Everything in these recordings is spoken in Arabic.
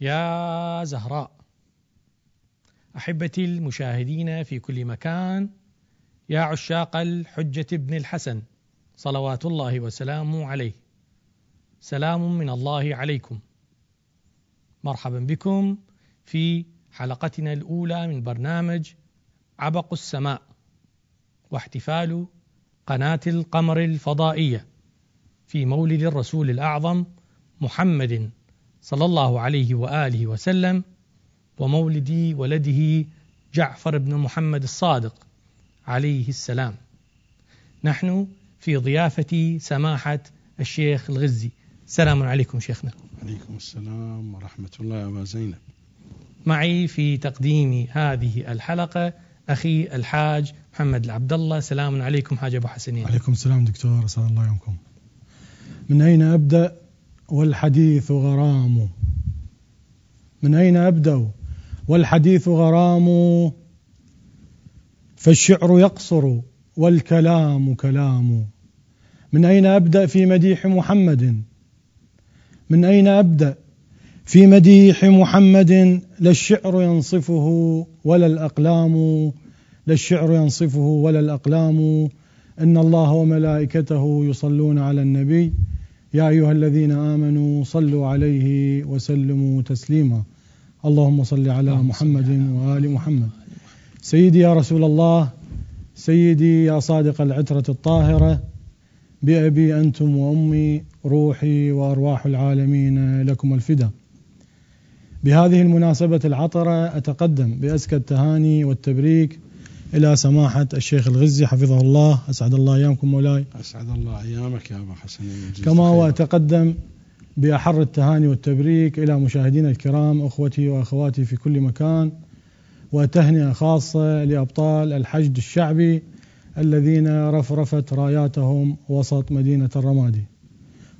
يا زهراء أحبتي المشاهدين في كل مكان يا عشاق الحجة ابن الحسن صلوات الله وسلامه عليه. سلام من الله عليكم. مرحبا بكم في حلقتنا الأولى من برنامج عبق السماء واحتفال قناة القمر الفضائية في مولد الرسول الأعظم محمد صلى الله عليه وآله وسلم ومولد ولده جعفر بن محمد الصادق عليه السلام. نحن في ضيافة سماحة الشيخ الغزي. السلام عليكم شيخنا. عليكم السلام ورحمة الله أبا زينب. معي في تقديم هذه الحلقة أخي الحاج محمد العبد الله سلام عليكم حاج أبو حسنين عليكم السلام دكتور أسأل الله يومكم من أين أبدأ والحديث غرام. من أين أبدأ؟ والحديث غرام فالشعر يقصر والكلام كلام. من أين أبدأ في مديح محمد؟ من أين أبدأ؟ في مديح محمد لا الشعر ينصفه ولا الأقلام لا الشعر ينصفه ولا الأقلام. إن الله وملائكته يصلون على النبي. يا أيها الذين آمنوا صلوا عليه وسلموا تسليما. اللهم صل على محمد وآل محمد. سيدي يا رسول الله سيدي يا صادق العترة الطاهرة بأبي أنتم وأمي روحي وأرواح العالمين لكم الفدا بهذه المناسبة العطرة أتقدم بأزكى التهاني والتبريك إلى سماحة الشيخ الغزي حفظه الله. أسعد الله أيامكم مولاي. أسعد الله أيامك يا أبا حسن. كما وأتقدم بأحر التهاني والتبريك إلى مشاهدينا الكرام أخوتي وأخواتي في كل مكان وتهنئة خاصة لأبطال الحشد الشعبي الذين رفرفت راياتهم وسط مدينة الرمادي.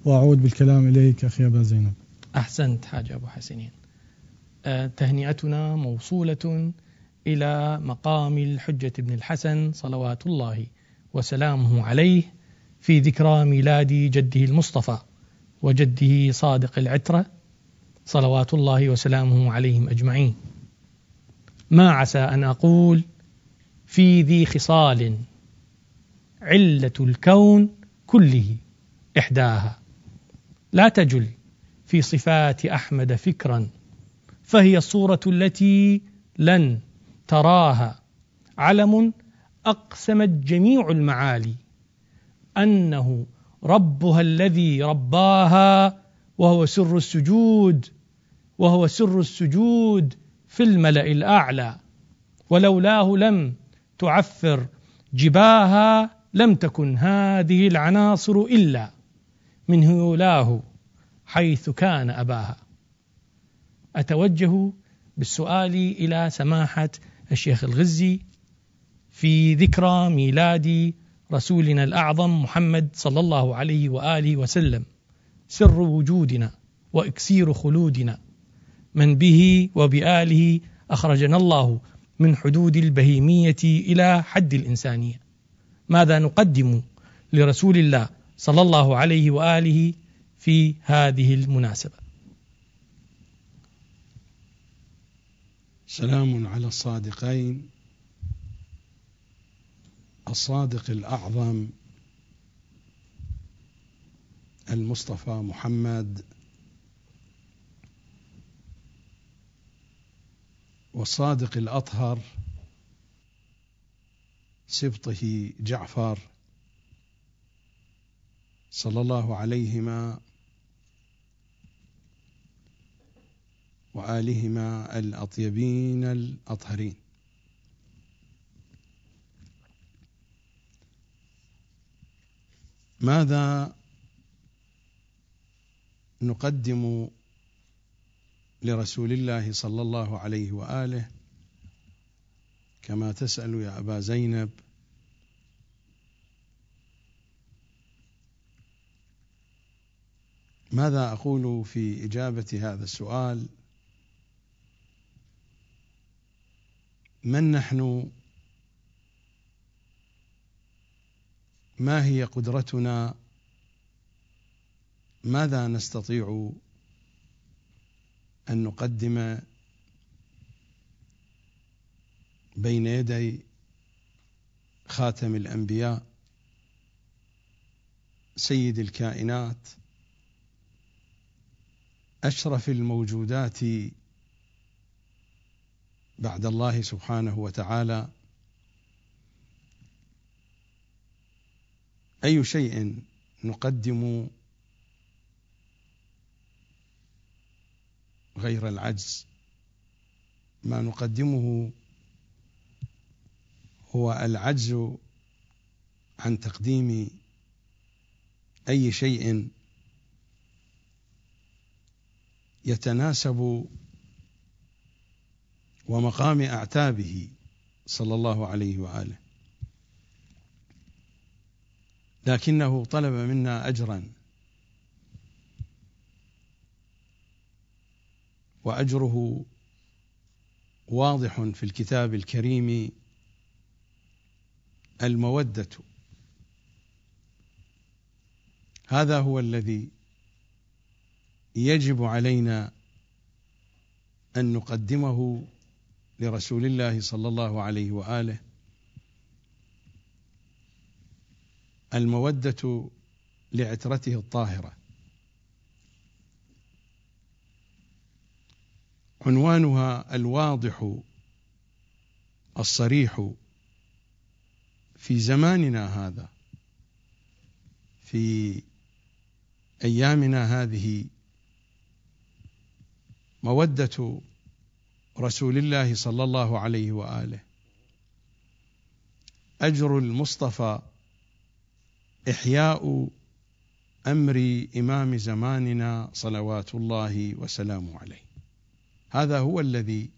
وأعود بالكلام إليك أخي أبا زينب. أحسنت حاج أبو حسنين. أه تهنئتنا موصولة إلى مقام الحجة بن الحسن صلوات الله وسلامه عليه في ذكرى ميلاد جده المصطفى وجده صادق العترة صلوات الله وسلامه عليهم أجمعين. ما عسى أن أقول في ذي خصال علة الكون كله إحداها. لا تجل في صفات أحمد فكرا فهي الصورة التي لن تراها علم أقسمت جميع المعالي أنه ربها الذي رباها وهو سر السجود وهو سر السجود في الملأ الأعلى. ولولاه لم تعفر جباها لم تكن هذه العناصر إلا من هيولاه حيث كان أباها. أتوجه بالسؤال إلى سماحة الشيخ الغزي في ذكرى ميلاد رسولنا الأعظم محمد صلى الله عليه وآله وسلم. سر وجودنا وإكسير خلودنا. من به وبآله أخرجنا الله من حدود البهيمية إلى حد الإنسانية. ماذا نقدم لرسول الله صلى الله عليه وآله في هذه المناسبة؟ سلام على الصادقين. الصادق الأعظم المصطفى محمد. والصادق الأطهر سبطه جعفر صلى الله عليهما وآلهما الأطيبين الأطهرين. ماذا نقدم لرسول الله صلى الله عليه وآله؟ كما تسأل يا أبا زينب. ماذا أقول في إجابة هذا السؤال؟ من نحن؟ ما هي قدرتنا؟ ماذا نستطيع أن نقدم بين يدي خاتم الأنبياء سيد الكائنات أشرف الموجودات بعد الله سبحانه وتعالى. أي شيء نقدم غير العجز؟ ما نقدمه هو العجز عن تقديم أي شيء يتناسب ومقام أعتابه صلى الله عليه وآله. لكنه طلب منا أجرا. وأجره واضح في الكتاب الكريم المودة. هذا هو الذي يجب علينا أن نقدمه لرسول الله صلى الله عليه وآله. المودة لعترته الطاهرة. عنوانها الواضح الصريح في زماننا هذا في أيامنا هذه. مودة رسول الله صلى الله عليه وآله. أجر المصطفى إحياء أمر إمام زماننا صلوات الله وسلامه عليه. هذا هو الذي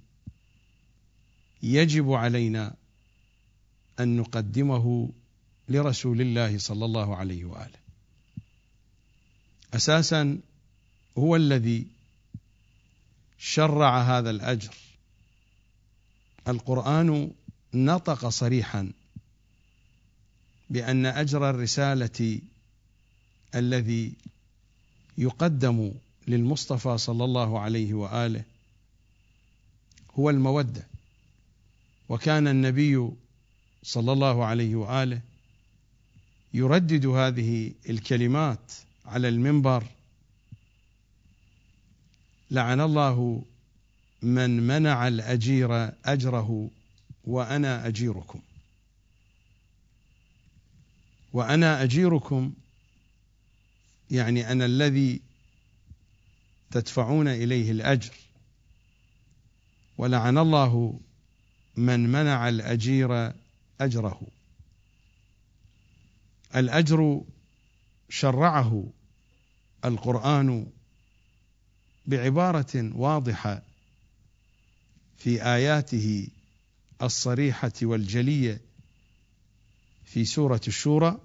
يجب علينا أن نقدمه لرسول الله صلى الله عليه وآله. أساسا هو الذي شرع هذا الأجر. القرآن نطق صريحا بأن أجر الرسالة الذي يقدم للمصطفى صلى الله عليه وآله هو المودة. وكان النبي صلى الله عليه وآله يردد هذه الكلمات على المنبر لعن الله من منع الأجير أجره وأنا أجيركم. وأنا أجيركم يعني أنا الذي تدفعون إليه الأجر. ولعن الله من منع الأجير أجره. الأجر شرعه القرآن بعبارة واضحة في آياته الصريحة والجلية في سورة الشورى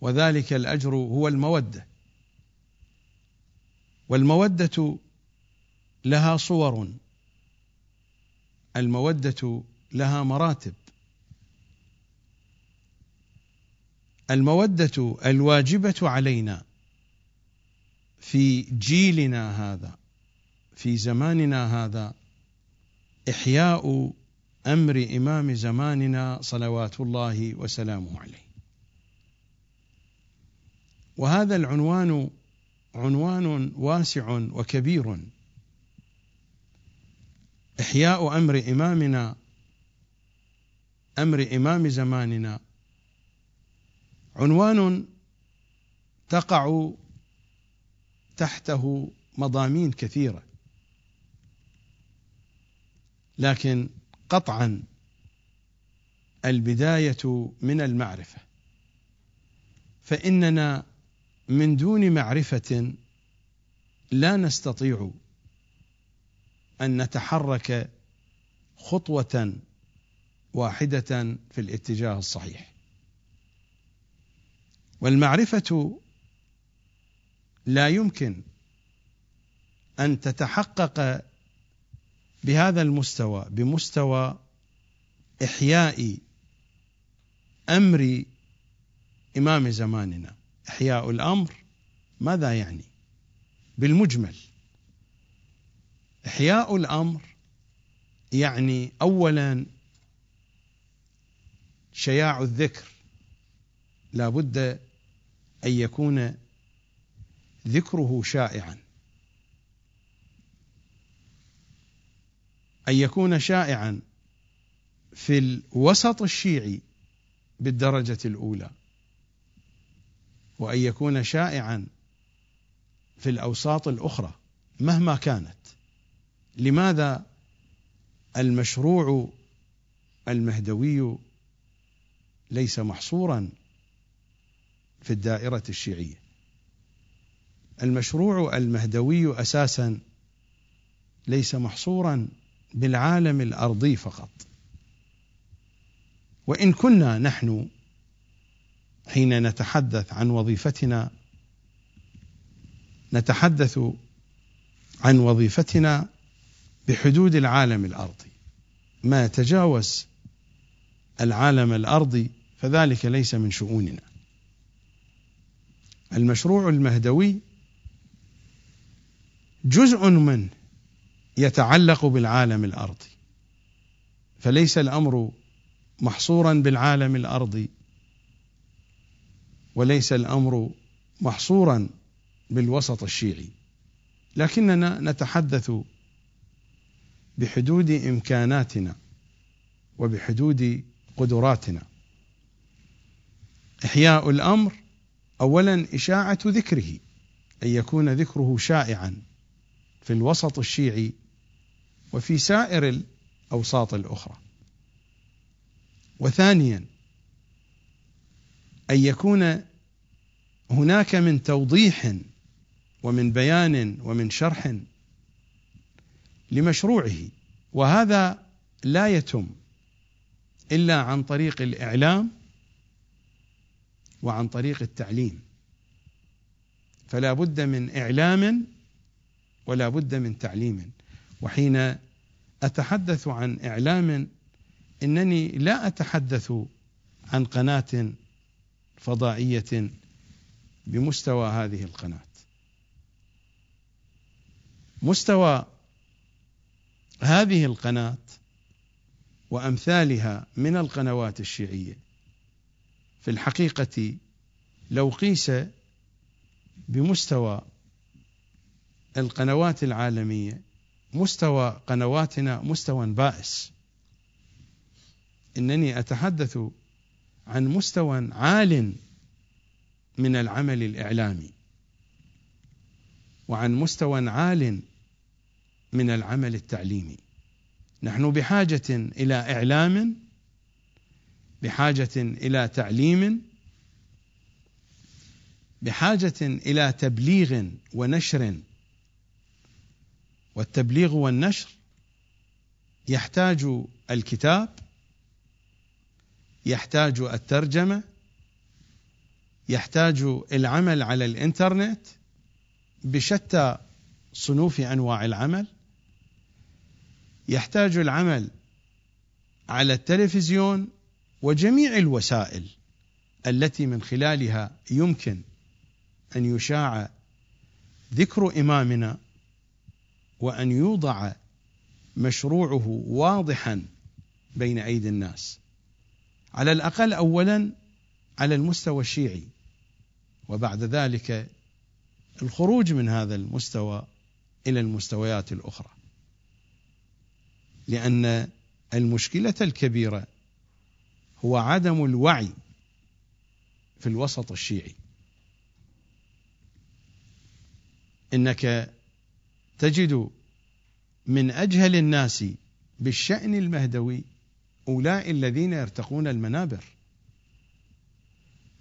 وذلك الأجر هو المودة. والمودة لها صور المودة لها مراتب. المودة الواجبة علينا في جيلنا هذا. في زماننا هذا إحياء أمر إمام زماننا صلوات الله وسلامه عليه. وهذا العنوان عنوان واسع وكبير. إحياء أمر إمامنا أمر إمام زماننا. عنوان تقع تحته مضامين كثيرة. لكن قطعا البداية من المعرفة. فإننا من دون معرفة لا نستطيع أن نتحرك خطوة واحدة في الاتجاه الصحيح. والمعرفة لا يمكن أن تتحقق بهذا المستوى بمستوى إحياء أمر إمام زماننا. إحياء الأمر ماذا يعني؟ بالمجمل. إحياء الأمر يعني أولا شياع الذكر. لا بد أن يكون ذكره شائعا. أن يكون شائعا في الوسط الشيعي بالدرجة الأولى وأن يكون شائعا في الأوساط الأخرى مهما كانت. لماذا المشروع المهدوي ليس محصورا في الدائرة الشيعية؟ المشروع المهدوي أساسا ليس محصورا بالعالم الأرضي فقط. وإن كنا نحن حين نتحدث عن وظيفتنا نتحدث عن وظيفتنا بحدود العالم الأرضي. ما يتجاوز العالم الأرضي فذلك ليس من شؤوننا. المشروع المهدوي جزء منه يتعلق بالعالم الارضي فليس الأمر محصورا بالعالم الارضي وليس الأمر محصورا بالوسط الشيعي. لكننا نتحدث بحدود إمكاناتنا وبحدود قدراتنا. إحياء الأمر اولا إشاعة ذكره أن يكون ذكره شائعا في الوسط الشيعي وفي سائر الأوساط الأخرى. وثانيا أن يكون هناك من توضيح ومن بيان ومن شرح لمشروعه وهذا لا يتم إلا عن طريق الإعلام وعن طريق التعليم. فلا بد من إعلام ولا بد من تعليم. وحين أتحدث عن إعلام إنني لا أتحدث عن قناة فضائية بمستوى هذه القناة. مستوى هذه القناة وأمثالها من القنوات الشيعية. في الحقيقة لو قيس بمستوى القنوات العالمية مستوى قنواتنا مستوى بائس. إنني أتحدث عن مستوى عال من العمل الإعلامي وعن مستوى عال من العمل التعليمي. نحن بحاجة إلى إعلام بحاجة إلى تعليم بحاجة إلى تبليغ ونشر. والتبليغ والنشر يحتاج الكتاب يحتاج الترجمة يحتاج العمل على الإنترنت بشتى صنوف أنواع العمل يحتاج العمل على التلفزيون وجميع الوسائل التي من خلالها يمكن أن يشاع ذكر إمامنا وأن يوضع مشروعه واضحا بين أيدي الناس. على الأقل اولا على المستوى الشيعي وبعد ذلك الخروج من هذا المستوى إلى المستويات الأخرى. لأن المشكلة الكبيرة هو عدم الوعي في الوسط الشيعي. إنك تجد من أجهل الناس بالشأن المهدوي اولئك الذين يرتقون المنابر.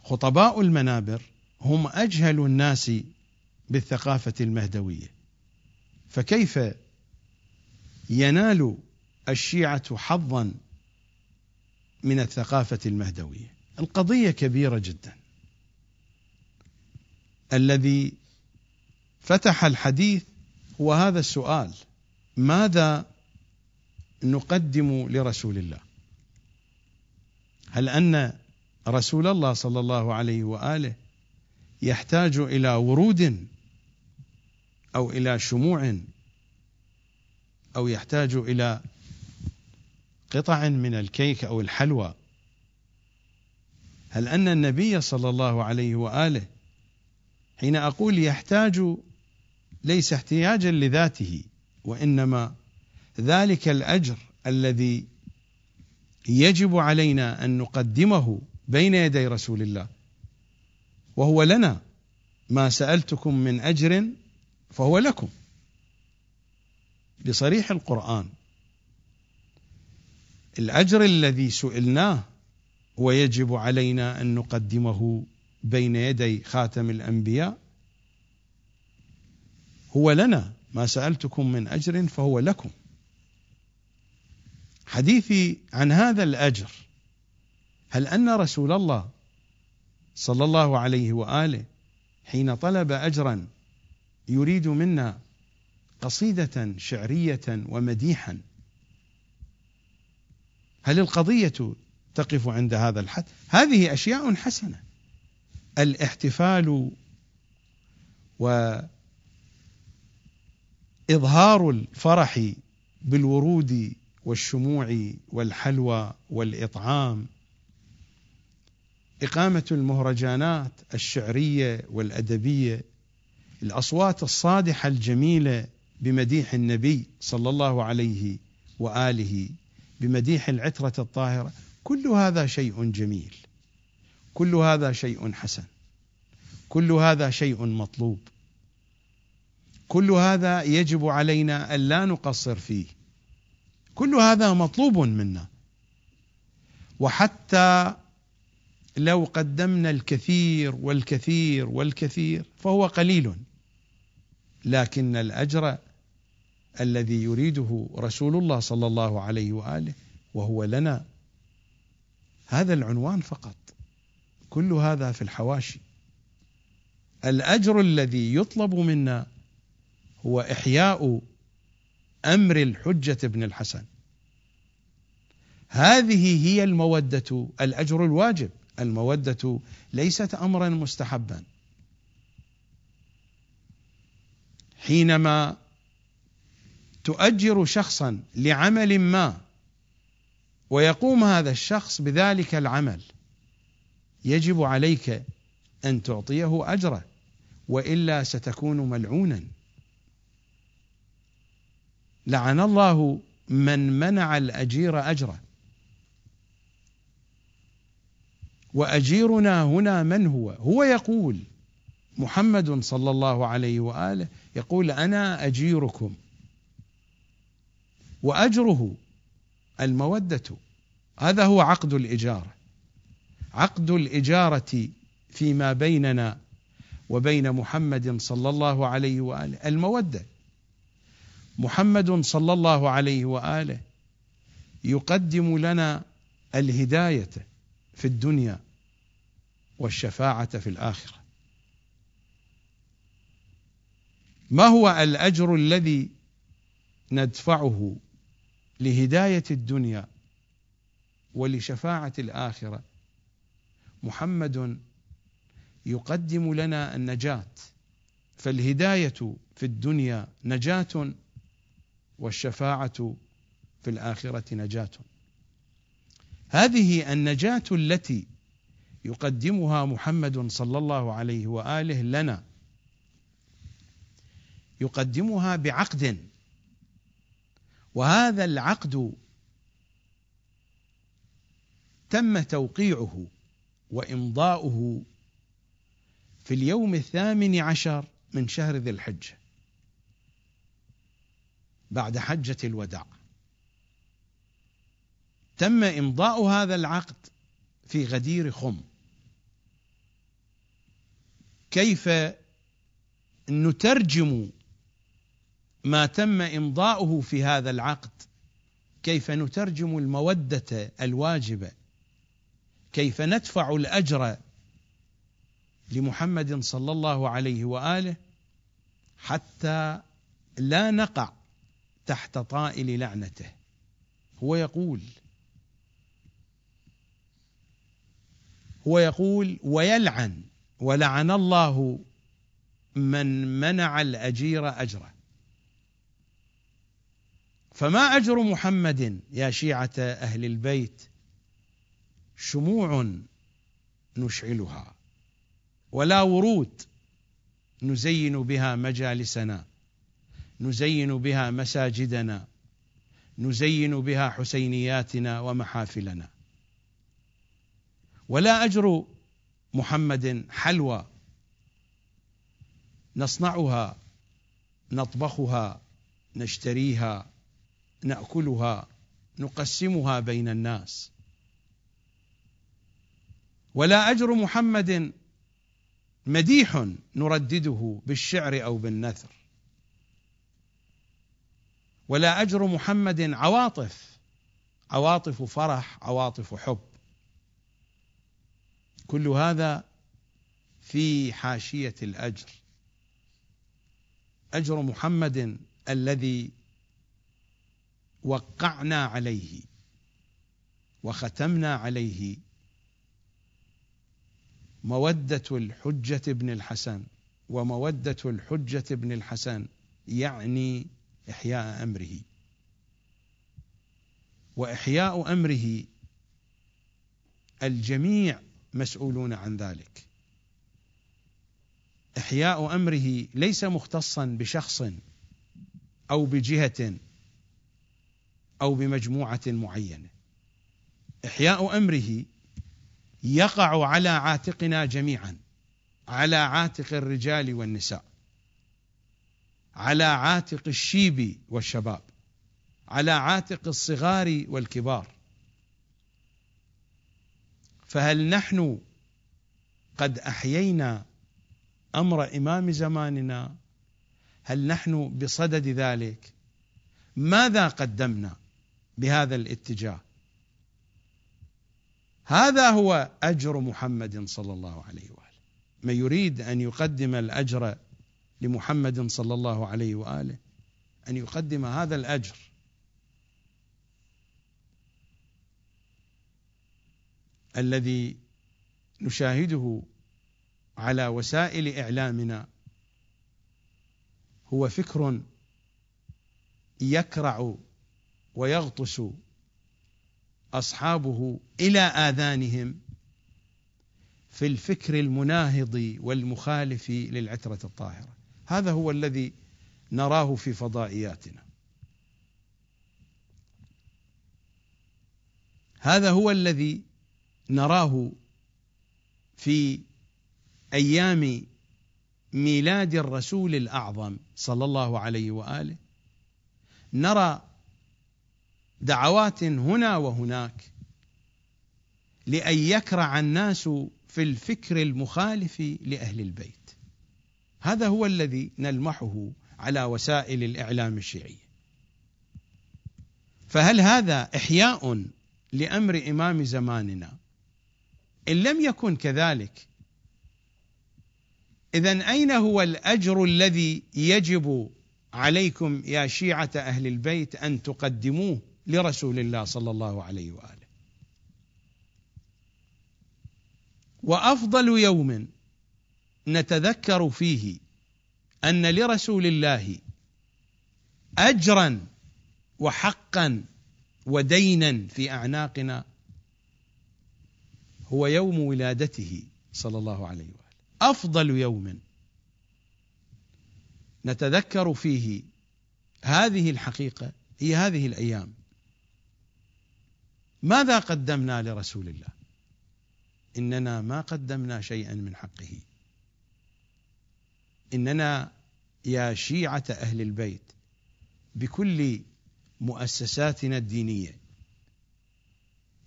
خطباء المنابر هم أجهل الناس بالثقافة المهدوية. فكيف ينال الشيعة حظا من الثقافة المهدوية؟ القضية كبيرة جدا. الذي فتح الحديث هو هذا السؤال ماذا نقدم لرسول الله؟ هل أن رسول الله صلى الله عليه وآله يحتاج إلى ورود أو إلى شموع أو يحتاج إلى قطع من الكيك أو الحلوى؟ هل أن النبي صلى الله عليه وآله حين أقول يحتاج ليس احتياجا لذاته وإنما ذلك الأجر الذي يجب علينا أن نقدمه بين يدي رسول الله. وهو لنا ما سألتكم من أجر فهو لكم. بصريح القرآن الأجر الذي سئلناه ويجب علينا أن نقدمه بين يدي خاتم الأنبياء هو لنا ما سألتكم من أجر فهو لكم. حديثي عن هذا الأجر هل أن رسول الله صلى الله عليه وآله حين طلب أجرا يريد منا قصيدة شعرية ومديحا؟ هل القضية تقف عند هذا الحد؟ هذه أشياء حسنة. الاحتفال واظهار الفرح بالورود والشموع والحلوى والإطعام. إقامة المهرجانات الشعرية والأدبية الأصوات الصادحة الجميلة بمديح النبي صلى الله عليه وآله بمديح العترة الطاهرة. كل هذا شيء جميل. كل هذا شيء حسن. كل هذا شيء مطلوب. كل هذا يجب علينا أن لا نقصر فيه. كل هذا مطلوب منا. وحتى لو قدمنا الكثير والكثير والكثير فهو قليل. لكن الأجر الذي يريده رسول الله صلى الله عليه وآله وهو لنا هذا العنوان فقط. كل هذا في الحواشي. الأجر الذي يطلب منا هو إحياء أمر الحجة ابن الحسن. هذه هي المودة الأجر الواجب. المودة ليست امرا مستحبا. حينما تؤجر شخصا لعمل ما ويقوم هذا الشخص بذلك العمل يجب عليك أن تعطيه أجره وإلا ستكون ملعونا. لعن الله من منع الأجير أجره. وأجيرنا هنا من هو؟ هو يقول محمد صلى الله عليه وآله يقول أنا أجيركم. وأجره المودة. هذا هو عقد الإجارة. عقد الإجارة فيما بيننا وبين محمد صلى الله عليه وآله. المودة. محمد صلى الله عليه وآله يقدم لنا الهداية في الدنيا والشفاعة في الآخرة. ما هو الأجر الذي ندفعه لهداية الدنيا ولشفاعة الآخرة؟ محمد يقدم لنا النجاة فالهداية في الدنيا نجاة والشفاعة في الآخرة نجاة. هذه النجاة التي يقدمها محمد صلى الله عليه وآله لنا يقدمها بعقد. وهذا العقد تم توقيعه وإمضاؤه في اليوم الثامن عشر من شهر ذي الحجه بعد حجة الوداع. تم إمضاء هذا العقد في غدير خم. كيف نترجم ما تم إمضاؤه في هذا العقد؟ كيف نترجم المودة الواجبة؟ كيف ندفع الأجر لمحمد صلى الله عليه وآله حتى لا نقع تحت طائل لعنته. هو يقول هو يقول ويلعن ولعن الله من منع الأجير أجره. فما أجر محمد يا شيعة أهل البيت؟ شموع نشعلها ولا ورود نزين بها مجالسنا. نزين بها مساجدنا نزين بها حسينياتنا ومحافلنا. ولا أجر محمد حلوى. نصنعها نطبخها نشتريها نأكلها نقسمها بين الناس. ولا أجر محمد مديح نردده بالشعر أو بالنثر. ولا أجر محمد عواطف. عواطف فرح عواطف حب. كل هذا في حاشية الأجر. أجر محمد الذي وقعنا عليه وختمنا عليه مودة الحجة ابن الحسن. ومودة الحجة ابن الحسن يعني إحياء أمره. وإحياء أمره الجميع مسؤولون عن ذلك. إحياء أمره ليس مختصا بشخص أو بجهة أو بمجموعة معينة. إحياء أمره يقع على عاتقنا جميعا على عاتق الرجال والنساء. على عاتق الشيب والشباب على عاتق الصغار والكبار. فهل نحن قد أحيينا أمر إمام زماننا؟ هل نحن بصدد ذلك؟ ماذا قدمنا بهذا الاتجاه؟ هذا هو أجر محمد صلى الله عليه وآله. من يريد أن يقدم الأجر لمحمد صلى الله عليه وآله أن يقدم هذا الأجر. الذي نشاهده على وسائل إعلامنا هو فكر يكرع ويغطس أصحابه إلى آذانهم في الفكر المناهض والمخالف للعترة الطاهرة. هذا هو الذي نراه في فضائياتنا. هذا هو الذي نراه في أيام ميلاد الرسول الأعظم صلى الله عليه وآله. نرى دعوات هنا وهناك لأن يكرع الناس في الفكر المخالف لأهل البيت. هذا هو الذي نلمحه على وسائل الإعلام الشيعيه فهل هذا إحياء لأمر إمام زماننا؟ إن لم يكن كذلك اذا أين هو الأجر الذي يجب عليكم يا شيعة أهل البيت أن تقدموه لرسول الله صلى الله عليه وآله؟ وأفضل يوم نتذكر فيه أن لرسول الله اجرا وحقا ودينا في أعناقنا هو يوم ولادته صلى الله عليه وآله. أفضل يوم نتذكر فيه هذه الحقيقة هي هذه الأيام. ماذا قدمنا لرسول الله؟ إننا ما قدمنا شيئا من حقه. إننا يا شيعة أهل البيت بكل مؤسساتنا الدينية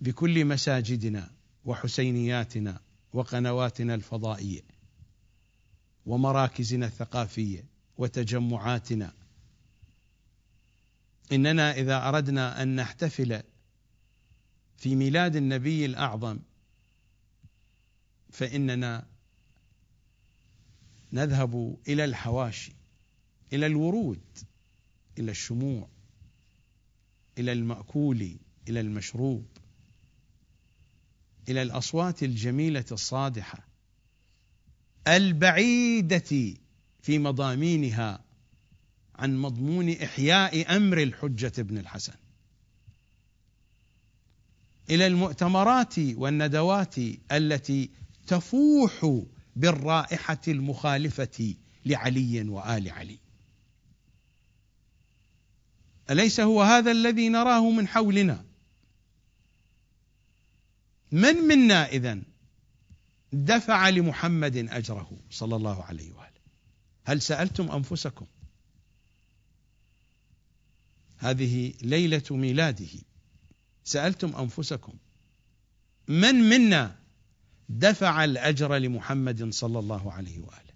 بكل مساجدنا وحسينياتنا وقنواتنا الفضائية ومراكزنا الثقافية وتجمعاتنا. إننا إذا أردنا أن نحتفل في ميلاد النبي الأعظم فإننا نذهب إلى الحواشي إلى الورود إلى الشموع إلى المأكول إلى المشروب إلى الأصوات الجميلة الصادحة البعيدة في مضامينها عن مضمون إحياء أمر الحجة بن الحسن إلى المؤتمرات والندوات التي تفوح بالرائحة المخالفة لعلي وآل علي. أليس هو هذا الذي نراه من حولنا؟ من منا إذن دفع لمحمد أجره صلى الله عليه وآله؟ هل سألتم أنفسكم؟ هذه ليلة ميلاده. سألتم أنفسكم. من منا دفع الأجر لمحمد صلى الله عليه وآله.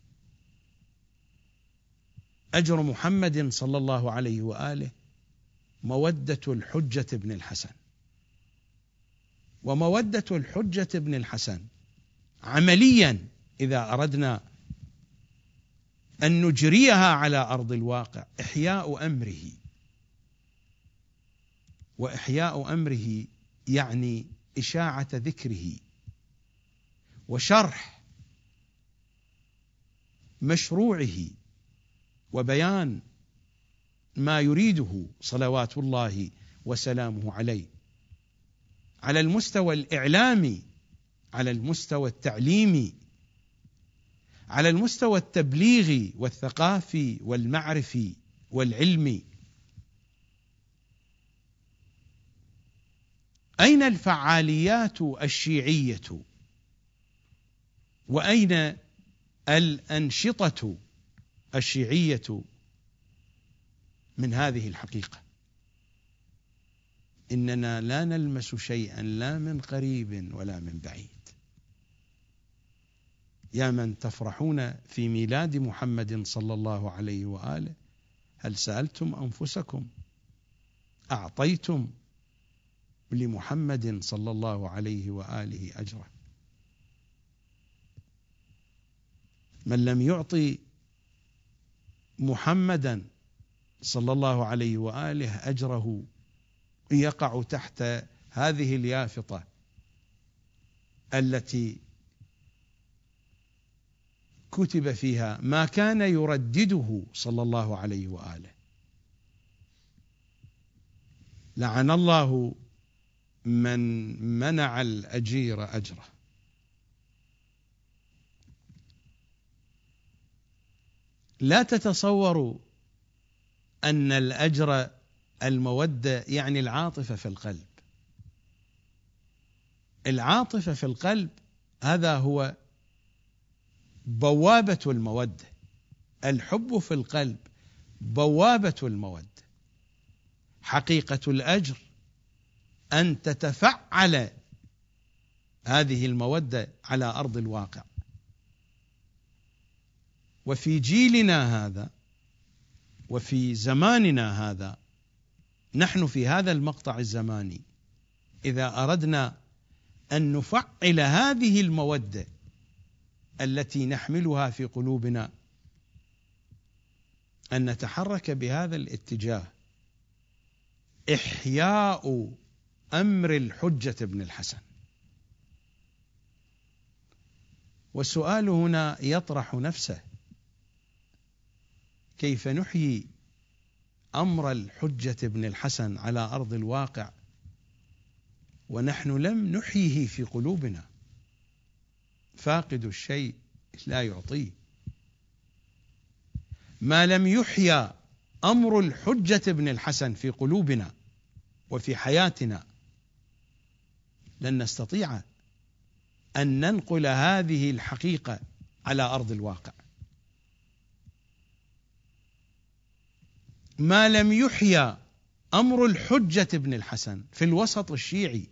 أجر محمد صلى الله عليه وآله مودة الحجة بن الحسن. ومودة الحجة بن الحسن عمليا إذا أردنا أن نجريها على أرض الواقع إحياء أمره. وإحياء أمره يعني إشاعة ذكره. وشرح مشروعه وبيان ما يريده صلوات الله وسلامه عليه. على المستوى الإعلامي على المستوى التعليمي على المستوى التبليغي والثقافي والمعرفي والعلمي. أين الفعاليات الشيعية؟ وأين الأنشطة الشيعية من هذه الحقيقة؟ إننا لا نلمس شيئا لا من قريب ولا من بعيد. يا من تفرحون في ميلاد محمد صلى الله عليه وآله هل سألتم أنفسكم؟ أعطيتم لمحمد صلى الله عليه وآله اجره من لم يعطي محمدا صلى الله عليه وآله أجره يقع تحت هذه اليافطة التي كتب فيها ما كان يردده صلى الله عليه وآله. لعن الله من منع الأجير أجره. لا تتصوروا أن الأجر المودة يعني العاطفة في القلب. العاطفة في القلب هذا هو بوابة المودة. الحب في القلب بوابة المودة. حقيقة الأجر أن تتفعل هذه المودة على أرض الواقع. وفي جيلنا هذا وفي زماننا هذا نحن في هذا المقطع الزماني. إذا أردنا أن نفعل هذه المودة التي نحملها في قلوبنا أن نتحرك بهذا الاتجاه. إحياء أمر الحجة بن الحسن. والسؤال هنا يطرح نفسه. كيف نحيي أمر الحجة بن الحسن على أرض الواقع ونحن لم نحيه في قلوبنا. فاقد الشيء لا يعطيه. ما لم يحيى أمر الحجة بن الحسن في قلوبنا وفي حياتنا لن نستطيع أن ننقل هذه الحقيقة على أرض الواقع. ما لم يحيى أمر الحجة بن الحسن في الوسط الشيعي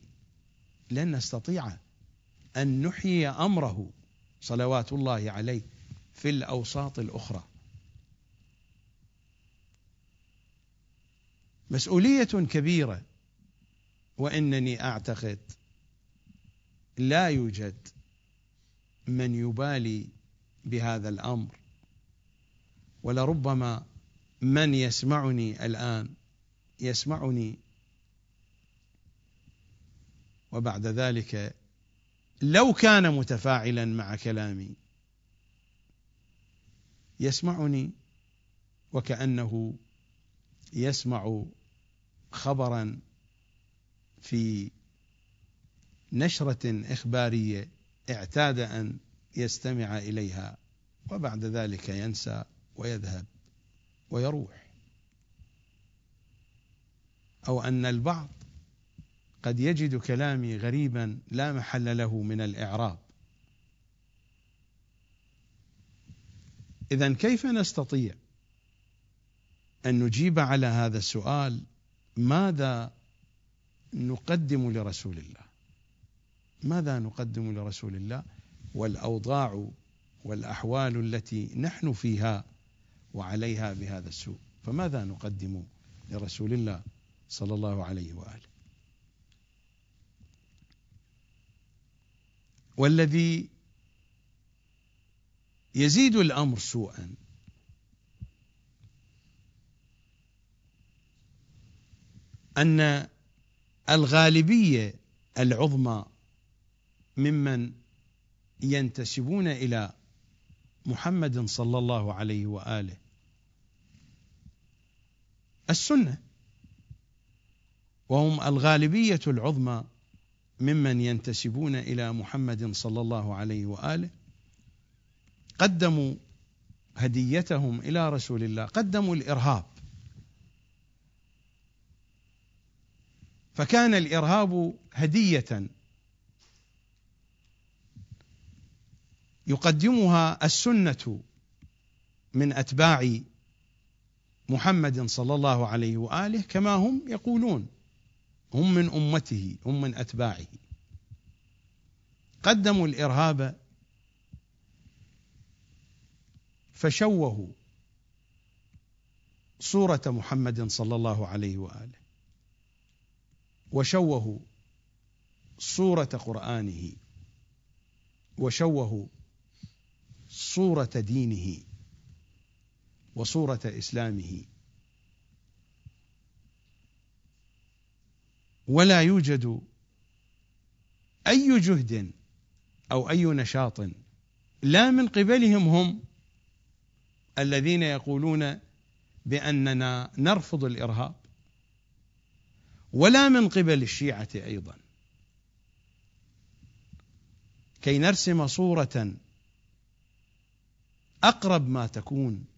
لن نستطيع أن نحيي أمره صلوات الله عليه في الأوساط الأخرى. مسؤولية كبيرة وإنني أعتقد لا يوجد من يبالي بهذا الأمر ولربما من يسمعني الآن؟ يسمعني. وبعد ذلك لو كان متفاعلا مع كلامي يسمعني وكأنه يسمع خبرا في نشرة إخبارية اعتاد أن يستمع إليها وبعد ذلك ينسى ويذهب. ويروح. أو أن البعض قد يجد كلامي غريبا لا محل له من الإعراب. إذا كيف نستطيع أن نجيب على هذا السؤال ماذا نقدم لرسول الله؟ ماذا نقدم لرسول الله؟ والأوضاع والأحوال التي نحن فيها وعليها بهذا السوء. فماذا نقدم لرسول الله صلى الله عليه وآله؟ والذي يزيد الأمر سوءا أن الغالبية العظمى ممن ينتسبون إلى محمد صلى الله عليه وآله السنة. وهم الغالبية العظمى ممن ينتسبون إلى محمد صلى الله عليه وآله. قدموا هديتهم إلى رسول الله قدموا الإرهاب. فكان الإرهاب هدية. يقدمها السنة من أتباع محمد صلى الله عليه وآله كما هم يقولون. هم من أمته هم من أتباعه. قدموا الإرهاب فشوهوا صورة محمد صلى الله عليه وآله وشوهوا صورة قرآنه وشوهوا صورة دينه. وصورة إسلامه. ولا يوجد أي جهد أو أي نشاط لا من قبلهم هم الذين يقولون بأننا نرفض الإرهاب ولا من قبل الشيعة أيضا. كي نرسم صورة أقرب ما تكون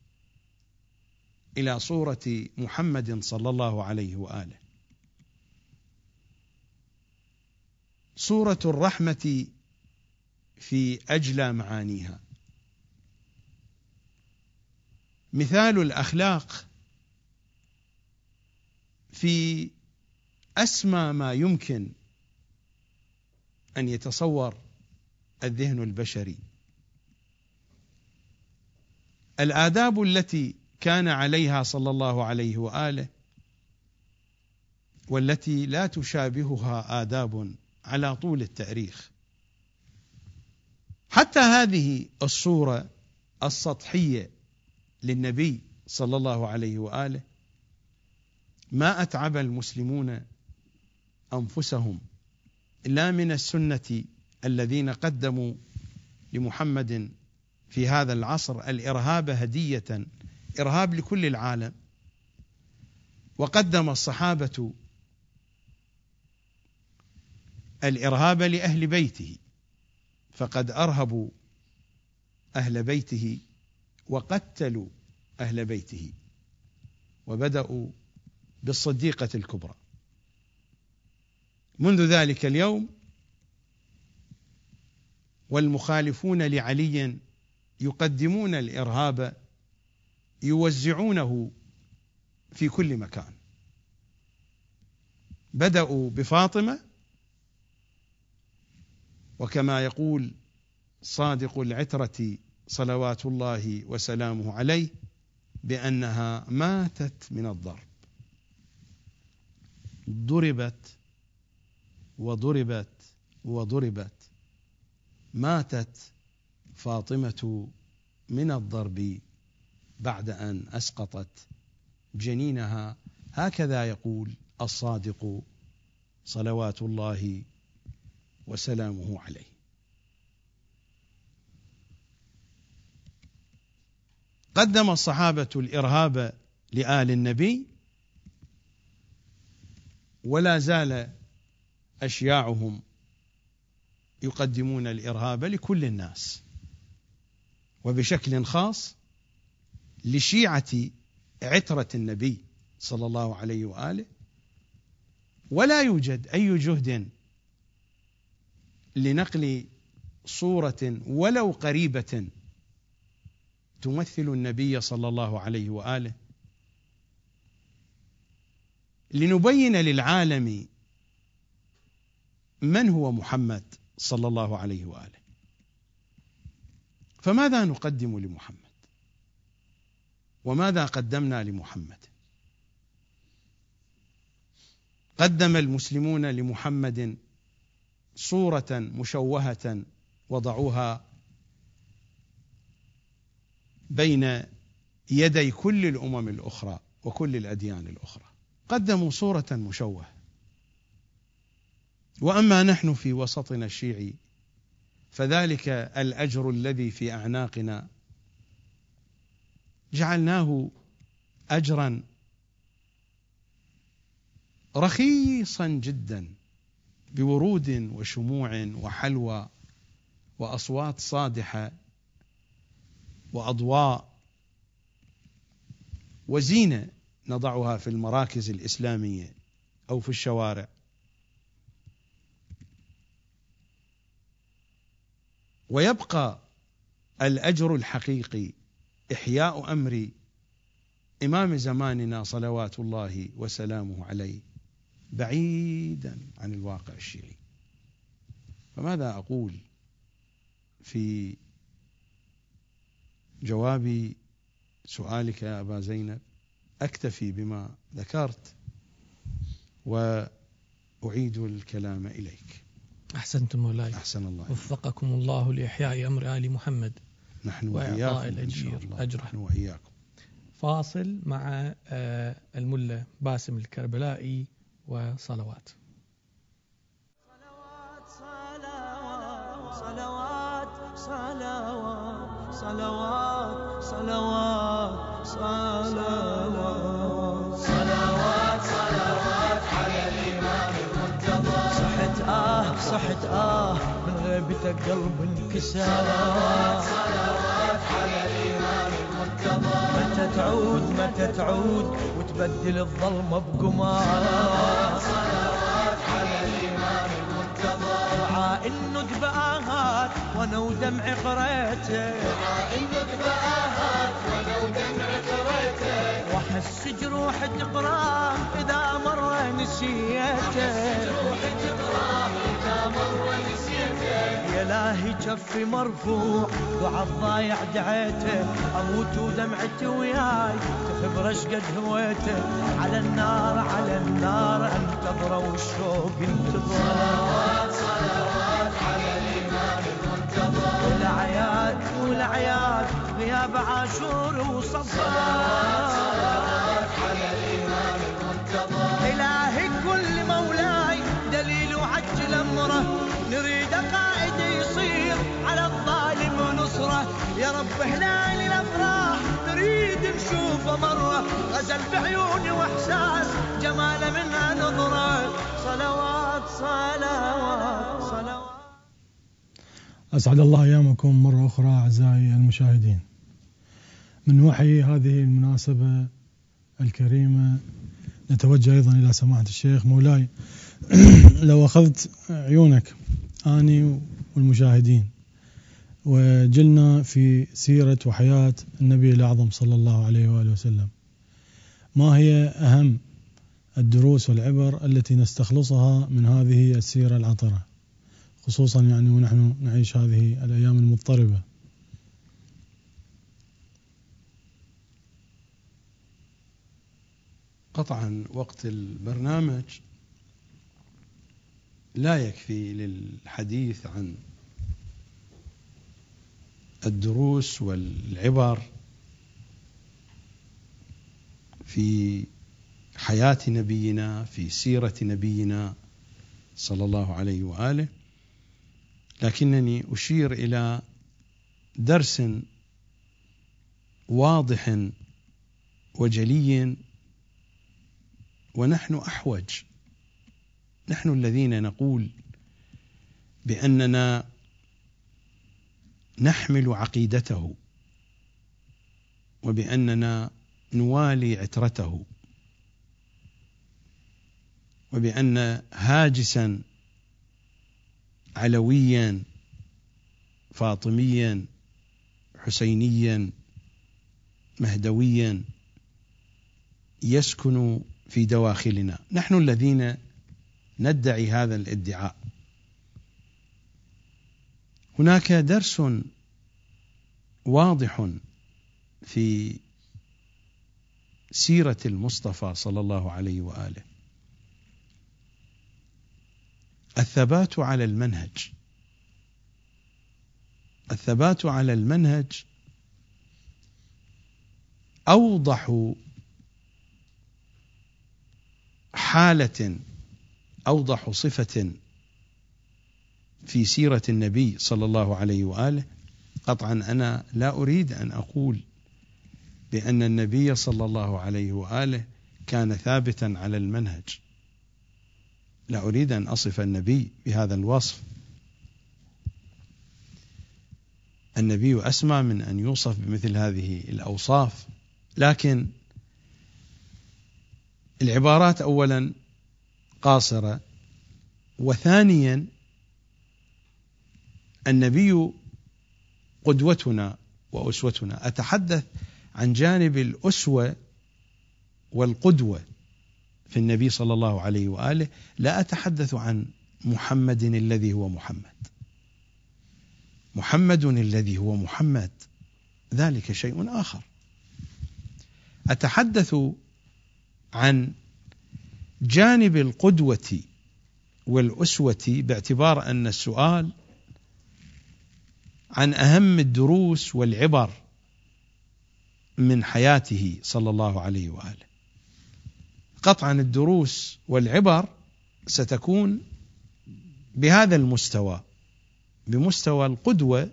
إلى صورة محمد صلى الله عليه وآله. صورة الرحمة في أجلى معانيها. مثال الأخلاق في أسمى ما يمكن أن يتصور الذهن البشري. الآداب التي كان عليها صلى الله عليه وآله والتي لا تشابهها آداب على طول التاريخ. حتى هذه الصورة السطحية للنبي صلى الله عليه وآله ما أتعب المسلمون أنفسهم لا من السنة الذين قدموا لمحمد في هذا العصر الإرهاب هدية إرهاب لكل العالم. وقدم الصحابة الإرهاب لأهل بيته فقد أرهبوا أهل بيته وقتلوا أهل بيته وبدأوا بالصديقة الكبرى. منذ ذلك اليوم والمخالفون لعلي يقدمون الإرهاب يوزعونه في كل مكان. بدأوا بفاطمة وكما يقول صادق العترة صلوات الله وسلامه عليه بأنها ماتت من الضرب. ضربت وضربت وضربت ماتت فاطمة من الضرب. بعد أن أسقطت جنينها هكذا يقول الصادق صلوات الله وسلامه عليه. قدم الصحابة الإرهاب لآل النبي ولا زال أشياعهم يقدمون الإرهاب لكل الناس وبشكل خاص لشيعة عترة النبي صلى الله عليه وآله ولا يوجد أي جهد لنقل صورة ولو قريبة تمثل النبي صلى الله عليه وآله. لنبين للعالم من هو محمد صلى الله عليه وآله. فماذا نقدم لمحمد؟ وماذا قدمنا لمحمد؟ قدم المسلمون لمحمد صورة مشوهة وضعوها بين يدي كل الأمم الأخرى وكل الأديان الأخرى. قدموا صورة مشوهة. وأما نحن في وسطنا الشيعي فذلك الأجر الذي في أعناقنا جعلناه اجرا رخيصا جدا بورود وشموع وحلوى وأصوات صادحة وأضواء وزينة نضعها في المراكز الإسلامية أو في الشوارع. ويبقى الأجر الحقيقي إحياء أمر إمام زماننا صلوات الله وسلامه عليه بعيدا عن الواقع الشيعي. فماذا أقول في جواب سؤالك يا أبا زينب؟ أكتفي بما ذكرت وأعيد الكلام إليك. أحسنتم مولاي أحسن الله وفقكم الله لإحياء أمر آل محمد. نحن وإعطاء وإياكم إن شاء الأجير الله. أجره. نحن وإياكم. فاصل مع آه، الملا باسم الكربلائي وصلوات. صلوات صلوات صلوات صلوات صلوات صلوات. صلوات صلوات على الإمام المرتضى صحت آه صحت آه. غيبتك قلب انكسر صلوات صلوات على الإمام المرتضى متى تعود متى تعود وتبدل الظلمة بقمار. صلوات المرتضى دعاء الندبة آهات وأنا ودمعي قريته. دعاء الندبة آهات وأنا ودمعي قريته واحس جروح تقرام إذا مر نسيته. جروح تقرام اذا مر نسيته يا لاهي جفي مرفوع دعاء الضايع دعيته أموت ودمعتي وياي إيش قد هويته. على النار على النار انتظره والشوق انتظر والاعياد غياب عاشور وصفات صلوات على الامام المرتضى إلهي كل مولاي دليل وعجل أمره. نريد قائد يصير على الظالم نصره. يا رب هلال الأفراح نريد نشوفه مرة. غزل بعيوني وإحساس جماله منها نظرة. صلوات صلوات صلوات. أسعد الله أيامكم مرة أخرى أعزائي المشاهدين. من وحي هذه المناسبة الكريمة نتوجه أيضا إلى سماحة الشيخ مولاي. لو أخذت عيونك أني والمشاهدين وجلنا في سيرة وحياة النبي الأعظم صلى الله عليه وآله وسلم. ما هي أهم الدروس والعبر التي نستخلصها من هذه السيرة العطرة؟ خصوصا يعني ونحن نعيش هذه الأيام المضطربة. قطعا وقت البرنامج لا يكفي للحديث عن الدروس والعبر في حياة نبينا في سيرة نبينا صلى الله عليه وآله. لكنني أشير إلى درس واضح وجلي ونحن أحوج. نحن الذين نقول بأننا نحمل عقيدته وبأننا نوالي عترته وبأن هاجسا علويا فاطميا حسينيا مهدويا يسكن في دواخلنا. نحن الذين ندعي هذا الادعاء. هناك درس واضح في سيرة المصطفى صلى الله عليه وآله. الثبات على المنهج. الثبات على المنهج أوضح حالة أوضح صفة في سيرة النبي صلى الله عليه وآله. قطعا أنا لا أريد أن أقول بأن النبي صلى الله عليه وآله كان ثابتا على المنهج. لا أريد أن أصف النبي بهذا الوصف. النبي أسمى من أن يوصف بمثل هذه الأوصاف لكن العبارات اولا قاصرة وثانيا النبي قدوتنا وأسوتنا. أتحدث عن جانب الأسوة والقدوة. في النبي صلى الله عليه وآله لا أتحدث عن محمد الذي هو محمد. محمد الذي هو محمد. ذلك شيء آخر. أتحدث عن جانب القدوة والأسوة باعتبار أن السؤال عن أهم الدروس والعبر من حياته صلى الله عليه وآله. قطعا الدروس والعبر ستكون بهذا المستوى بمستوى القدوة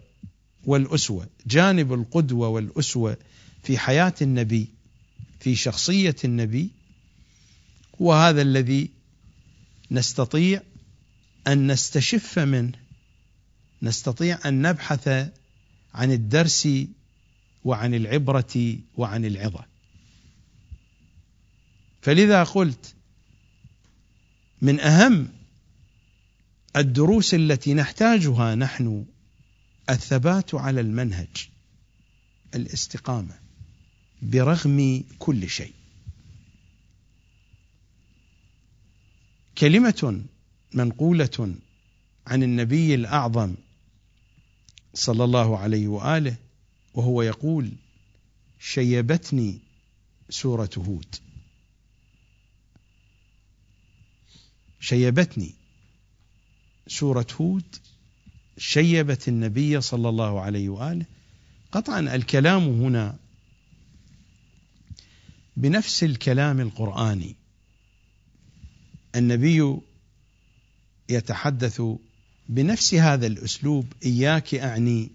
والأسوة، جانب القدوة والأسوة في حياة النبي في شخصية النبي هو هذا الذي نستطيع أن نستشف منه نستطيع أن نبحث عن الدرس وعن العبرة وعن العظة. فلذا قلت من أهم الدروس التي نحتاجها نحن الثبات على المنهج الاستقامة برغم كل شيء. كلمة منقولة عن النبي الأعظم صلى الله عليه وآله وهو يقول شيبتني سورة هود. شيبتني. سورة هود شيبت النبي صلى الله عليه وآله. قطعا الكلام هنا بنفس الكلام القرآني. النبي يتحدث بنفس هذا الأسلوب إياك أعني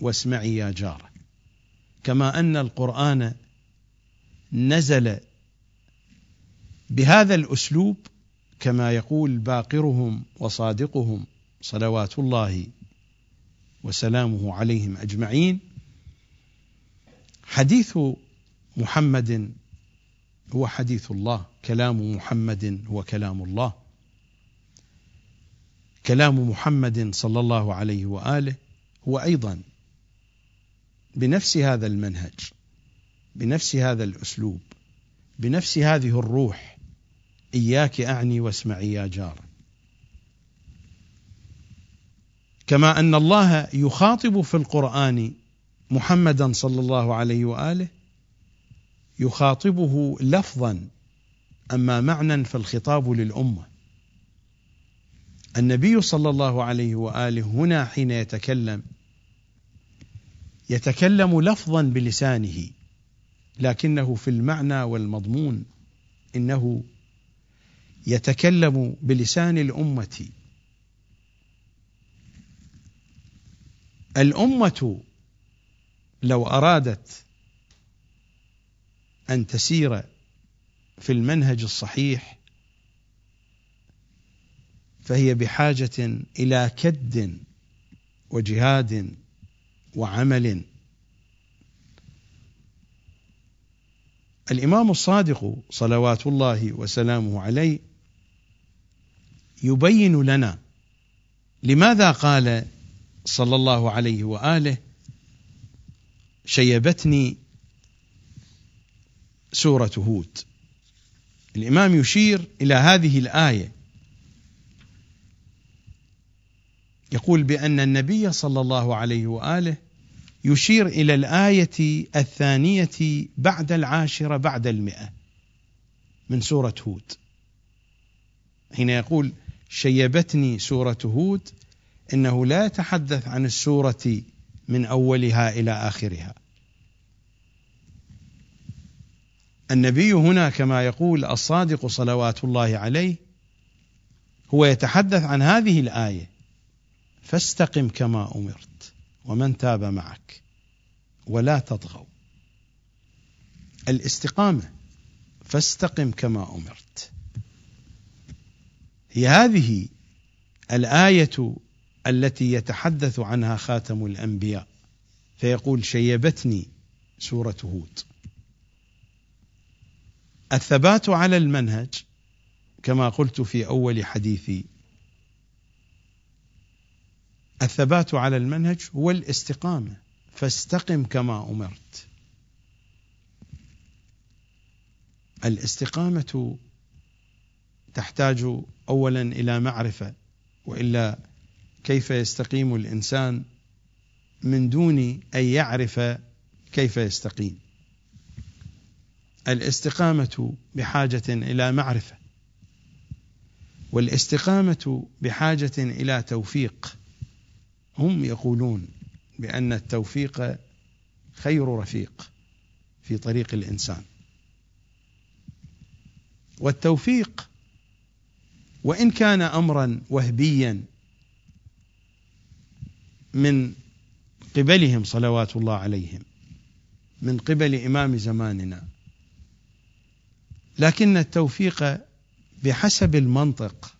واسمعي يا جاره كما أن القرآن نزل بهذا الأسلوب كما يقول باقرهم وصادقهم صلوات الله وسلامه عليهم أجمعين. حديث محمد هو حديث الله كلام محمد هو كلام الله. كلام محمد صلى الله عليه وآله هو أيضا بنفس هذا المنهج بنفس هذا الأسلوب بنفس هذه الروح إياك أعني واسمعي يا جار. كما أن الله يخاطب في القرآن محمدا صلى الله عليه وآله يخاطبه لفظا أما معنى فالخطاب للأمة. النبي صلى الله عليه وآله هنا حين يتكلم يتكلم لفظا بلسانه لكنه في المعنى والمضمون إنه يتكلم بلسان الأمة. الأمة لو أرادت أن تسير في المنهج الصحيح فهي بحاجة إلى كد وجهاد وعمل. الإمام الصادق صلوات الله وسلامه عليه يبين لنا لماذا قال صلى الله عليه وآله شيبتني سورة هود. الإمام يشير إلى هذه الآية. يقول بأن النبي صلى الله عليه وآله يشير إلى الآية الثانية بعد العاشرة بعد المئة من سورة هود. حين يقول شيبتني سورة هود إنه لا يتحدث عن السورة من أولها إلى آخرها. النبي هنا كما يقول الصادق صلوات الله عليه هو يتحدث عن هذه الآية فاستقم كما أمرت ومن تاب معك ولا تطغوا الاستقامة فاستقم كما أمرت هذه الآية التي يتحدث عنها خاتم الأنبياء. فيقول شيبتني سورة هود. الثبات على المنهج كما قلت في أول حديثي الثبات على المنهج هو الاستقامة. فاستقم كما أمرت. الاستقامة تحتاج اولا إلى معرفة وإلا كيف يستقيم الإنسان من دون أن يعرف كيف يستقيم؟ الاستقامة بحاجة إلى معرفة والاستقامة بحاجة إلى توفيق. هم يقولون بأن التوفيق خير رفيق في طريق الإنسان. والتوفيق وإن كان امرا وهبيا من قبلهم صلوات الله عليهم من قبل إمام زماننا. لكن التوفيق بحسب المنطق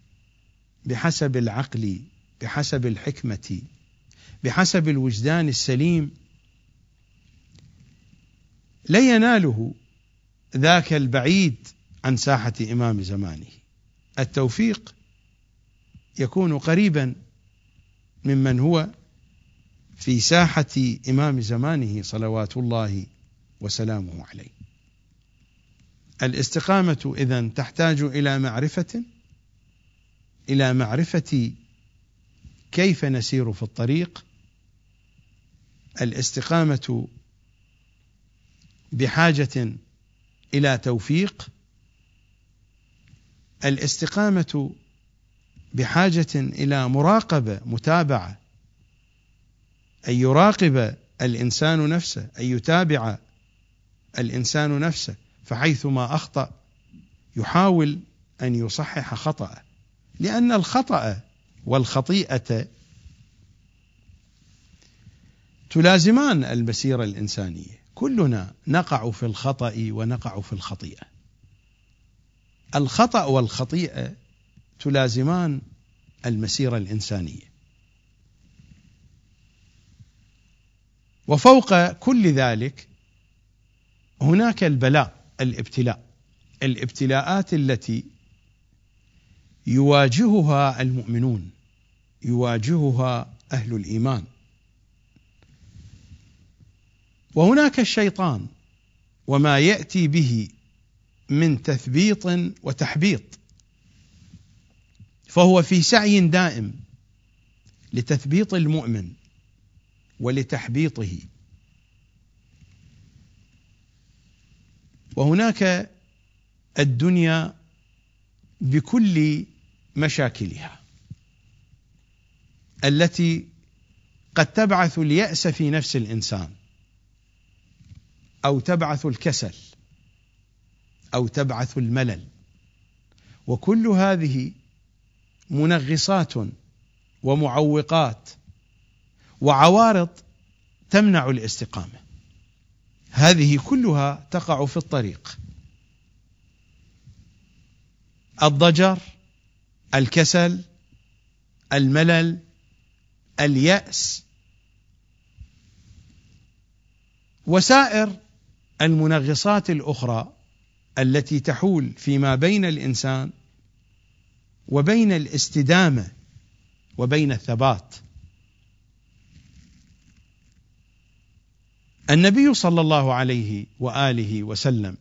بحسب العقل بحسب الحكمة بحسب الوجدان السليم لا يناله ذاك البعيد عن ساحة إمام زمانه. التوفيق يكون قريبا ممن هو في ساحة إمام زمانه صلوات الله وسلامه عليه. الاستقامة إذا تحتاج إلى معرفة إلى معرفة كيف نسير في الطريق. الاستقامة بحاجة إلى توفيق. الاستقامة بحاجة إلى مراقبة متابعة أن يراقب الإنسان نفسه أن يتابع الإنسان نفسه فحيثما أخطأ يحاول أن يصحح خطأه. لأن الخطأ والخطيئة تلازمان المسيرة الإنسانية. كلنا نقع في الخطأ ونقع في الخطيئة. الخطأ والخطيئة تلازمان المسيرة الإنسانية. وفوق كل ذلك هناك البلاء الابتلاء. الابتلاءات التي يواجهها المؤمنون يواجهها أهل الإيمان. وهناك الشيطان وما يأتي به من تثبيط وتحبيط فهو في سعي دائم لتثبيط المؤمن ولتحبيطه. وهناك الدنيا بكل مشاكلها التي قد تبعث اليأس في نفس الإنسان أو تبعث الكسل. أو تبعث الملل. وكل هذه منغصات ومعوقات وعوارض تمنع الاستقامة. هذه كلها تقع في الطريق. الضجر الكسل الملل اليأس. وسائر المنغصات الأخرى التي تحول فيما بين الإنسان وبين الاستدامة وبين الثبات. النبي صلى الله عليه وآله وسلم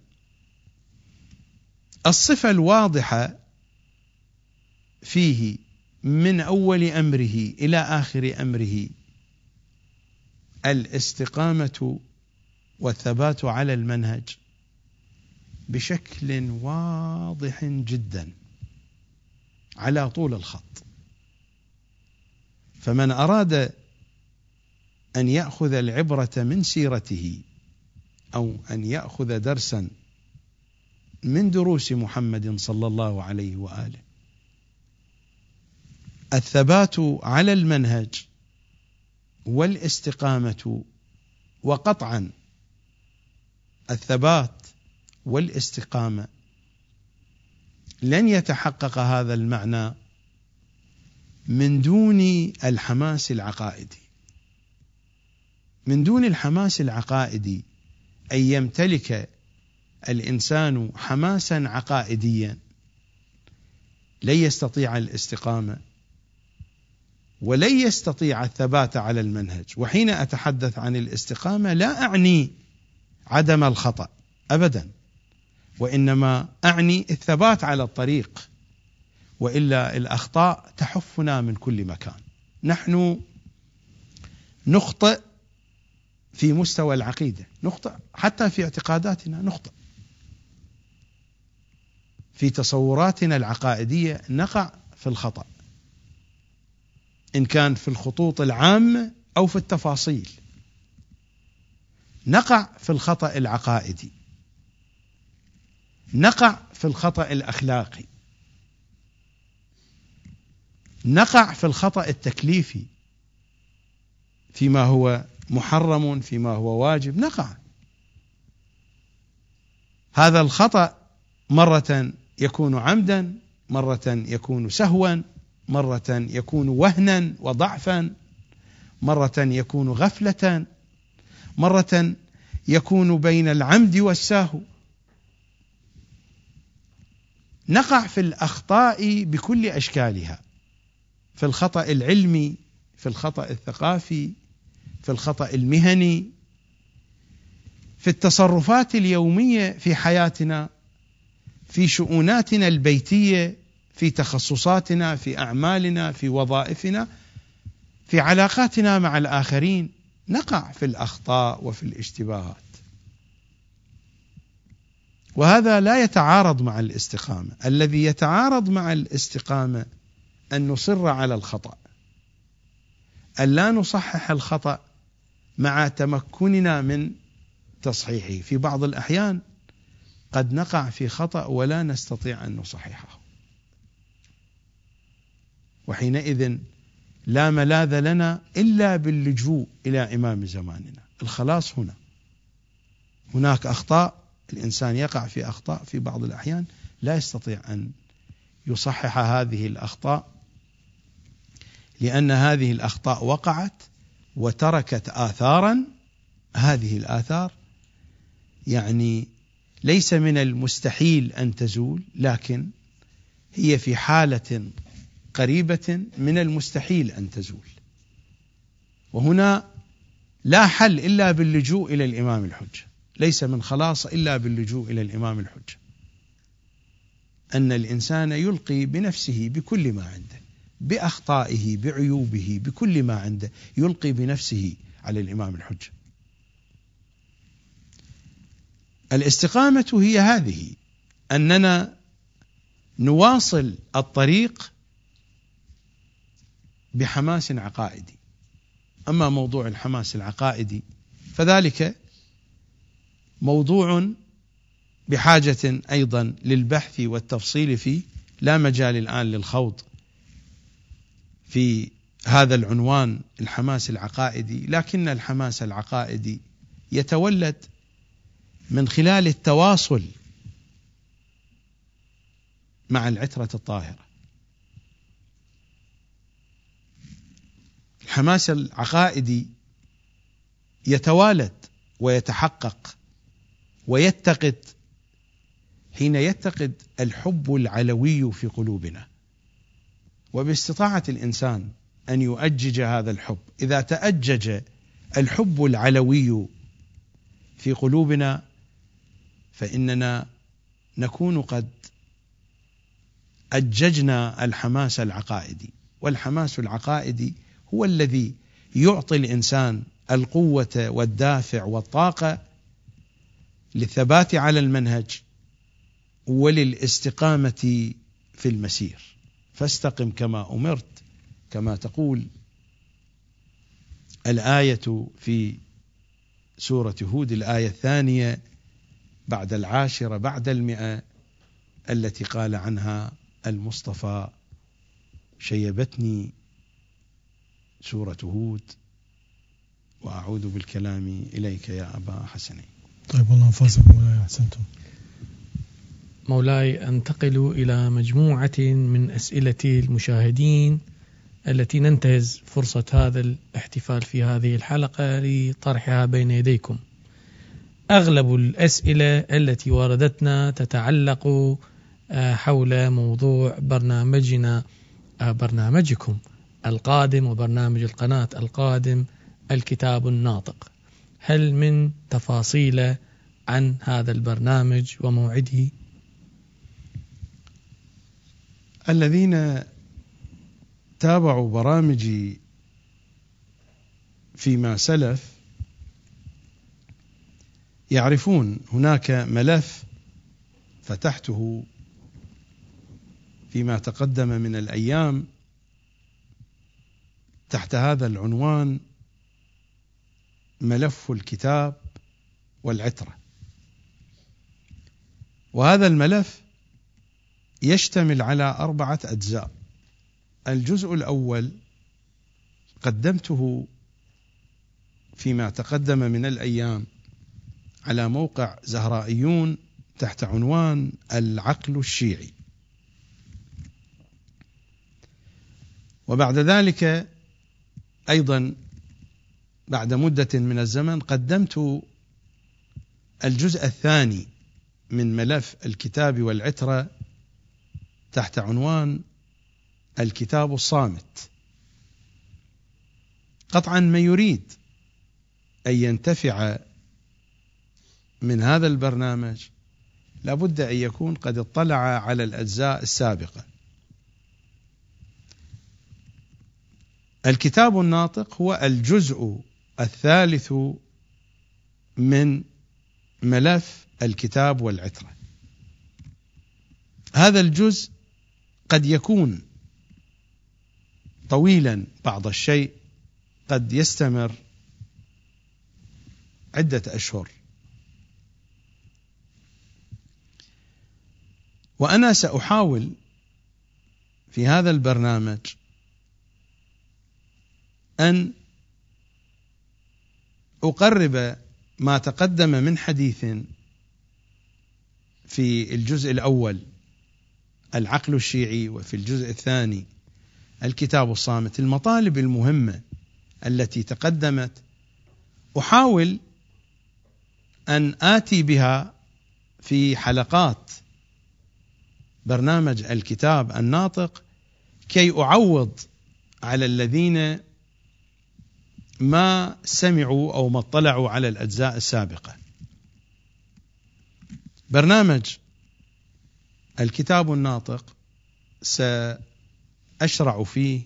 الصفة الواضحة فيه من أول أمره إلى آخر أمره الاستقامة والثبات على المنهج. بشكل واضح جدا على طول الخط. فمن أراد أن يأخذ العبرة من سيرته أو أن يأخذ درسا من دروس محمد صلى الله عليه وآله الثبات على المنهج والاستقامة وقطعا الثبات والاستقامة. لن يتحقق هذا المعنى من دون الحماس العقائدي. من دون الحماس العقائدي أن يمتلك الإنسان حماسا عقائديا لن يستطيع الاستقامة ولن يستطيع الثبات على المنهج. وحين أتحدث عن الاستقامة لا أعني عدم الخطأ ابدا. وإنما أعني الثبات على الطريق وإلا الأخطاء تحفنا من كل مكان. نحن نخطئ في مستوى العقيدة نخطئ حتى في اعتقاداتنا نخطئ. في تصوراتنا العقائدية نقع في الخطأ إن كان في الخطوط العامة أو في التفاصيل. نقع في الخطأ العقائدي. نقع في الخطأ الأخلاقي. نقع في الخطأ التكليفي. فيما هو محرم فيما هو واجب نقع. هذا الخطأ مرة يكون عمدا مرة يكون سهوا مرة يكون وهنا وضعفا مرة يكون غفلة مرة يكون بين العمد والساهو نقع في الأخطاء بكل أشكالها. في الخطأ العلمي في الخطأ الثقافي في الخطأ المهني في التصرفات اليومية في حياتنا في شؤوناتنا البيتية في تخصصاتنا في أعمالنا في وظائفنا في علاقاتنا مع الآخرين. نقع في الأخطاء وفي الاشتباهات. وهذا لا يتعارض مع الاستقامة. الذي يتعارض مع الاستقامة أن نصر على الخطأ. أن لا نصحح الخطأ مع تمكننا من تصحيحه. في بعض الأحيان قد نقع في خطأ ولا نستطيع أن نصححه. وحينئذ لا ملاذ لنا إلا باللجوء إلى إمام زماننا. الخلاص هنا. هناك أخطاء الإنسان يقع في أخطاء في بعض الأحيان لا يستطيع أن يصحح هذه الأخطاء لأن هذه الأخطاء وقعت وتركت اثارا. هذه الآثار يعني ليس من المستحيل أن تزول لكن هي في حالة قريبة من المستحيل أن تزول. وهنا لا حل إلا باللجوء إلى الإمام الحجة. ليس من خلاص إلا باللجوء إلى الإمام الحجة. أن الإنسان يلقي بنفسه بكل ما عنده بأخطائه بعيوبه بكل ما عنده يلقي بنفسه على الإمام الحجة. الاستقامة هي هذه أننا نواصل الطريق بحماس عقائدي. أما موضوع الحماس العقائدي فذلك موضوع بحاجة أيضا للبحث والتفصيل فيه لا مجال الآن للخوض في هذا العنوان الحماس العقائدي لكن الحماس العقائدي يتولد من خلال التواصل مع العترة الطاهرة. الحماس العقائدي يتوالد ويتحقق ويتقد حين يتقد الحب العلوي في قلوبنا. وباستطاعة الإنسان أن يؤجج هذا الحب إذا تأجج الحب العلوي في قلوبنا فإننا نكون قد أججنا الحماس العقائدي. والحماس العقائدي هو الذي يعطي الإنسان القوة والدافع والطاقة للثبات على المنهج وللاستقامة في المسير. فاستقم كما أمرت كما تقول الآية في سورة هود الآية الثانية بعد العاشرة بعد المئة التي قال عنها المصطفى شيبتني سورة هود. وأعوذ بالكلام إليك يا أبا حسنين. طيب والله أنفاسكم مولاي أحسنتم مولاي أنتقل إلى مجموعة من أسئلة المشاهدين التي ننتهز فرصة هذا الاحتفال في هذه الحلقة لطرحها بين يديكم. أغلب الأسئلة التي وردتنا تتعلق آه، حول موضوع برنامجنا آه، برنامجكم القادم وبرنامج القناة القادم الكتاب الناطق. هل من تفاصيل عن هذا البرنامج وموعده؟ الذين تابعوا برامجي فيما سلف يعرفون هناك ملف فتحته فيما تقدم من الأيام تحت هذا العنوان ملف الكتاب والعترة. وهذا الملف يشتمل على أربعة أجزاء. الجزء الأول قدمته فيما تقدم من الأيام على موقع زهرائيون تحت عنوان العقل الشيعي. وبعد ذلك أيضا بعد مدة من الزمن قدمت الجزء الثاني من ملف الكتاب والعترة تحت عنوان الكتاب الصامت. قطعا من يريد أن ينتفع من هذا البرنامج لابد أن يكون قد اطلع على الأجزاء السابقة. الكتاب الناطق هو الجزء الثالث من ملف الكتاب والعترة. هذا الجزء قد يكون طويلا بعض الشيء قد يستمر عدة أشهر. وأنا سأحاول في هذا البرنامج أن أقرب ما تقدم من حديث في الجزء الأول العقل الشيعي وفي الجزء الثاني الكتاب الصامت المطالب المهمة التي تقدمت أحاول أن آتي بها في حلقات برنامج الكتاب الناطق كي أعوض على الذين ما سمعوا أو ما اطلعوا على الأجزاء السابقة. برنامج الكتاب الناطق أشرع فيه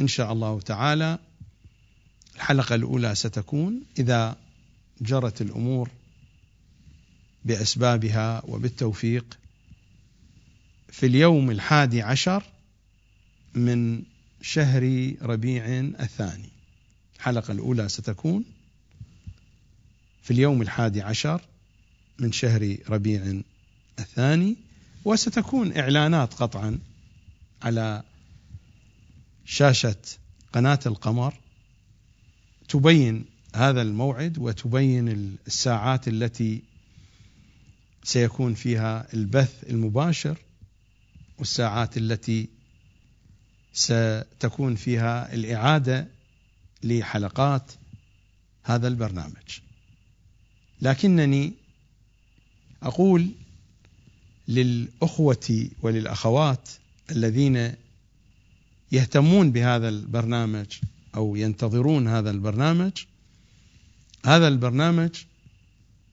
إن شاء الله تعالى. الحلقة الأولى ستكون إذا جرت الأمور بأسبابها وبالتوفيق. في اليوم الحادي عشر من شهر ربيع الثاني. الحلقة الأولى ستكون في اليوم الحادي عشر من شهر ربيع الثاني وستكون إعلانات قطعا على شاشة قناة القمر تبين هذا الموعد وتبين الساعات التي سيكون فيها البث المباشر والساعات التي ستكون فيها الإعادة لحلقات هذا البرنامج. لكنني أقول للأخوة وللأخوات الذين يهتمون بهذا البرنامج أو ينتظرون هذا البرنامج هذا البرنامج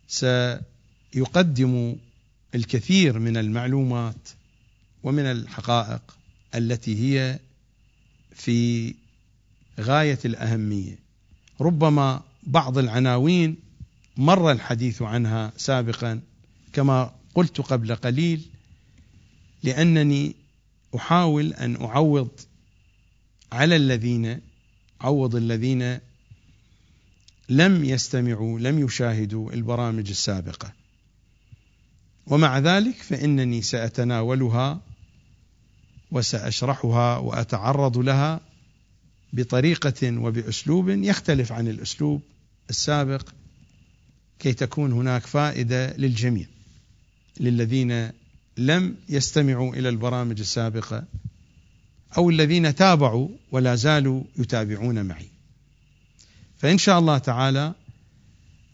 سيقدم الكثير من المعلومات ومن الحقائق التي هي في غاية الأهمية. ربما بعض العناوين مر الحديث عنها سابقا كما قلت قبل قليل لأنني أحاول أن أعوض على الذين عوض الذين لم يستمعوا لم يشاهدوا البرامج السابقة. ومع ذلك فإنني سأتناولها وسأشرحها وأتعرض لها بطريقة وبأسلوب يختلف عن الأسلوب السابق كي تكون هناك فائدة للجميع للذين لم يستمعوا إلى البرامج السابقة أو الذين تابعوا ولا زالوا يتابعون معي. فإن شاء الله تعالى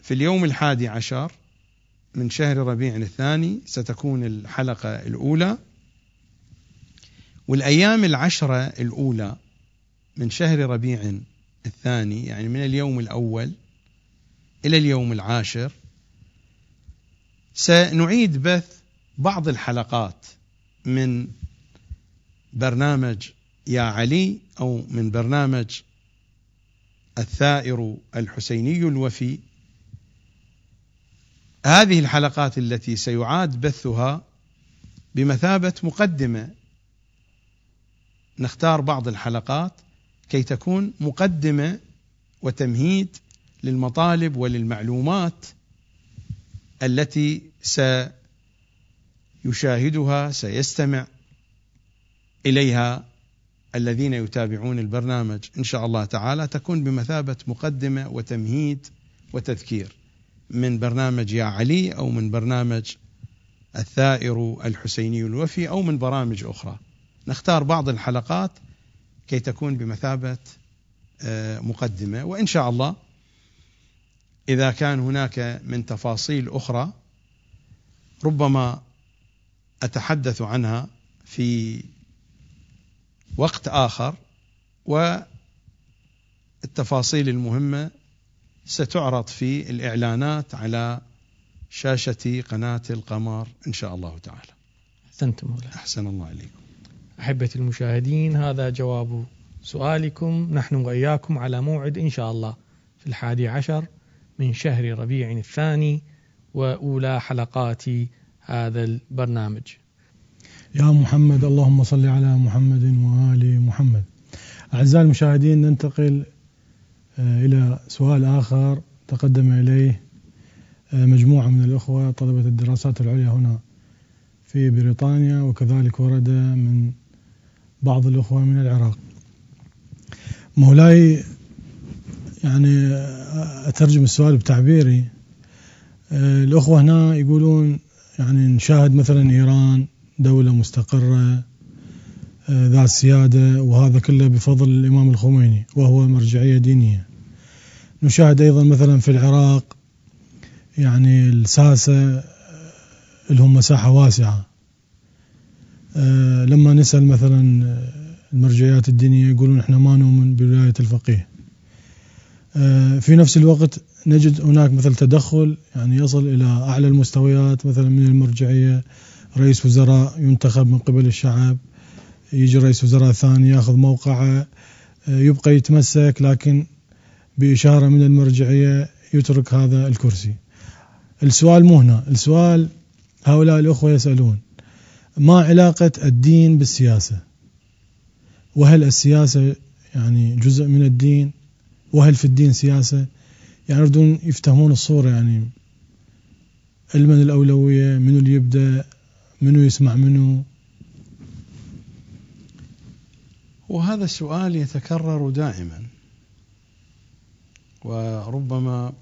في اليوم الحادي عشر من شهر ربيع الثاني ستكون الحلقة الأولى والأيام العشرة الأولى من شهر ربيع الثاني يعني من اليوم الأول إلى اليوم العاشر سنعيد بث بعض الحلقات من برنامج يا علي أو من برنامج الثائر الحسيني الوفي. هذه الحلقات التي سيعاد بثها بمثابة مقدمة. نختار بعض الحلقات كي تكون مقدمة وتمهيد للمطالب وللمعلومات التي سيشاهدها سيستمع إليها الذين يتابعون البرنامج إن شاء الله تعالى تكون بمثابة مقدمة وتمهيد وتذكير من برنامج يا علي أو من برنامج الثائر الحسيني الوفي أو من برامج أخرى. نختار بعض الحلقات كي تكون بمثابة آه، مقدمة. وإن شاء الله إذا كان هناك من تفاصيل أخرى ربما أتحدث عنها في وقت آخر والتفاصيل المهمة ستعرض في الإعلانات على شاشة قناة القمر إن شاء الله تعالى. أحسنتم. أحسن الله إليكم. أحبتي المشاهدين هذا جواب سؤالكم. نحن وإياكم على موعد إن شاء الله في الحادي عشر من شهر ربيع الثاني وأولى حلقات هذا البرنامج. يا محمد اللهم صل على محمد وآل محمد. أعزائي المشاهدين ننتقل آه، إلى سؤال آخر تقدم إليه آه، مجموعة من الأخوة طلبة الدراسات العليا هنا في بريطانيا وكذلك ورد من بعض الأخوة من العراق. مولاي يعني آه، أترجم السؤال بتعبيري. الأخوة هنا يقولون يعني نشاهد مثلا إيران دولة مستقرة آه، ذات سيادة وهذا كله بفضل الإمام الخميني وهو مرجعية دينية. نشاهد أيضا مثلا في العراق يعني الساسة آه، لهم مساحة واسعة. آه، لما نسأل مثلا المرجعيات الدينية يقولون إحنا ما نؤمن بولاية الفقيه. في نفس الوقت نجد هناك مثل تدخل يعني يصل إلى أعلى المستويات مثلا من المرجعية رئيس وزراء ينتخب من قبل الشعب يجي رئيس وزراء ثاني يأخذ موقعه يبقى يتمسك لكن بإشارة من المرجعية يترك هذا الكرسي. السؤال مو هنا. السؤال هؤلاء الأخوة يسألون ما علاقة الدين بالسياسة؟ وهل السياسة يعني جزء من الدين؟ وهل في الدين سياسة؟ يعني يريدون يفتهمون الصورة يعني المن الأولوية من اللي يبدأ منو يسمع منو؟ وهذا السؤال يتكرر دائما وربما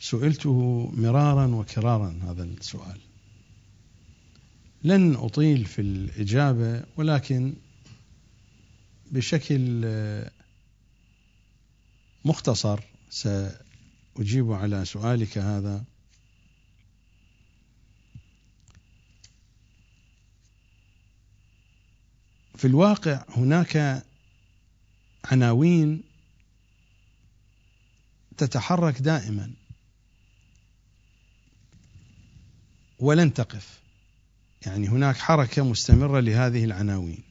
سئلته مرارا وكرارا هذا السؤال. لن أطيل في الإجابة ولكن بشكل مختصر سأجيب على سؤالك هذا. في الواقع هناك عناوين تتحرك دائما. ولن تقف. يعني هناك حركة مستمرة لهذه العناوين.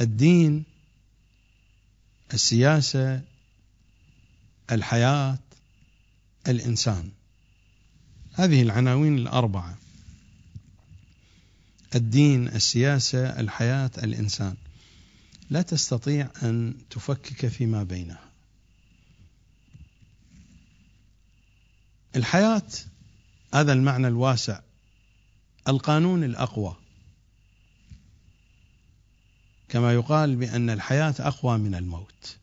الدين السياسة الحياة الإنسان. هذه العناوين الأربعة. الدين السياسة الحياة الإنسان. لا تستطيع أن تفكك فيما بينها. الحياة هذا المعنى الواسع القانون الأقوى. كما يقال بأن الحياة أقوى من الموت.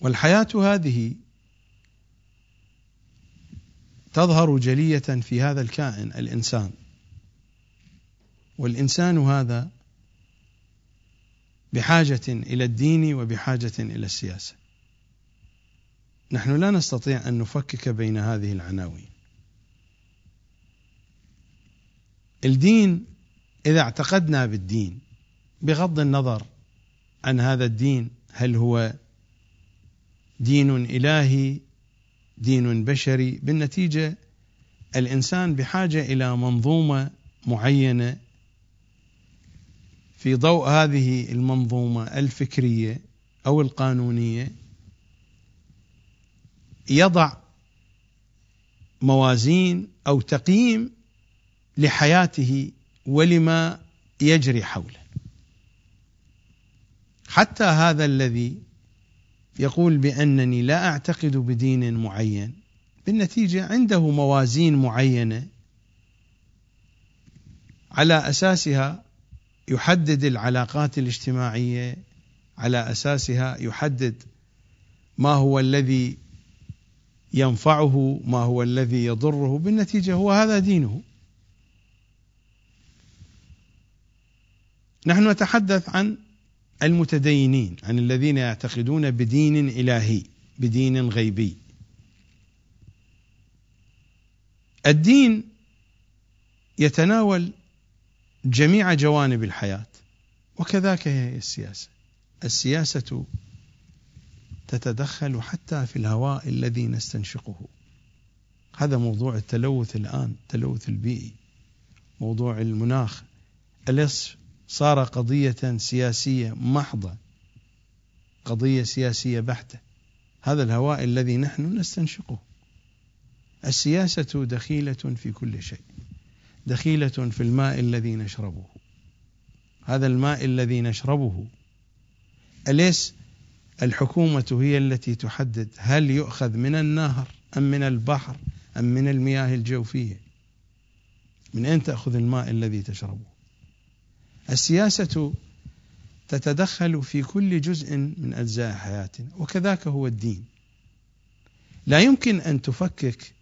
والحياة هذه تظهر جلية في هذا الكائن الإنسان. والإنسان هذا بحاجة إلى الدين وبحاجة إلى السياسة. نحن لا نستطيع أن نفكك بين هذه العناوين. الدين إذا اعتقدنا بالدين بغض النظر عن هذا الدين هل هو دين إلهي دين بشري؟ بالنتيجة الإنسان بحاجة إلى منظومة معينة في ضوء هذه المنظومة الفكرية أو القانونية يضع موازين أو تقييم لحياته ولما يجري حوله. حتى هذا الذي يقول بأنني لا أعتقد بدين معين بالنتيجة عنده موازين معينة على أساسها يحدد العلاقات الاجتماعية على أساسها يحدد ما هو الذي ينفعه ما هو الذي يضره بالنتيجة هو هذا دينه. نحن نتحدث عن المتدينين عن الذين يعتقدون بدين إلهي بدين غيبي. الدين يتناول جميع جوانب الحياة وكذاك هي السياسة. السياسة تتدخل حتى في الهواء الذي نستنشقه. هذا موضوع التلوث الآن التلوث البيئي. موضوع المناخ. أليس صار قضية سياسية محضة؟ قضية سياسية بحتة. هذا الهواء الذي نحن نستنشقه. السياسة دخيلة في كل شيء. دخيلة في الماء الذي نشربه. هذا الماء الذي نشربه. أليس الحكومة هي التي تحدد هل يؤخذ من النهر أم من البحر أم من المياه الجوفية. من أين تأخذ الماء الذي تشربه؟ السياسة تتدخل في كل جزء من أجزاء حياتنا وكذاك هو الدين. لا يمكن أن تفكك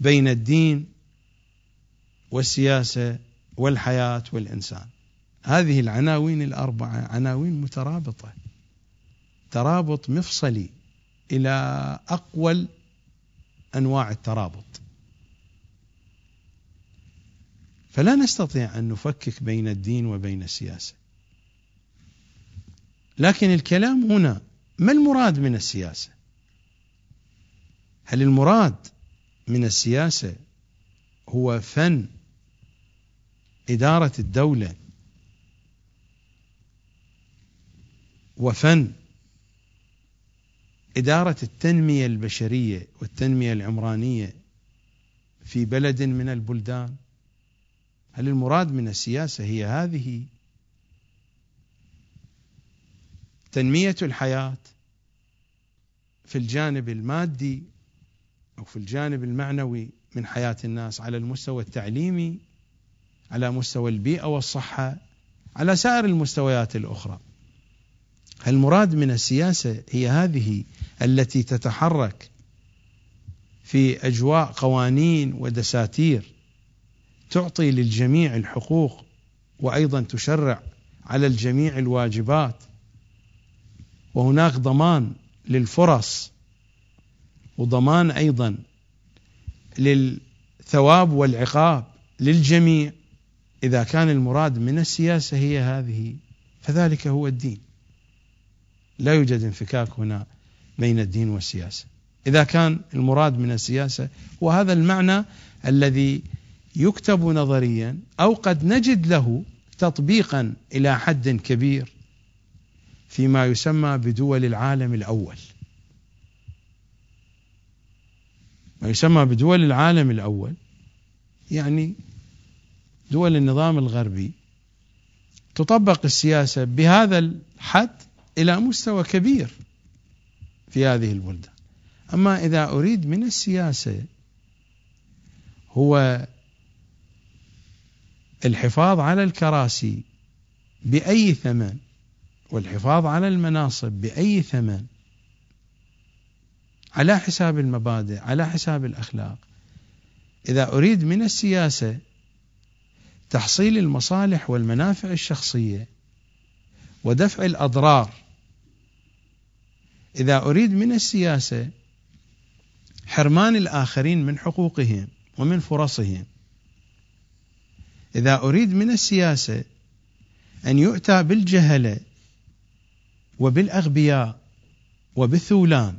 بين الدين والسياسة والحياة والإنسان. هذه العناوين الأربعة عناوين مترابطة. ترابط مفصلي إلى أقوى أنواع الترابط فلا نستطيع أن نفكك بين الدين وبين السياسة. لكن الكلام هنا ما المراد من السياسة؟ هل المراد من السياسة هو فن إدارة الدولة وفن إدارة التنمية البشرية والتنمية العمرانية في بلد من البلدان هل المراد من السياسة هي هذه؟ تنمية الحياة في الجانب المادي أو في الجانب المعنوي من حياة الناس على المستوى التعليمي على مستوى البيئة والصحة على سائر المستويات الأخرى. المراد من السياسة هي هذه التي تتحرك في أجواء قوانين ودساتير تعطي للجميع الحقوق وأيضا تشرع على الجميع الواجبات. وهناك ضمان للفرص وضمان أيضا للثواب والعقاب للجميع. إذا كان المراد من السياسة هي هذه فذلك هو الدين. لا يوجد انفكاك هنا بين الدين والسياسة إذا كان المراد من السياسة وهذا المعنى الذي يكتب نظريا أو قد نجد له تطبيقا إلى حد كبير فيما يسمى بدول العالم الأول. ما يسمى بدول العالم الأول يعني دول النظام الغربي تطبق السياسة بهذا الحد إلى مستوى كبير في هذه البلدان. أما إذا أريد من السياسة هو الحفاظ على الكراسي بأي ثمن والحفاظ على المناصب بأي ثمن على حساب المبادئ على حساب الأخلاق إذا أريد من السياسة تحصيل المصالح والمنافع الشخصية ودفع الأضرار إذا أريد من السياسة حرمان الآخرين من حقوقهم ومن فرصهم. إذا أريد من السياسة أن يؤتى بالجهله وبالأغبياء وبالثولان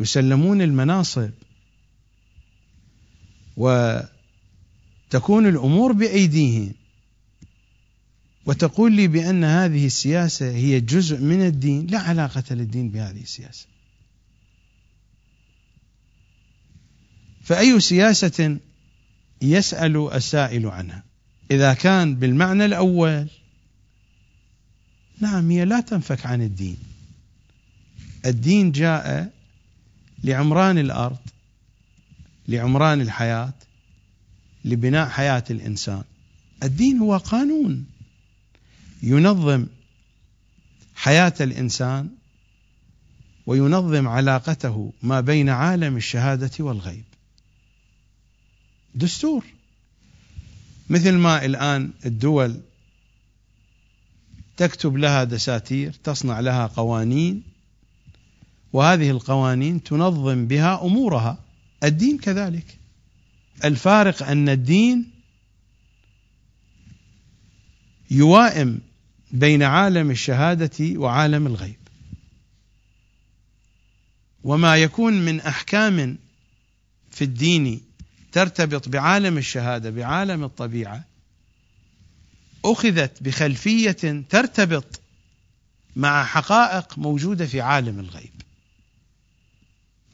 يسلمون المناصب وتكون الأمور بأيديهم وتقول لي بأن هذه السياسة هي جزء من الدين لا علاقة للدين بهذه السياسة. فأي سياسة يسأل السائل عنها؟ إذا كان بالمعنى الأول نعم هي لا تنفك عن الدين. الدين جاء لعمران الأرض لعمران الحياة لبناء حياة الإنسان. الدين هو قانون. ينظم حياة الإنسان وينظم علاقته ما بين عالم الشهادة والغيب. دستور. مثل ما الآن الدول تكتب لها دساتير تصنع لها قوانين وهذه القوانين تنظم بها أمورها. الدين كذلك. الفارق أن الدين يوائم بين عالم الشهادة وعالم الغيب وما يكون من أحكام في الدين ترتبط بعالم الشهادة بعالم الطبيعة أخذت بخلفية ترتبط مع حقائق موجودة في عالم الغيب.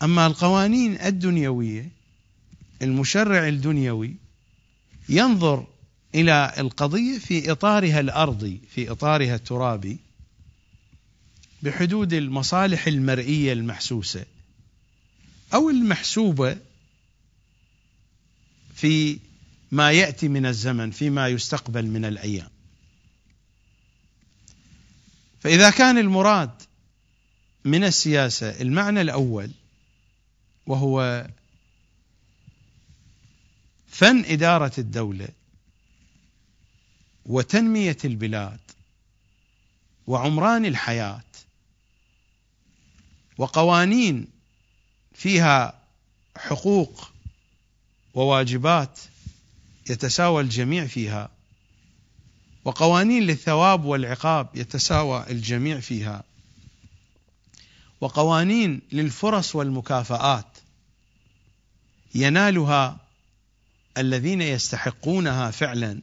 أما القوانين الدنيوية المشرع الدنيوي ينظر إلى القضية في إطارها الأرضي، في إطارها الترابي بحدود المصالح المرئية المحسوسة أو المحسوبة في ما يأتي من الزمن فيما يستقبل من الأيام. فإذا كان المراد من السياسة المعنى الأول وهو فن إدارة الدولة وتنمية البلاد وعمران الحياة وقوانين فيها حقوق وواجبات يتساوى الجميع فيها وقوانين للثواب والعقاب يتساوى الجميع فيها وقوانين للفرص والمكافآت ينالها الذين يستحقونها فعلا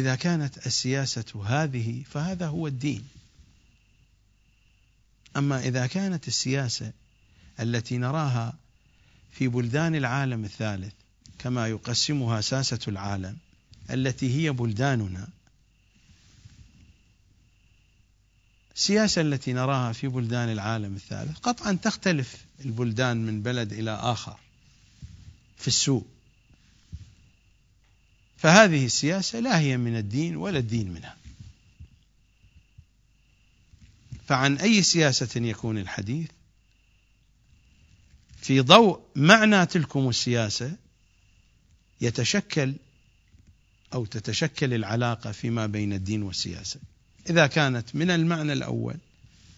إذا كانت السياسة هذه فهذا هو الدين. أما إذا كانت السياسة التي نراها في بلدان العالم الثالث كما يقسمها ساسة العالم التي هي بلداننا السياسة التي نراها في بلدان العالم الثالث قطعا تختلف البلدان من بلد إلى آخر في السوء فهذه السياسة لا هي من الدين ولا الدين منها. فعن أي سياسة يكون الحديث؟ في ضوء معنى تلكم السياسة يتشكل أو تتشكل العلاقة فيما بين الدين والسياسة. إذا كانت من المعنى الأول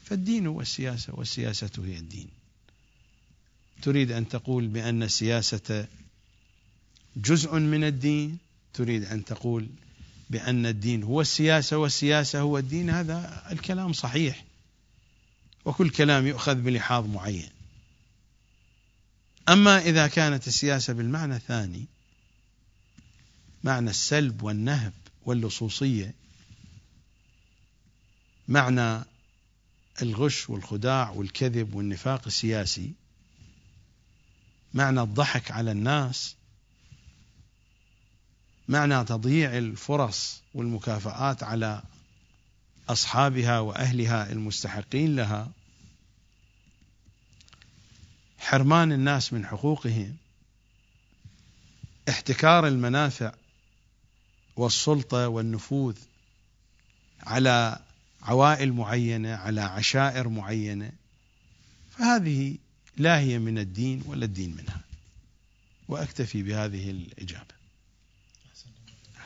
فالدين هو السياسة والسياسة هي الدين. تريد أن تقول بأن السياسة جزء من الدين؟ تريد أن تقول بأن الدين هو السياسة والسياسة هو الدين هذا الكلام صحيح. وكل كلام يؤخذ بلحاظ معين. أما إذا كانت السياسة بالمعنى الثاني معنى السلب والنهب واللصوصية معنى الغش والخداع والكذب والنفاق السياسي معنى الضحك على الناس معنى تضييع الفرص والمكافآت على أصحابها وأهلها المستحقين لها. حرمان الناس من حقوقهم. احتكار المنافع والسلطة والنفوذ على عوائل معينة على عشائر معينة. فهذه لا هي من الدين ولا الدين منها. وأكتفي بهذه الإجابة.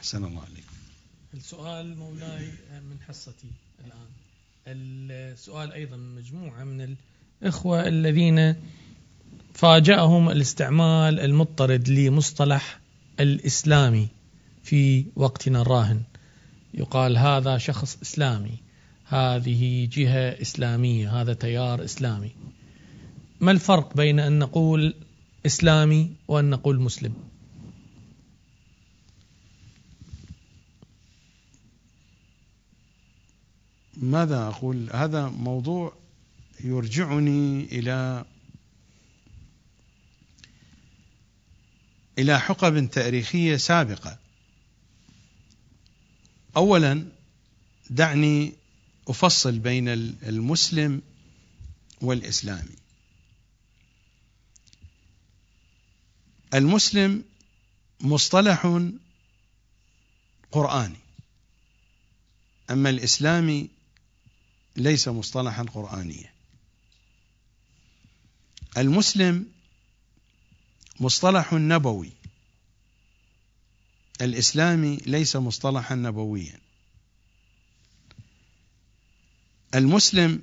أحسن الله عليكم السؤال مولاي من حصتي الآن. السؤال أيضا مجموعة من الإخوة الذين فاجأهم الاستعمال المضطرد لمصطلح الإسلامي في وقتنا الراهن. يقال هذا شخص إسلامي. هذه جهة إسلامية. هذا تيار إسلامي. ما الفرق بين أن نقول إسلامي وأن نقول مسلم؟ ماذا أقول؟ هذا موضوع يرجعني إلى إلى حقب تاريخية سابقة. أولا دعني أفصل بين المسلم والإسلامي. المسلم مصطلح قرآني أما الإسلامي ليس مصطلحا قرآنيا. المسلم مصطلح نبوي. الإسلامي ليس مصطلحا نبويا. المسلم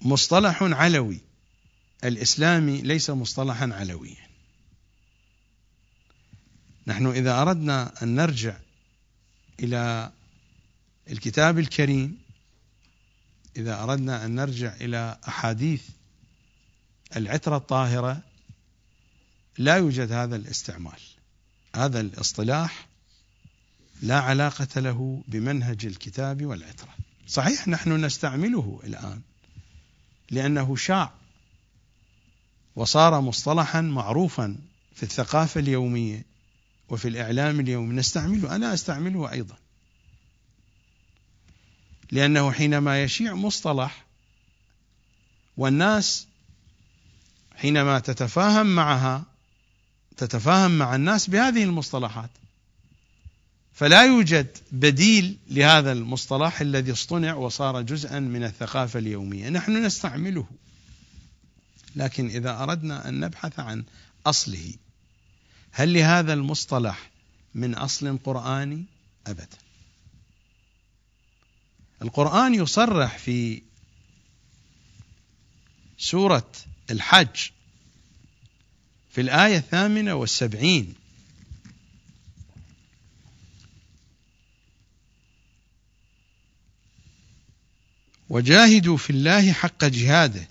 مصطلح علوي. الإسلامي ليس مصطلحا علويا. نحن إذا أردنا أن نرجع إلى الكتاب الكريم. إذا أردنا أن نرجع إلى أحاديث العترة الطاهرة لا يوجد هذا الاستعمال. هذا الاصطلاح لا علاقة له بمنهج الكتاب والعترة. صحيح نحن نستعمله الآن لأنه شاع وصار مصطلحا معروفا في الثقافة اليومية وفي الإعلام اليومي. نستعمله أنا أستعمله أيضا. لأنه حينما يشيع مصطلح والناس حينما تتفاهم معها تتفاهم مع الناس بهذه المصطلحات فلا يوجد بديل لهذا المصطلح الذي اصطنع وصار جزءا من الثقافة اليومية. نحن نستعمله لكن إذا أردنا أن نبحث عن أصله هل لهذا المصطلح من أصل قرآني؟ أبدا. القرآن يصرح في سورة الحج في الآية الثامنة والسبعين. وجاهدوا في الله حق جهاده.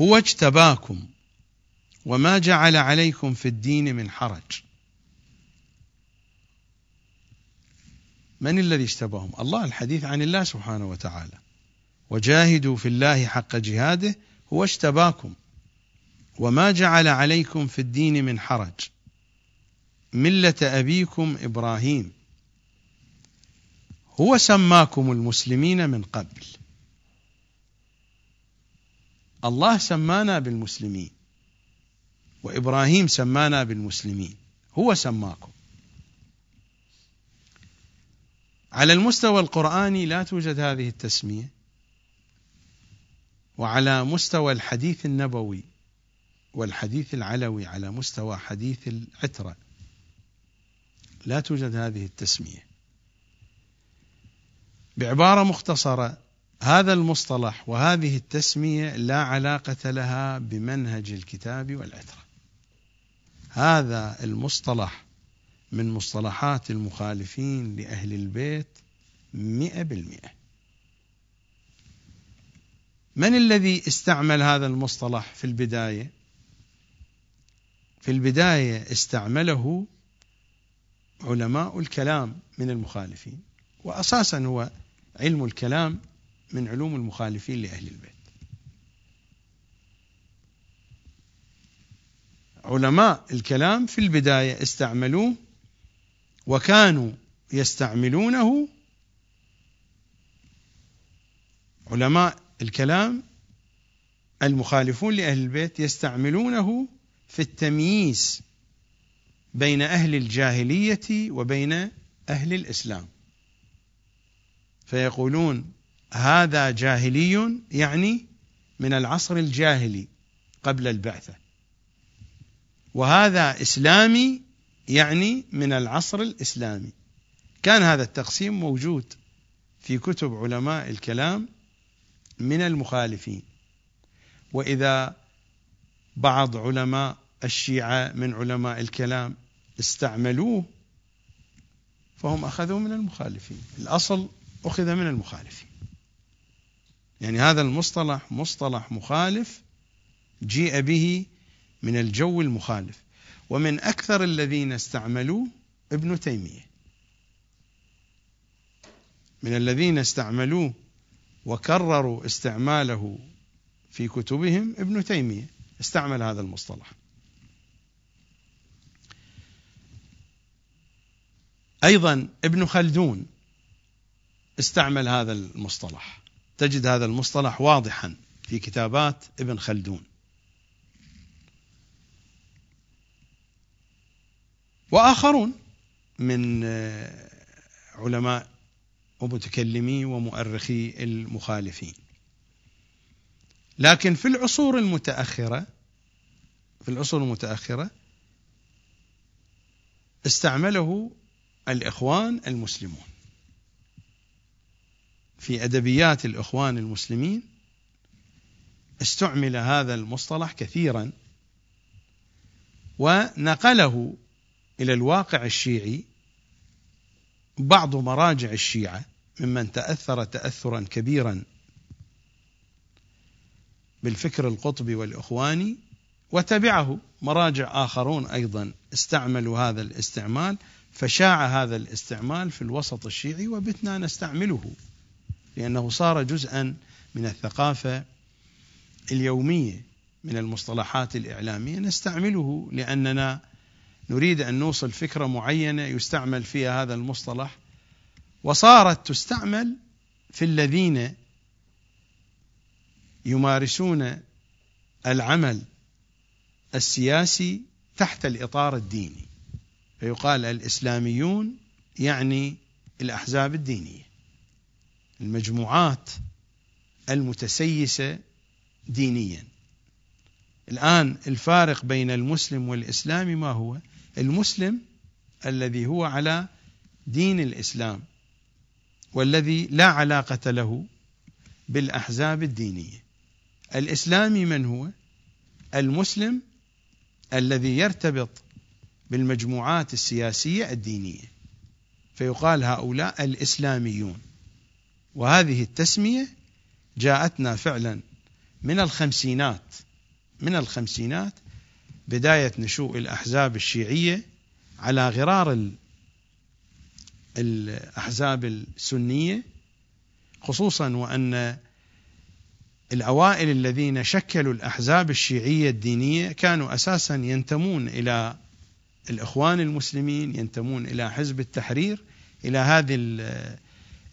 هو اجتباكم وما جعل عليكم في الدين من حرج. من الذي اجتباهم؟ الله الحديث عن الله سبحانه وتعالى. وجاهدوا في الله حق جهاده هو اجتباكم. وما جعل عليكم في الدين من حرج. ملة أبيكم إبراهيم. هو سماكم المسلمين من قبل. الله سمانا بالمسلمين. وإبراهيم سمانا بالمسلمين. هو سماكم. على المستوى القرآني لا توجد هذه التسمية. وعلى مستوى الحديث النبوي والحديث العلوي على مستوى حديث العترة لا توجد هذه التسمية. بعبارة مختصرة هذا المصطلح وهذه التسمية لا علاقة لها بمنهج الكتاب والعترة. هذا المصطلح من مصطلحات المخالفين لأهل البيت مئة بالمئة. من الذي استعمل هذا المصطلح في البداية؟ في البداية استعمله علماء الكلام من المخالفين وأساسا هو علم الكلام من علوم المخالفين لأهل البيت. علماء الكلام في البداية استعملوه وكانوا يستعملونه علماء الكلام المخالفون لأهل البيت يستعملونه في التمييز بين أهل الجاهلية وبين أهل الإسلام. فيقولون هذا جاهلي يعني من العصر الجاهلي قبل البعثة. وهذا إسلامي يعني من العصر الإسلامي. كان هذا التقسيم موجود في كتب علماء الكلام من المخالفين. وإذا بعض علماء الشيعة من علماء الكلام استعملوه فهم أخذوا من المخالفين. الأصل أخذ من المخالفين. يعني هذا المصطلح مصطلح مخالف جيء به من الجو المخالف. ومن أكثر الذين استعملوه ابن تيمية. من الذين استعملوه وكرروا استعماله في كتبهم ابن تيمية. استعمل هذا المصطلح. أيضا ابن خلدون استعمل هذا المصطلح. تجد هذا المصطلح واضحا في كتابات ابن خلدون. وآخرون من علماء ومتكلمي ومؤرخي المخالفين. لكن في العصور المتأخرة في العصور المتأخرة استعمله الإخوان المسلمون. في أدبيات الإخوان المسلمين استعمل هذا المصطلح كثيرا ونقله إلى الواقع الشيعي بعض مراجع الشيعة ممن تأثر تأثرا كبيرا بالفكر القطبي والإخواني وتبعه مراجع آخرون أيضا استعملوا هذا الاستعمال فشاع هذا الاستعمال في الوسط الشيعي وبتنا نستعمله لأنه صار جزءا من الثقافة اليومية من المصطلحات الإعلامية. نستعمله لأننا نريد أن نوصل فكرة معينة يستعمل فيها هذا المصطلح وصارت تستعمل في الذين يمارسون العمل السياسي تحت الإطار الديني. فيقال الإسلاميون يعني الأحزاب الدينية المجموعات المتسيسة دينيا. الآن الفارق بين المسلم والإسلامي ما هو؟ المسلم الذي هو على دين الإسلام والذي لا علاقة له بالأحزاب الدينية. الإسلامي من هو؟ المسلم الذي يرتبط بالمجموعات السياسية الدينية. فيقال هؤلاء الإسلاميون. وهذه التسمية جاءتنا فعلا من الخمسينات من الخمسينات بداية نشوء الأحزاب الشيعية على غرار الأحزاب السنية خصوصا وأن الأوائل الذين شكلوا الأحزاب الشيعية الدينية كانوا أساسا ينتمون إلى الإخوان المسلمين ينتمون إلى حزب التحرير إلى هذه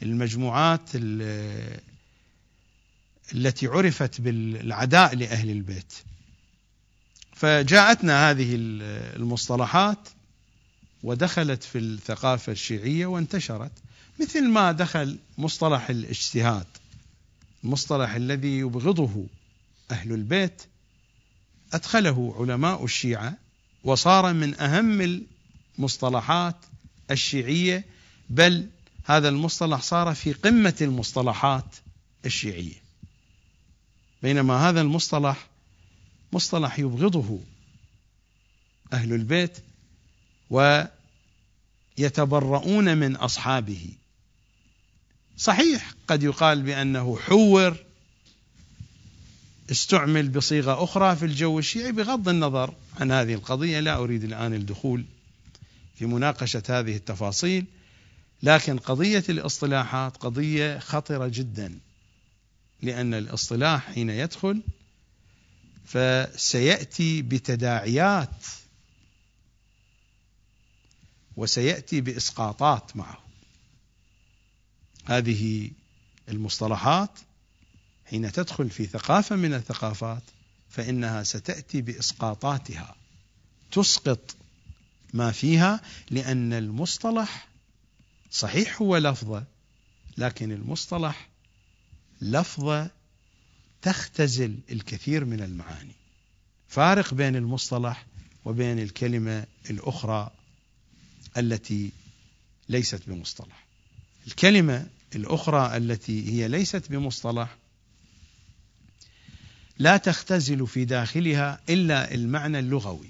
المجموعات التي عرفت بالعداء لأهل البيت. فجاءتنا هذه المصطلحات ودخلت في الثقافة الشيعية وانتشرت. مثل ما دخل مصطلح الاجتهاد المصطلح الذي يبغضه أهل البيت أدخله علماء الشيعة وصار من أهم المصطلحات الشيعية بل هذا المصطلح صار في قمة المصطلحات الشيعية. بينما هذا المصطلح مصطلح يبغضه أهل البيت ويتبرؤون من أصحابه. صحيح قد يقال بأنه حور استعمل بصيغة أخرى في الجو الشيعي بغض النظر عن هذه القضية لا أريد الآن الدخول في مناقشة هذه التفاصيل لكن قضية الاصطلاحات قضية خطرة جدا لأن الاصطلاح حين يدخل فسيأتي بتداعيات وسيأتي بإسقاطات معه. هذه المصطلحات حين تدخل في ثقافة من الثقافات فإنها ستأتي بإسقاطاتها. تسقط ما فيها لأن المصطلح صحيح هو لفظة لكن المصطلح لفظة تختزل الكثير من المعاني. فارق بين المصطلح وبين الكلمة الأخرى التي ليست بمصطلح. الكلمة الأخرى التي هي ليست بمصطلح لا تختزل في داخلها إلا المعنى اللغوي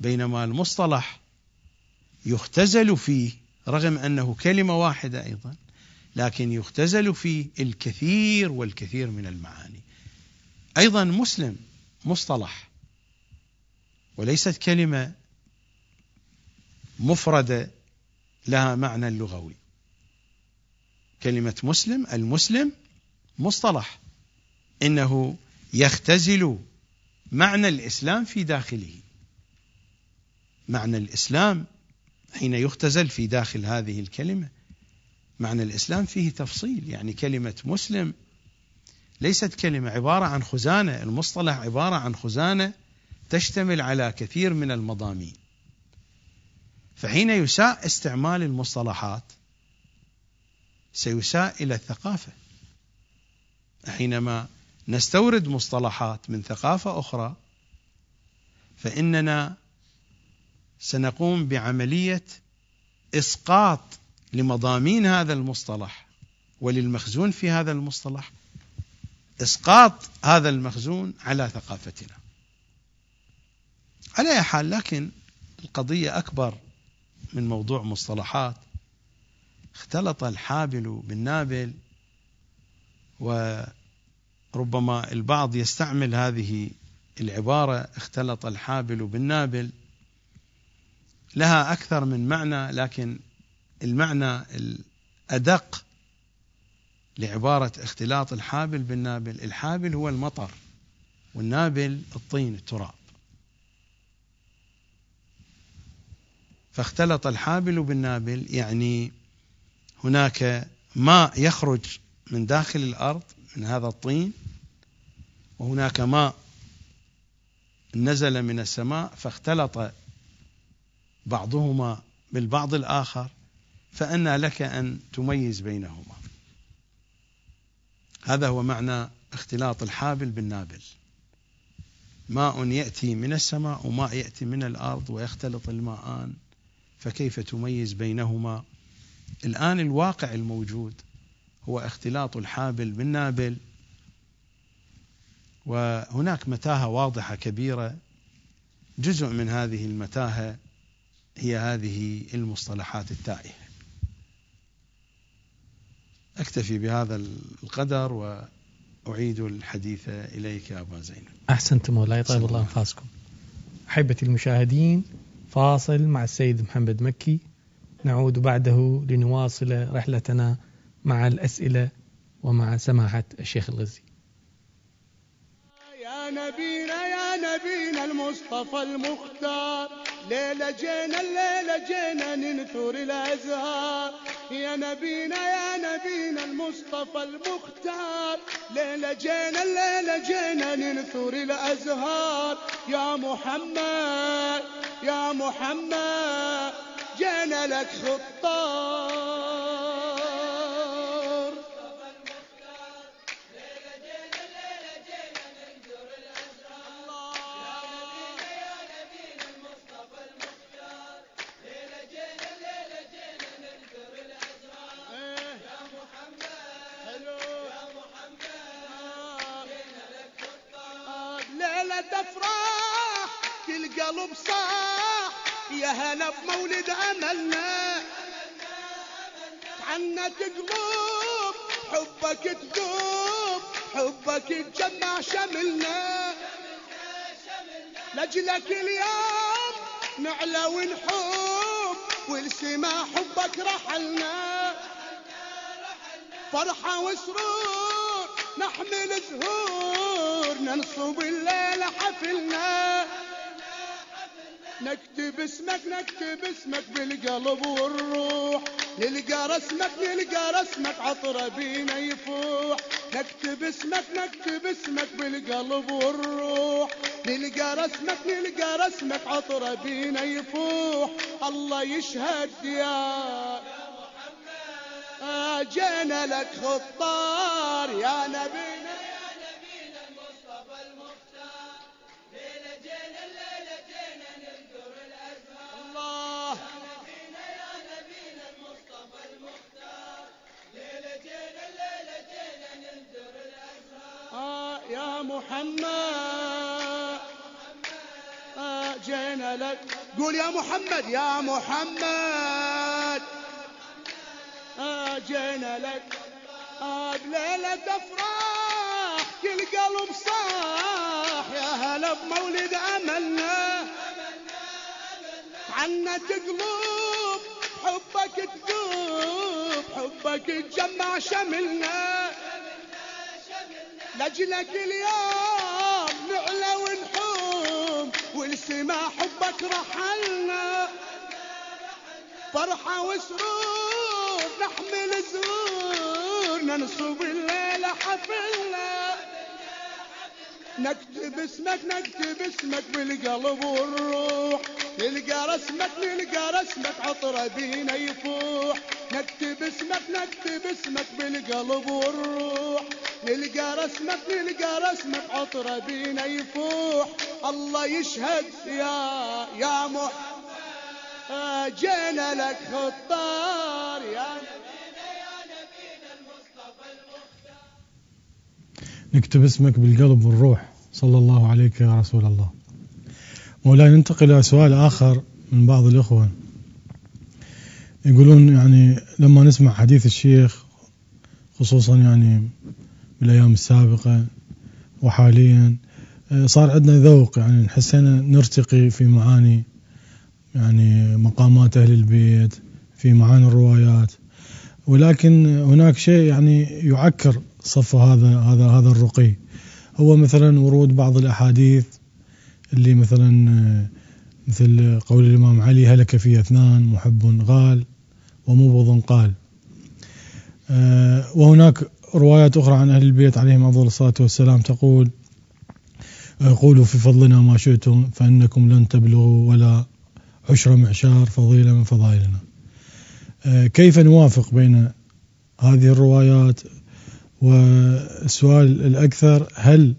بينما المصطلح يختزل فيه رغم أنه كلمة واحدة أيضا. لكن يختزل فيه الكثير والكثير من المعاني. أيضا مسلم مصطلح وليست كلمة مفردة لها معنى لغوي. كلمة مسلم المسلم مصطلح إنه يختزل معنى الإسلام في داخله. معنى الإسلام حين يختزل في داخل هذه الكلمة معنى الإسلام فيه تفصيل يعني كلمة مسلم ليست كلمة عبارة عن خزانة المصطلح عبارة عن خزانة تشتمل على كثير من المضامين. فحين يساء استعمال المصطلحات سيساء إلى الثقافة. حينما نستورد مصطلحات من ثقافة أخرى فإننا سنقوم بعملية إسقاط لمضامين هذا المصطلح وللمخزون في هذا المصطلح. إسقاط هذا المخزون على ثقافتنا. على أي حال لكن القضية أكبر من موضوع مصطلحات. اختلط الحابل بالنابل وربما البعض يستعمل هذه العبارة اختلط الحابل بالنابل. لها أكثر من معنى لكن المعنى الأدق لعبارة اختلاط الحابل بالنابل. الحابل هو المطر والنابل الطين التراب. فاختلط الحابل بالنابل يعني هناك ماء يخرج من داخل الأرض من هذا الطين وهناك ماء نزل من السماء فاختلط بعضهما بالبعض الآخر. فأن لك أن تميز بينهما. هذا هو معنى اختلاط الحابل بالنابل. ماء يأتي من السماء وماء يأتي من الأرض ويختلط الماءان فكيف تميز بينهما؟ الآن الواقع الموجود هو اختلاط الحابل بالنابل وهناك متاهة واضحة كبيرة. جزء من هذه المتاهة هي هذه المصطلحات التائهة. أكتفي بهذا القدر وأعيد الحديث إليك أبا زينب. أحسنتم مولاي طيب الله أنفاسكم أحبتي المشاهدين فاصل مع السيد محمد مكي. نعود بعده لنواصل رحلتنا مع الأسئلة ومع سماحة الشيخ الغزي. يا نبينا يا نبينا المصطفى المختار. ليلة جينا الليلة جينا ننثر الأزهار. يا نبينا يا نبينا المصطفى المختار. ليلة جينا الليلة جينا ننثر الأزهار. يا محمد يا محمد جينا لك خطار. كل قلب صاح يا هلا بمولد أملنا. عنك قلوب حبك تذوب حبك تجمع شملنا. لاجلك اليوم نعلى ونحب والسما حبك رحلنا. فرحة وسرور نحمل زهور ننصب الليلة حفلنا. نكتب اسمك نكتب اسمك بالقلب والروح. نلقى رسمك نلقى رسمك عطرة بينا يفوح. نكتب اسمك نكتب اسمك بالقلب والروح. نلقى رسمك نلقى رسمك عطرة بينا يفوح. الله يشهد يا جينا لك خطار يا نبينا يا محمد جينا لك. قول يا محمد يا محمد. جينا لك. بليلة أفراح كل قلب صاح. يا هلا بمولد أملنا. عنا تقلوب حبك تذوب حبك تجمع شملنا. لاجلك اليوم نعلى ونحوم والسما حبك رحلنا. فرحة وسرور نحمل زهور ننصب الليلة حفلنا. نكتب اسمك نكتب اسمك بالقلب والروح. نلقى رسمك نلقى رسمك عطرة بينا يفوح. نكتب اسمك نكتب اسمك بالقلب والروح. نلقى رسمك نلقى رسمك عطرة بينا يفوح. الله يشهد يا يا محمد. جينا لك خطار يا نكتب اسمك بالقلب والروح. صلى الله عليك يا رسول الله. مولاي ننتقل إلى سؤال آخر من بعض الإخوة. يقولون يعني لما نسمع حديث الشيخ خصوصا يعني بالأيام السابقة وحاليا. صار عندنا ذوق يعني حسينا نرتقي في معاني يعني مقامات أهل البيت في معاني الروايات. ولكن هناك شيء يعني يعكر صف هذا هذا هذا الرقي. هو مثلا ورود بعض الأحاديث اللي مثلا مثل قول الإمام علي هلك في أثنان محب غال ومبغض قال. وهناك روايات أخرى عن أهل البيت عليهم أفضل الصلاة والسلام تقول قولوا في فضلنا ما شئتم فإنكم لن تبلغوا ولا عشر معشار فضيلة من فضائلنا. كيف نوافق بين هذه الروايات؟ والسؤال الأكثر هل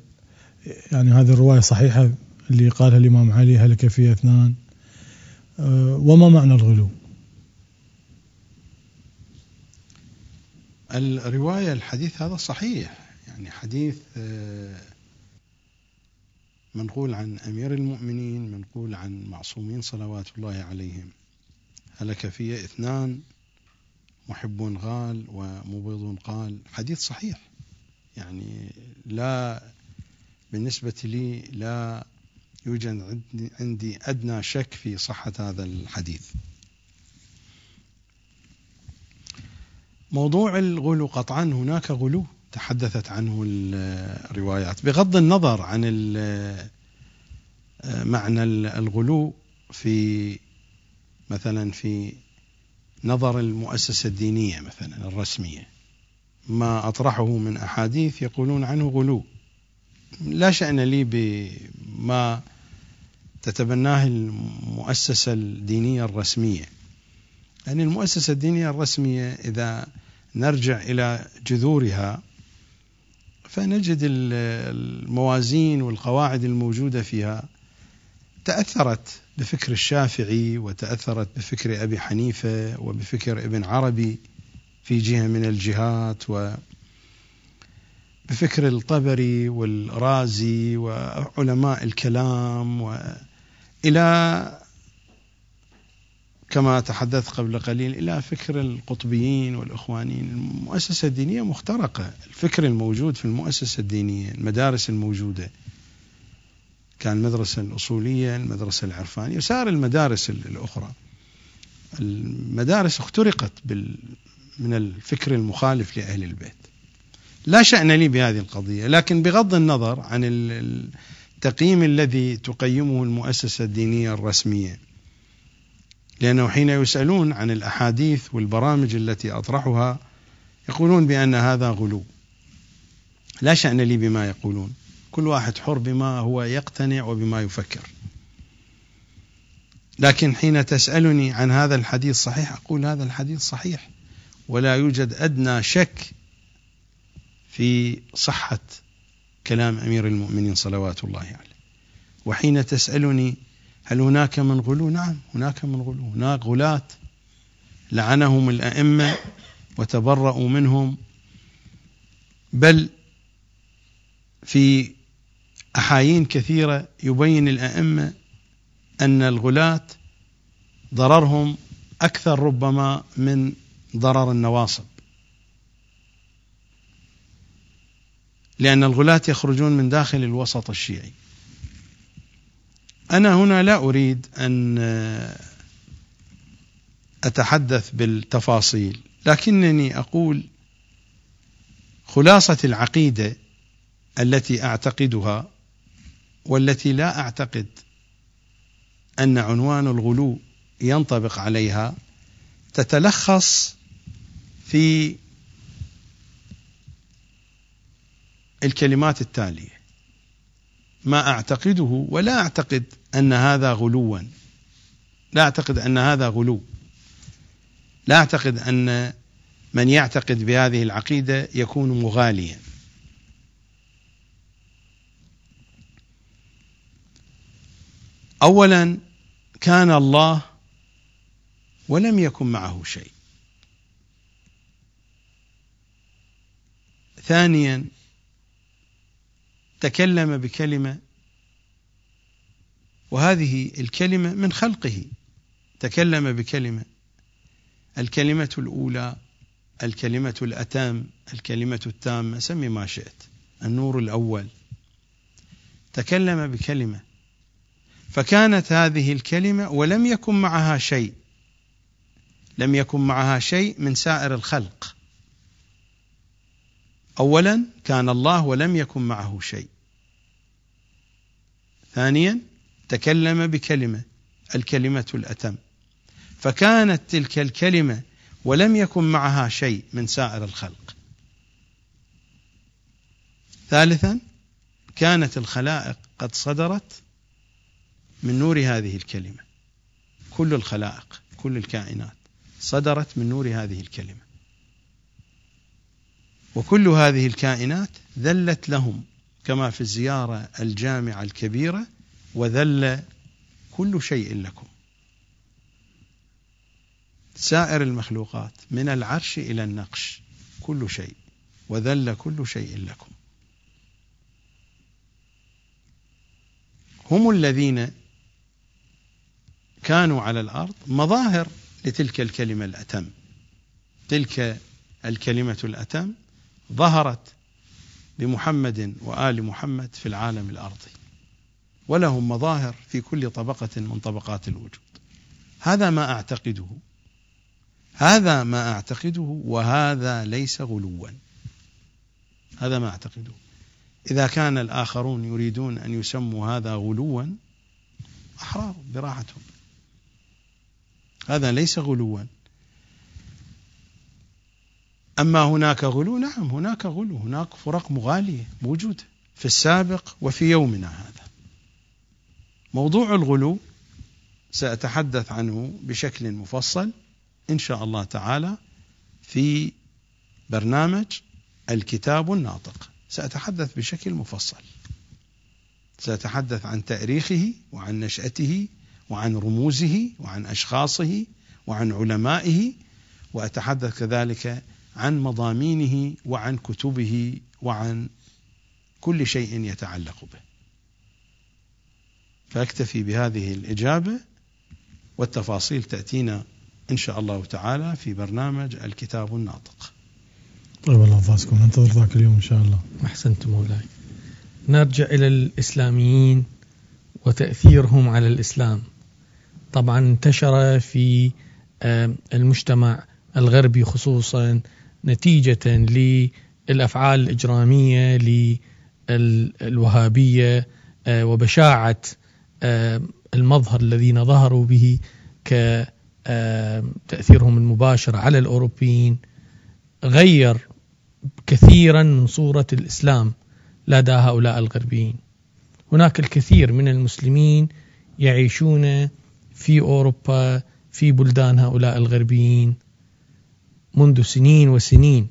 يعني هذه الرواية صحيحة اللي قالها الإمام علي؟ هلك فيها اثنان؟ وما معنى الغلو؟ الرواية الحديث هذا صحيح. يعني حديث منقول عن أمير المؤمنين منقول عن معصومين صلوات الله عليهم. هلك في اثنان محب غال ومبغض قال. حديث صحيح. يعني لا بالنسبة لي لا يوجد عندي أدنى شك في صحة هذا الحديث. موضوع الغلو قطعا هناك غلو تحدثت عنه الروايات. بغض النظر عن معنى الغلو في مثلا في نظر المؤسسة الدينية مثلا الرسمية ما أطرحه من أحاديث يقولون عنه غلو. لا شأن لي بما تتبناه المؤسسة الدينية الرسمية. يعني المؤسسة الدينية الرسمية إذا نرجع إلى جذورها فنجد الموازين والقواعد الموجودة فيها. تأثرت بفكر الشافعي وتأثرت بفكر أبي حنيفة وبفكر ابن عربي في جهة من الجهات و بفكر الطبري والرازي وعلماء الكلام وإلى كما تحدثت قبل قليل إلى فكر القطبيين والإخوانيين. المؤسسة الدينية مخترقة. الفكر الموجود في المؤسسة الدينية المدارس الموجودة. كان المدرسة الأصولية المدرسة العرفانية وسائر المدارس الأخرى. المدارس اخترقت بال من الفكر المخالف لأهل البيت. لا شأن لي بهذه القضية لكن بغض النظر عن التقييم الذي تقيمه المؤسسة الدينية الرسمية. لأنه حين يسألون عن الأحاديث والبرامج التي أطرحها يقولون بأن هذا غلو. لا شأن لي بما يقولون. كل واحد حر بما هو يقتنع وبما يفكر. لكن حين تسألني عن هذا الحديث صحيح أقول هذا الحديث صحيح. ولا يوجد أدنى شك في صحة كلام أمير المؤمنين صلوات الله عليه. وحين تسألني هل هناك من غلو؟ نعم هناك من غلو. هناك غلاة لعنهم الأئمة وتبرأوا منهم. بل في أحايين كثيرة يبين الأئمة أن الغلاة ضررهم أكثر ربما من ضرر النواصب. لأن الغلاة يخرجون من داخل الوسط الشيعي. أنا هنا لا أريد أن أتحدث بالتفاصيل لكنني أقول خلاصة العقيدة التي أعتقدها والتي لا أعتقد أن عنوان الغلو ينطبق عليها تتلخص في الكلمات التالية. ما أعتقده ولا أعتقد أن هذا غلوا. لا أعتقد أن هذا غلو. لا أعتقد أن من يعتقد بهذه العقيدة يكون مغاليا. اولا كان الله ولم يكن معه شيء. ثانيا تكلم بكلمة وهذه الكلمة من خلقه. تكلم بكلمة الكلمة الأولى الكلمة الأتم الكلمة التامة سمي ما شئت النور الأول. تكلم بكلمة فكانت هذه الكلمة ولم يكن معها شيء لم يكن معها شيء من سائر الخلق. اولا كان الله ولم يكن معه شيء. ثانيا تكلم بكلمة الكلمة الأتم. فكانت تلك الكلمة ولم يكن معها شيء من سائر الخلق. ثالثا كانت الخلائق قد صدرت من نور هذه الكلمة. كل الخلائق كل الكائنات صدرت من نور هذه الكلمة. وكل هذه الكائنات ذلت لهم كما في الزيارة الجامعة الكبيرة وذل كل شيء لكم. سائر المخلوقات من العرش إلى النقش كل شيء وذل كل شيء لكم. هم الذين كانوا على الأرض مظاهر لتلك الكلمة الأتم. تلك الكلمة الأتم ظهرت بمحمد وآل محمد في العالم الأرضي. ولهم مظاهر في كل طبقة من طبقات الوجود. هذا ما أعتقده. هذا ما أعتقده وهذا ليس غلوا. هذا ما أعتقده. إذا كان الآخرون يريدون أن يسموا هذا غلوا أحرار براحتهم. هذا ليس غلوا. أما هناك غلو؟ نعم هناك غلو. هناك فرق مغالية موجودة في السابق وفي يومنا هذا. موضوع الغلو سأتحدث عنه بشكل مفصل إن شاء الله تعالى في برنامج الكتاب الناطق. سأتحدث بشكل مفصل. سأتحدث عن تاريخه وعن نشأته وعن رموزه وعن أشخاصه وعن علمائه وأتحدث كذلك عن مضامينه وعن كتبه وعن كل شيء يتعلق به فأكتفي بهذه الإجابة والتفاصيل تأتينا إن شاء الله تعالى في برنامج الكتاب الناطق. طيب الله يحفظكم ننتظر ذاك اليوم إن شاء الله. احسنت مولاي. نرجع إلى الإسلاميين وتأثيرهم على الإسلام. طبعا انتشر في المجتمع الغربي خصوصا نتيجة للأفعال الإجرامية للوهابية آه، وبشاعة المظهر الذين ظهروا به كتأثيرهم المباشر على الأوروبيين غير كثيرا من صورة الإسلام لدى هؤلاء الغربيين. هناك الكثير من المسلمين يعيشون في أوروبا في بلدان هؤلاء الغربيين. منذ سنين وسنين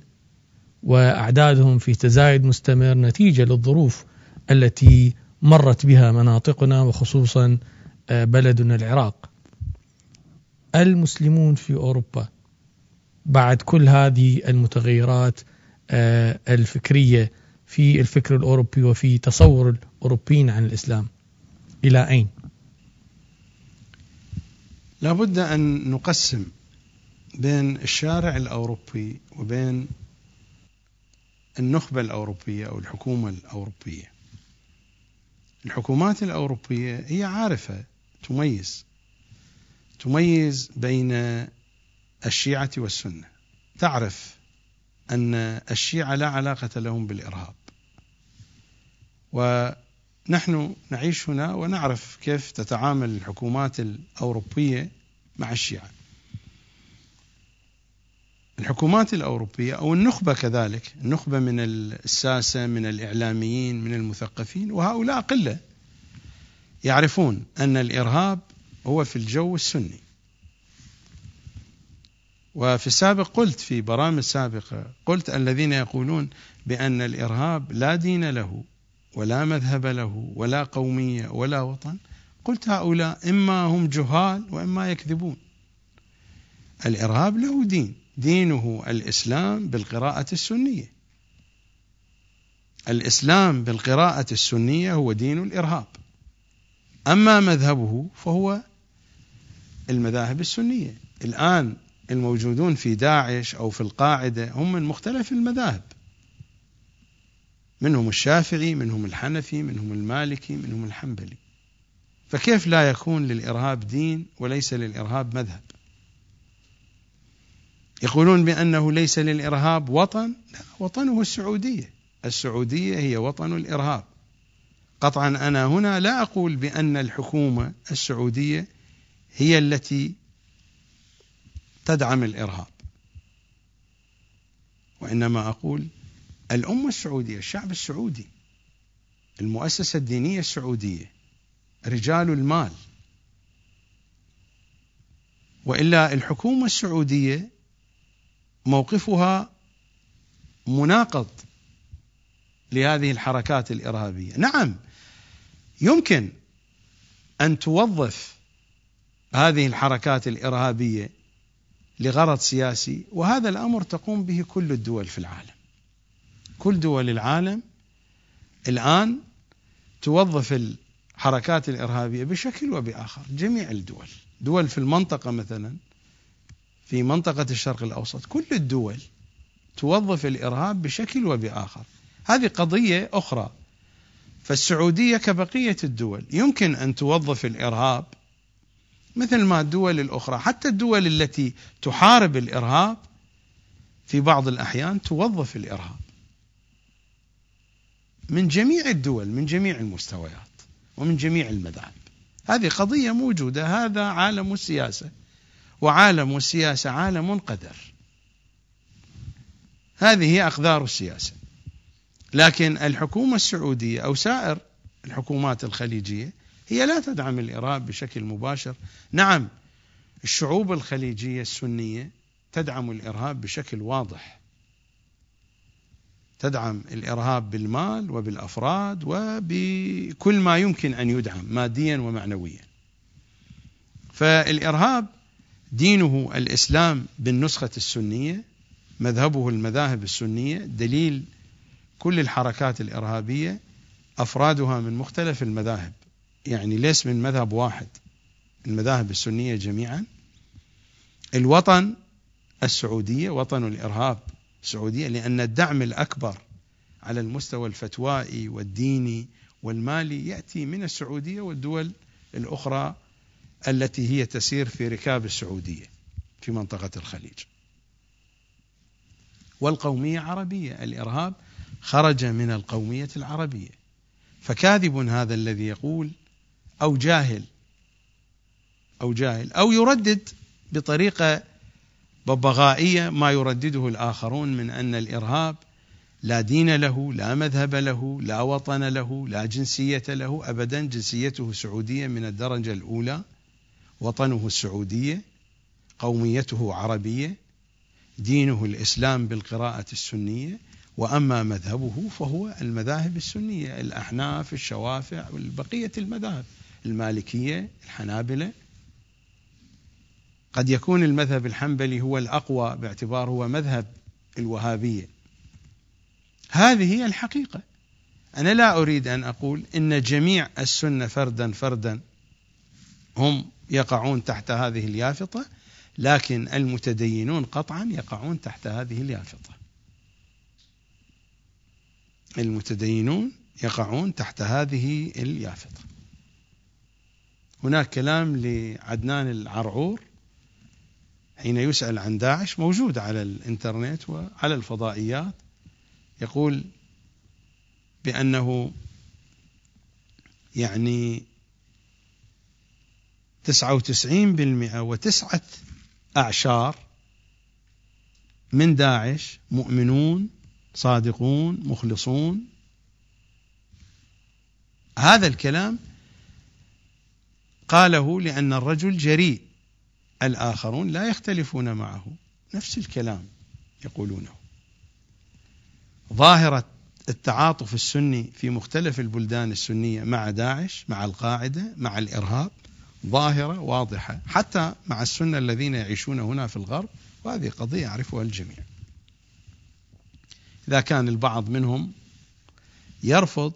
وأعدادهم في تزايد مستمر نتيجة للظروف التي مرت بها مناطقنا وخصوصا آه، بلدنا العراق المسلمون في أوروبا بعد كل هذه المتغيرات آه، الفكرية في الفكر الأوروبي وفي تصور الأوروبيين عن الإسلام إلى أين؟ لابد أن نقسم بين الشارع الأوروبي وبين النخبة الأوروبية أو الحكومة الأوروبية. الحكومات الأوروبية هي عارفة تميز تميز بين الشيعة والسنة. تعرف أن الشيعة لا علاقة لهم بالإرهاب. ونحن نعيش هنا ونعرف كيف تتعامل الحكومات الأوروبية مع الشيعة. الحكومات الأوروبية أو النخبة كذلك النخبة من الساسة من الإعلاميين من المثقفين وهؤلاء قلة. يعرفون أن الإرهاب هو في الجو السني. وفي السابق قلت في برامج سابقة قلت الذين يقولون بأن الإرهاب لا دين له ولا مذهب له ولا قومية ولا وطن قلت هؤلاء إما هم جهال وإما يكذبون. الإرهاب له دين. دينه الإسلام بالقراءة السنية. الإسلام بالقراءة السنية هو دين الإرهاب. أما مذهبه فهو المذاهب السنية. الآن الموجودون في داعش أو في القاعدة هم من مختلف المذاهب. منهم الشافعي منهم الحنفي منهم المالكي منهم الحنبلي. فكيف لا يكون للإرهاب دين وليس للإرهاب مذهب؟ يقولون بأنه ليس للإرهاب وطن لا وطنه السعودية. السعودية هي وطن الإرهاب. قطعا أنا هنا لا أقول بأن الحكومة السعودية هي التي تدعم الإرهاب. وإنما أقول الأمة السعودية الشعب السعودي المؤسسة الدينية السعودية رجال المال. وإلا الحكومة السعودية موقفها مناقض لهذه الحركات الإرهابية نعم يمكن أن توظف هذه الحركات الإرهابية لغرض سياسي وهذا الأمر تقوم به كل الدول في العالم. كل دول العالم الآن توظف الحركات الإرهابية بشكل وبآخر، جميع الدول، دول في المنطقة مثلا في منطقة الشرق الأوسط، كل الدول توظف الإرهاب بشكل وبآخر. هذه قضية أخرى. فالسعودية كبقية الدول يمكن أن توظف الإرهاب مثل ما الدول الأخرى. حتى الدول التي تحارب الإرهاب في بعض الأحيان توظف الإرهاب. من جميع الدول من جميع المستويات ومن جميع المذاهب. هذه قضية موجودة. هذا عالم السياسة. وعالم السياسة عالم قدر. هذه هي أقدار السياسة. لكن الحكومة السعودية أو سائر الحكومات الخليجية هي لا تدعم الإرهاب بشكل مباشر. نعم الشعوب الخليجية السنية تدعم الإرهاب بشكل واضح. تدعم الإرهاب بالمال وبالأفراد وبكل ما يمكن أن يدعم ماديا ومعنويا. فالإرهاب دينه الإسلام بالنسخة السنية مذهبه المذاهب السنية دليل كل الحركات الإرهابية أفرادها من مختلف المذاهب يعني ليس من مذهب واحد المذاهب السنية جميعا. الوطن السعودية وطن الإرهاب السعودية لأن الدعم الأكبر على المستوى الفتوائي والديني والمالي يأتي من السعودية والدول الأخرى التي هي تسير في ركاب السعودية في منطقة الخليج. والقومية عربية الإرهاب خرج من القومية العربية. فكاذب هذا الذي يقول أو جاهل أو جاهل أو يردد بطريقة ببغائية ما يردده الآخرون من أن الإرهاب لا دين له لا مذهب له لا وطن له لا جنسية له. أبدا جنسيته سعودية من الدرجة الأولى. وطنه السعودية قوميته عربية دينه الإسلام بالقراءة السنية وأما مذهبه فهو المذاهب السنية الأحناف الشوافع والبقية المذاهب المالكية الحنابلة. قد يكون المذهب الحنبلي هو الأقوى باعتباره هو مذهب الوهابية. هذه هي الحقيقة. أنا لا أريد أن أقول إن جميع السنة فردا فردا هم يقعون تحت هذه اليافطة لكن المتدينون قطعا يقعون تحت هذه اليافطة. المتدينون يقعون تحت هذه اليافطة. هناك كلام لعدنان العرعور حين يسأل عن داعش موجود على الإنترنت وعلى الفضائيات يقول بأنه يعني تسعة وتسعين بالمئة وتسعة أعشار من داعش مؤمنون صادقون مخلصون. هذا الكلام قاله لأن الرجل جريء الآخرون لا يختلفون معه نفس الكلام يقولونه. ظاهرة التعاطف السني في مختلف البلدان السنية مع داعش مع القاعدة مع الإرهاب ظاهرة واضحة. حتى مع السنة الذين يعيشون هنا في الغرب وهذه قضية يعرفها الجميع. إذا كان البعض منهم يرفض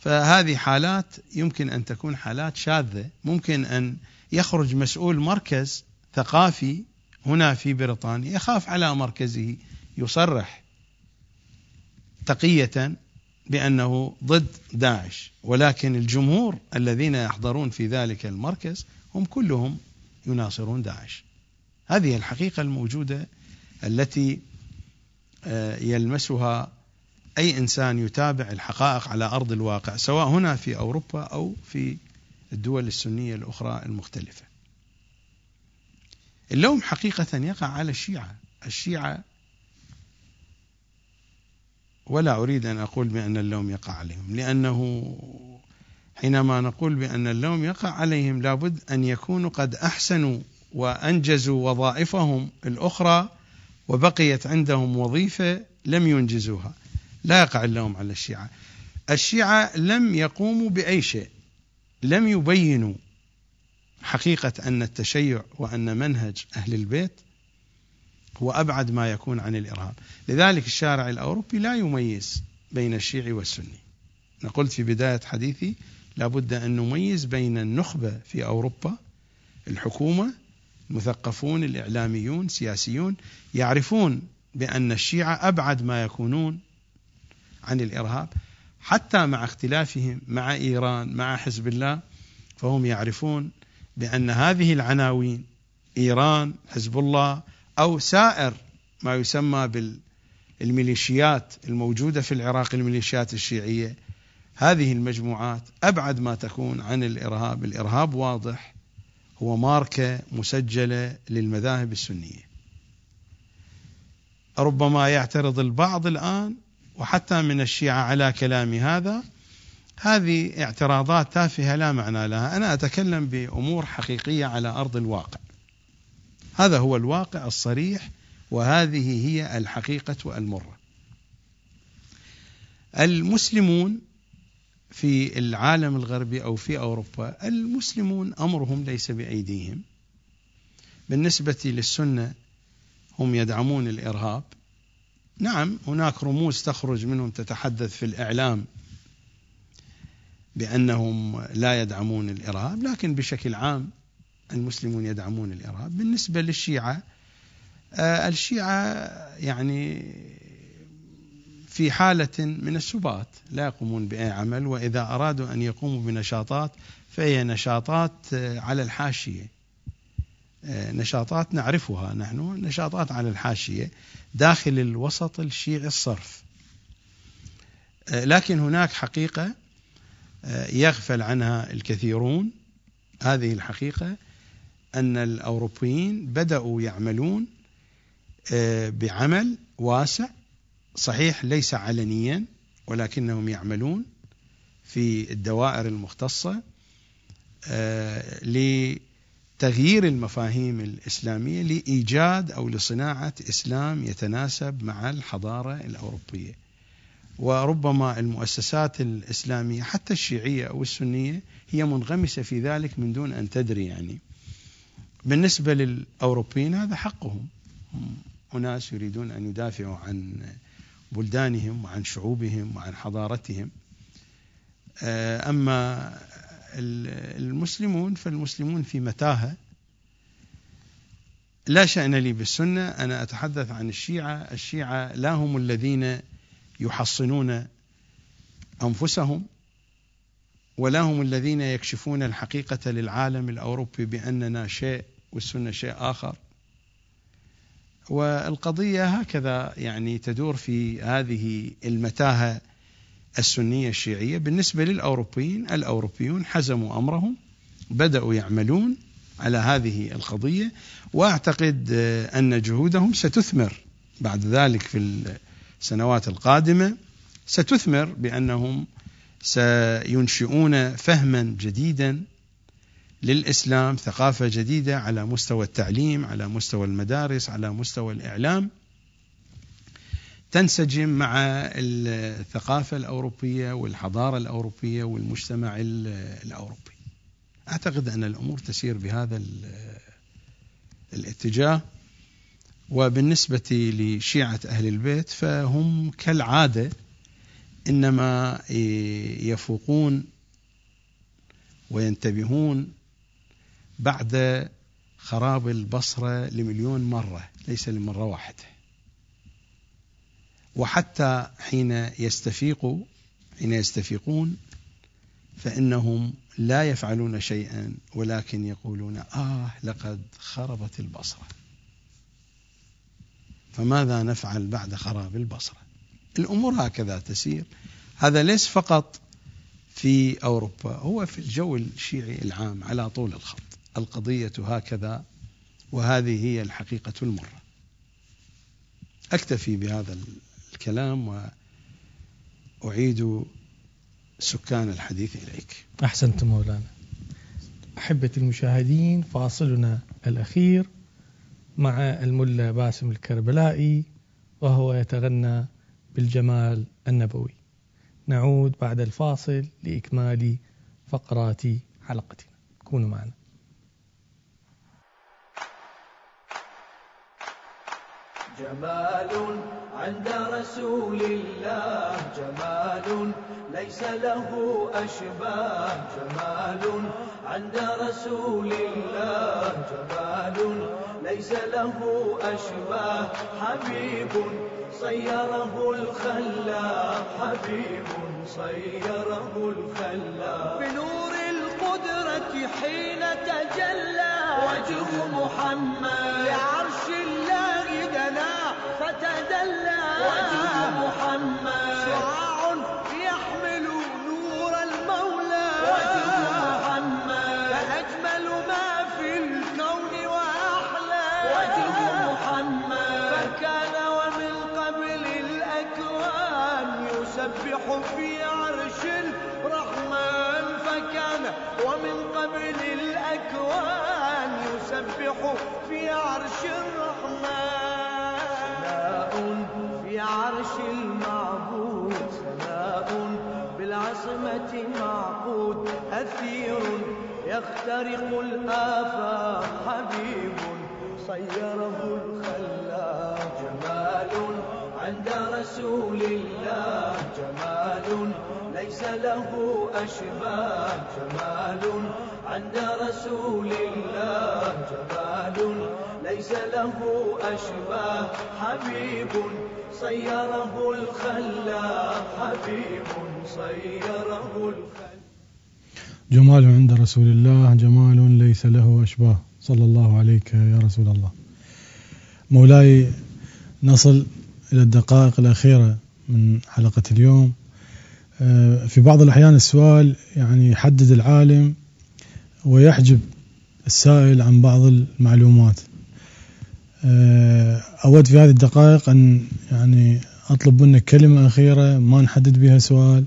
فهذه حالات يمكن أن تكون حالات شاذة. ممكن أن يخرج مسؤول مركز ثقافي هنا في بريطانيا يخاف على مركزه يصرح تقية بأنه ضد داعش. ولكن الجمهور الذين يحضرون في ذلك المركز هم كلهم يناصرون داعش. هذه الحقيقة الموجودة التي آه، يلمسها أي إنسان يتابع الحقائق على أرض الواقع سواء هنا في أوروبا أو في الدول السنية الأخرى المختلفة. اللوم حقيقة يقع على الشيعة. الشيعة ولا أريد أن أقول بأن اللوم يقع عليهم لأنه حينما نقول بأن اللوم يقع عليهم لابد أن يكونوا قد أحسنوا وأنجزوا وظائفهم الأخرى وبقيت عندهم وظيفة لم ينجزوها. لا يقع اللوم على الشيعة. الشيعة لم يقوموا بأي شيء لم يبينوا حقيقة أن التشيع وأن منهج أهل البيت هو أبعد ما يكون عن الإرهاب. لذلك الشارع الأوروبي لا يميز بين الشيعي والسني. أنا قلت في بداية حديثي لابد أن نميز بين النخبة في أوروبا الحكومة المثقفون الإعلاميون سياسيون يعرفون بأن الشيعة أبعد ما يكونون عن الإرهاب. حتى مع اختلافهم مع إيران مع حزب الله فهم يعرفون بأن هذه العناوين إيران حزب الله أو سائر ما يسمى بالميليشيات الموجودة في العراق الميليشيات الشيعية. هذه المجموعات أبعد ما تكون عن الإرهاب. الإرهاب واضح هو ماركة مسجلة للمذاهب السنية. ربما يعترض البعض الآن وحتى من الشيعة على كلام هذا. هذه اعتراضات تافهة لا معنى لها. أنا أتكلم بأمور حقيقية على أرض الواقع. هذا هو الواقع الصريح وهذه هي الحقيقة المرة. المسلمون في العالم الغربي أو في أوروبا المسلمون أمرهم ليس بأيديهم. بالنسبة للسنة هم يدعمون الإرهاب. نعم هناك رموز تخرج منهم تتحدث في الإعلام بأنهم لا يدعمون الإرهاب لكن بشكل عام المسلمون يدعمون الإرهاب. بالنسبة للشيعة آه، الشيعة يعني في حالة من السبات لا يقومون بأي عمل وإذا أرادوا أن يقوموا بنشاطات فهي نشاطات آه، على الحاشية. آه، نشاطات نعرفها نحن نشاطات على الحاشية داخل الوسط الشيعي الصرف. لكن هناك حقيقة يغفل عنها الكثيرون. هذه الحقيقة أن الأوروبيين بدأوا يعملون آه، بعمل واسع صحيح ليس علنيا ولكنهم يعملون في الدوائر المختصة آه، لتغيير المفاهيم الإسلامية لإيجاد أو لصناعة إسلام يتناسب مع الحضارة الأوروبية. وربما المؤسسات الإسلامية حتى الشيعية أو السنية هي منغمسة في ذلك من دون أن تدري يعني. بالنسبة للأوروبيين هذا حقهم. أناس يريدون أن يدافعوا عن بلدانهم وعن شعوبهم وعن حضارتهم. آه، أما المسلمون فالمسلمون في متاهة. لا شأن لي بالسنة. أنا أتحدث عن الشيعة. الشيعة لا هم الذين يحصنون أنفسهم ولا هم الذين يكشفون الحقيقة للعالم الأوروبي بأننا شيء والسنة شيء آخر. والقضية هكذا يعني تدور في هذه المتاهة السنية الشيعية. بالنسبة للأوروبيين الأوروبيون حزموا أمرهم بدأوا يعملون على هذه القضية وأعتقد أن جهودهم ستثمر بعد ذلك في السنوات القادمة ستثمر بأنهم سينشئون فهما جديدا للإسلام ثقافة جديدة على مستوى التعليم، على مستوى المدارس، على مستوى الإعلام تنسجم مع الثقافة الأوروبية والحضارة الأوروبية والمجتمع الأوروبي. أعتقد أن الأمور تسير بهذا الاتجاه وبالنسبة لشيعة أهل البيت فهم كالعادة إنما يفوقون وينتبهون بعد خراب البصرة لمليون مرة ليس لمرة واحدة. وحتى حين يستفيقوا حين يستفيقون فإنهم لا يفعلون شيئا ولكن يقولون آه لقد خربت البصرة. فماذا نفعل بعد خراب البصرة؟ الأمور هكذا تسير. هذا ليس فقط في أوروبا هو في الجو الشيعي العام على طول الخط. القضية هكذا وهذه هي الحقيقة المرة. أكتفي بهذا الكلام وأعيد سكان الحديث إليك. أحسنت مولانا. أحبة المشاهدين فاصلنا الأخير مع الملا باسم الكربلائي وهو يتغنى بالجمال النبوي. نعود بعد الفاصل لإكمال فقرات حلقتنا. كونوا معنا. جمال عند رسول الله. جمال ليس له أشباه. جمال عند رسول الله. جمال ليس له أشباه. حبيب صيره الخلاق. حبيب صيره الخلاق. بنور القدرة حين تجلى. وجه محمد. فتدلى وجه محمد. شعاع يحمل نور المولى. وجه محمد. فأجمل ما في الكون وأحلى. وجه محمد. فكان ومن قبل الأكوان يسبح في عرش الرحمن. فكان ومن قبل الأكوان يسبح في عرش الرحمن. عرش المعبود سماء بالعصمة معقود أثير يخترق الآفاق حبيب صيره الخلاق جمال عند رسول الله جمال ليس له أشباه جمال عند رسول الله جمال ليس له أشباه حبيب صيره الخلاق حبيب صيره الخلاق جمال عند رسول الله جمال ليس له أشباه. صلى الله عليك يا رسول الله. مولاي نصل إلى الدقائق الأخيرة من حلقة اليوم. في بعض الأحيان السؤال يعني يحدد العالم ويحجب السائل عن بعض المعلومات. آه، أود في هذه الدقائق أن يعني أطلب منك كلمة أخيرة ما نحدد بها سؤال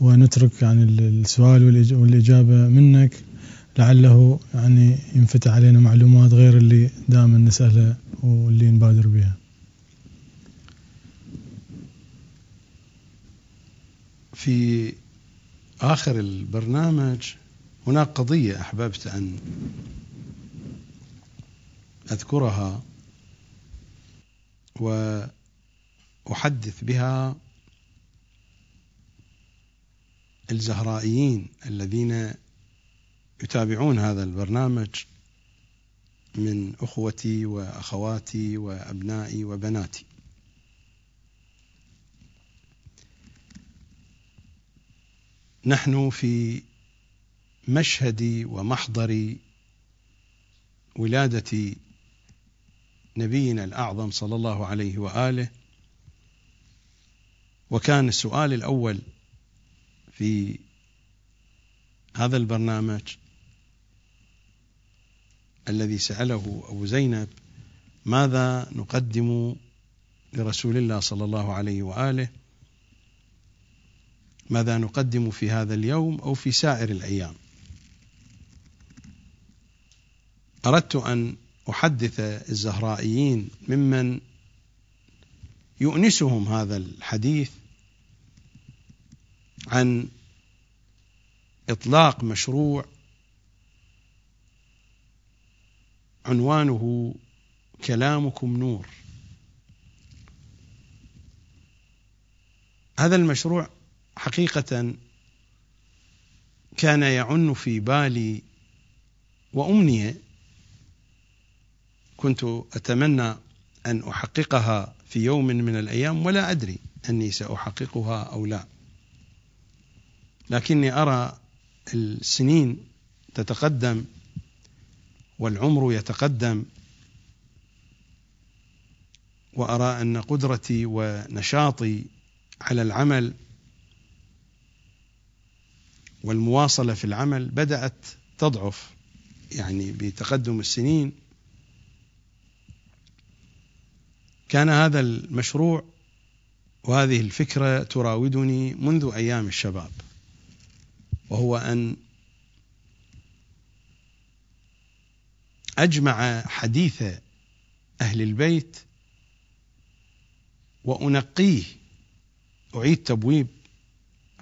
ونترك يعني السؤال والإجابة منك لعله يعني ينفتح علينا معلومات غير اللي دائما نسألها واللي نبادر بها. في آخر البرنامج هناك قضية أحببت أن أذكرها وأحدث بها الزهرائيين الذين يتابعون هذا البرنامج من أخوتي وأخواتي وأبنائي وبناتي. نحن في مشهد ومحضر ولادة نبينا الأعظم صلى الله عليه وآله. وكان السؤال الأول في هذا البرنامج الذي سأله أبو زينب ماذا نقدم لرسول الله صلى الله عليه وآله؟ ماذا نقدم في هذا اليوم أو في سائر الأيام. أردت أن أحدث الزهرائيين ممن يؤنسهم هذا الحديث عن إطلاق مشروع عنوانه كلامكم نور. هذا المشروع حقيقة كان يعن في بالي وأمنية كنت أتمنى أن أحققها في يوم من الأيام ولا أدري أني سأحققها أو لا. لكني أرى السنين تتقدم والعمر يتقدم وأرى أن قدرتي ونشاطي على العمل والمواصلة في العمل بدأت تضعف يعني بتقدم السنين. كان هذا المشروع وهذه الفكرة تراودني منذ أيام الشباب وهو أن أجمع حديث أهل البيت وأنقيه. أعيد تبويب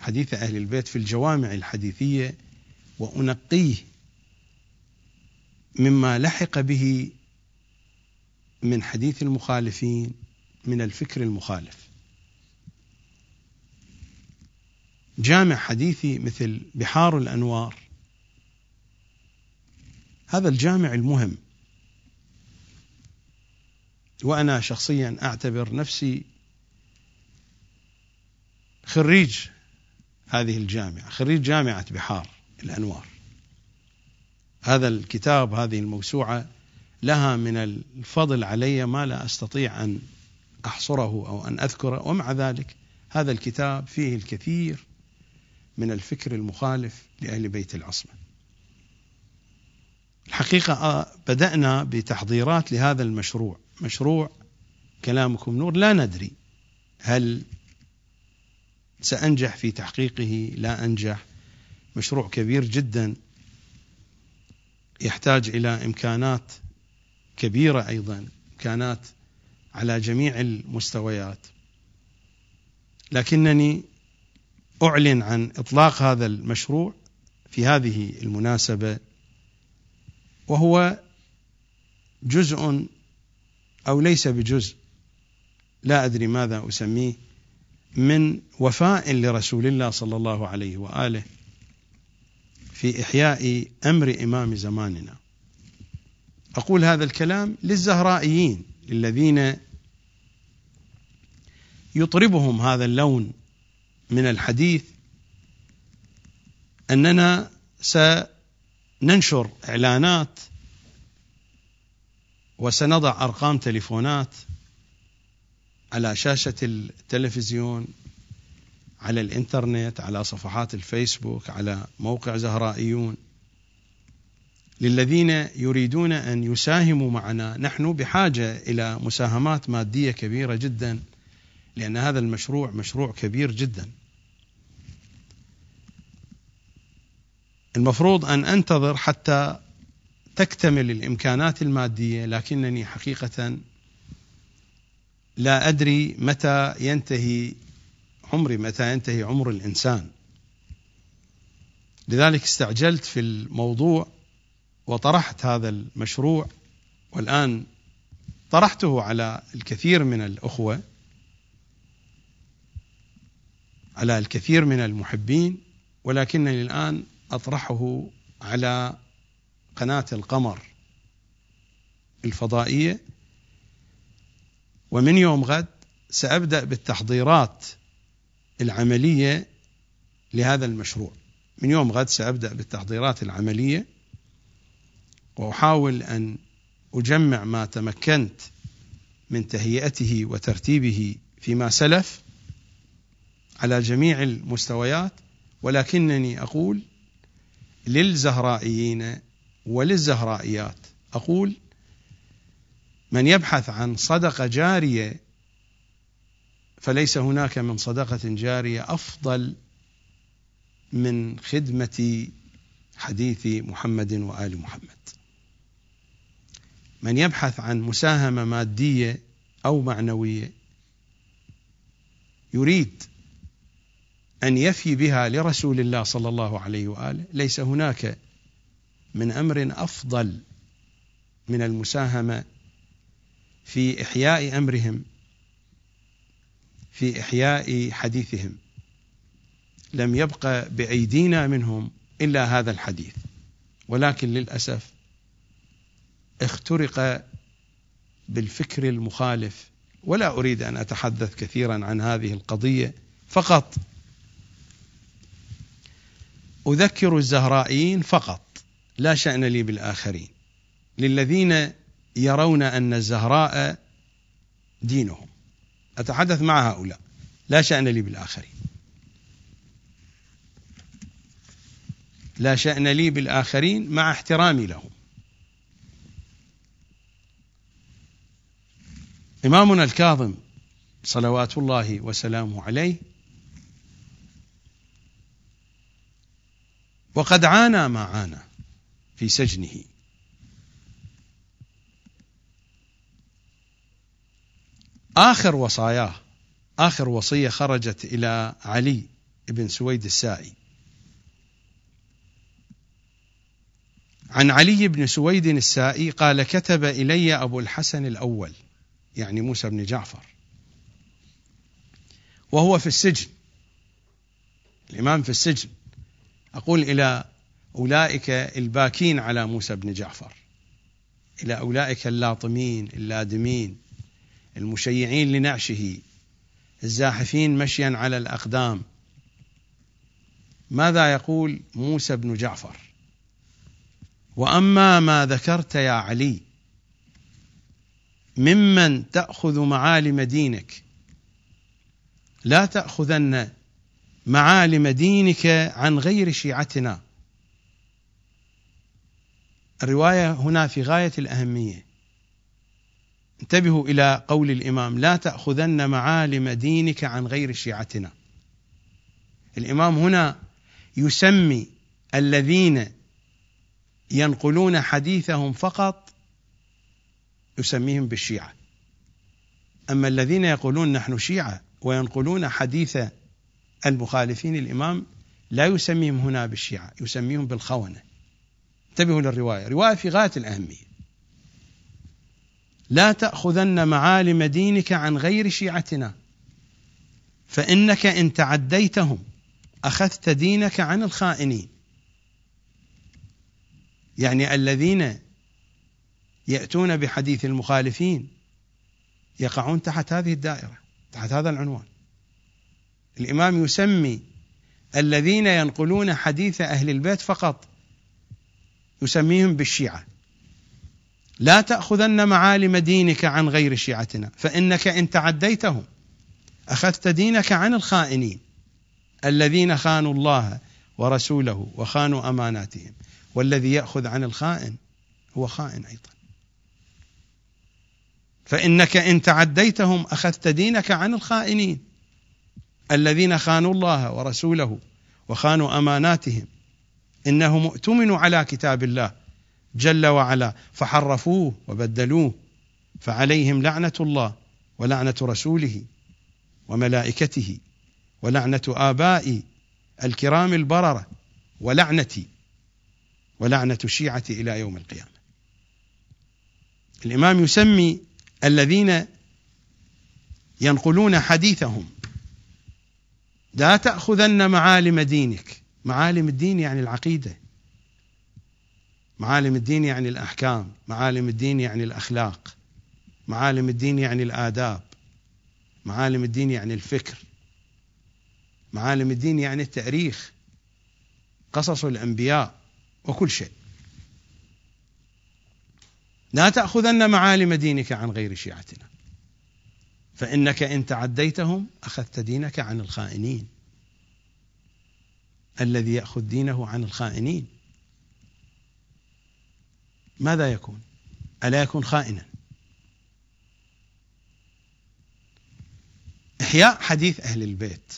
حديث أهل البيت في الجوامع الحديثية وأنقيه مما لحق به من حديث المخالفين من الفكر المخالف. جامع حديثي مثل بحار الأنوار. هذا الجامع المهم. وأنا شخصيا أعتبر نفسي خريج هذه الجامعة خريج جامعة بحار الأنوار. هذا الكتاب هذه الموسوعة لها من الفضل علي ما لا أستطيع أن أحصره أو أن أذكره ومع ذلك هذا الكتاب فيه الكثير من الفكر المخالف لأهل بيت العصمة. الحقيقة آه، بدأنا بتحضيرات لهذا المشروع. مشروع كلامكم نور لا ندري هل سأنجح في تحقيقه. لا أنجح. مشروع كبير جدا. يحتاج إلى إمكانات كبيرة أيضا. إمكانات على جميع المستويات. لكنني أعلن عن إطلاق هذا المشروع في هذه المناسبة وهو جزء أو ليس بجزء. لا أدري ماذا أسميه. من وفاء لرسول الله صلى الله عليه وآله في إحياء أمر إمام زماننا. أقول هذا الكلام للزهرائيين الذين يطربهم هذا اللون من الحديث أننا سننشر إعلانات وسنضع أرقام تليفونات على شاشة التلفزيون على الإنترنت على صفحات الفيسبوك على موقع زهرائيون. للذين يريدون أن يساهموا معنا نحن بحاجة إلى مساهمات مادية كبيرة جدا لأن هذا المشروع مشروع كبير جدا. المفروض أن أنتظر حتى تكتمل الإمكانات المادية لكنني حقيقة لا أدري متى ينتهي عمري متى ينتهي عمر الإنسان. لذلك استعجلت في الموضوع وطرحت هذا المشروع والآن طرحته على الكثير من الأخوة على الكثير من المحبين ولكنني الآن أطرحه على قناة القمر الفضائية. ومن يوم غد سأبدأ بالتحضيرات العملية لهذا المشروع. من يوم غد سأبدأ بالتحضيرات العملية وأحاول أن أجمع ما تمكنت من تهيئته وترتيبه فيما سلف على جميع المستويات ولكنني أقول للزهرائيين وللزهرائيات أقول من يبحث عن صدقة جارية فليس هناك من صدقة جارية أفضل من خدمة حديث محمد وآل محمد. من يبحث عن مساهمة مادية أو معنوية يريد أن يفي بها لرسول الله صلى الله عليه وآله. ليس هناك من أمر أفضل من المساهمة في إحياء أمرهم في إحياء حديثهم. لم يبق بأيدينا منهم إلا هذا الحديث. ولكن للأسف اخترق بالفكر المخالف. ولا أريد أن أتحدث كثيرا عن هذه القضية فقط أذكر الزهرائيين فقط لا شأن لي بالآخرين. للذين يرون أن الزهراء دينهم. أتحدث مع هؤلاء. لا شأن لي بالآخرين. لا شأن لي بالآخرين مع احترامي لهم. إمامنا الكاظم صلوات الله وسلامه عليه وقد عانى ما عانى في سجنه. آخر وصاياه آخر وصية خرجت إلى علي بن سويد السائي. عن علي بن سويد السائي قال كتب إلي أبو الحسن الأول يعني موسى بن جعفر. وهو في السجن الإمام في السجن. أقول إلى أولئك الباكين على موسى بن جعفر إلى أولئك اللاطمين اللادمين. المشيعين لنعشه الزاحفين مشيا على الأقدام. ماذا يقول موسى بن جعفر؟ وأما ما ذكرت يا علي ممن تأخذ معالم دينك لا تأخذن معالم دينك عن غير شيعتنا. الرواية هنا في غاية الأهمية. انتبهوا إلى قول الإمام لا تأخذن معالم دينك عن غير شيعتنا. الإمام هنا يسمي الذين ينقلون حديثهم فقط يسميهم بالشيعة. أما الذين يقولون نحن شيعة وينقلون حديث المخالفين الإمام لا يسميهم هنا بالشيعة يسميهم بالخونة. انتبهوا للرواية. رواية في غاية الأهمية. لا تأخذن معالم دينك عن غير شيعتنا. فإنك إن تعديتهم أخذت دينك عن الخائنين. يعني الذين يأتون بحديث المخالفين يقعون تحت هذه الدائرة تحت هذا العنوان. الإمام يسمي الذين ينقلون حديث أهل البيت فقط يسميهم بالشيعة. لا تأخذن معالم دينك عن غير شيعتنا فإنك إن تعديتهم أخذت دينك عن الخائنين الذين خانوا الله ورسوله وخانوا أماناتهم والذي يأخذ عن الخائن هو خائن أيضا. فإنك إن تعديتهم أخذت دينك عن الخائنين الذين خانوا الله ورسوله وخانوا أماناتهم إنه مؤتمن على كتاب الله جل وعلا فحرفوه وبدلوه فعليهم لعنة الله ولعنة رسوله وملائكته ولعنة آبائي الكرام البررة ولعنتي ولعنة الشيعة إلى يوم القيامة. الإمام يسمي الذين ينقلون حديثهم لا تأخذن معالم دينك. معالم الدين يعني العقيدة. معالم الدين يعني الأحكام معالم الدين يعني الأخلاق معالم الدين يعني الآداب معالم الدين يعني الفكر معالم الدين يعني التاريخ قصص الأنبياء وكل شيء. لا تأخذن معالم دينك عن غير شيعتنا. فإنك إن تعديتهم أخذت دينك عن الخائنين. الذي يأخذ دينه عن الخائنين. ماذا يكون؟ ألا يكون خائنا؟ إحياء حديث أهل البيت.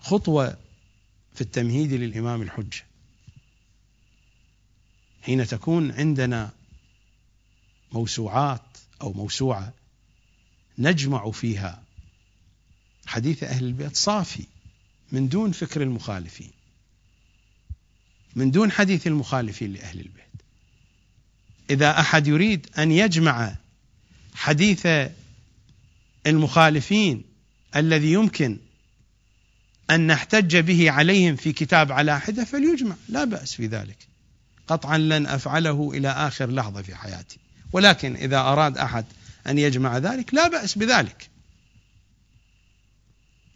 خطوة في التمهيد للإمام الحجة. حين تكون عندنا موسوعات أو موسوعة نجمع فيها حديث أهل البيت صافي من دون فكر المخالفين من دون حديث المخالفين لأهل البيت. إذا أحد يريد أن يجمع حديث المخالفين الذي يمكن أن نحتج به عليهم في كتاب على حدة فليجمع لا بأس في ذلك. قطعا لن أفعله إلى آخر لحظة في حياتي. ولكن إذا أراد أحد أن يجمع ذلك لا بأس بذلك.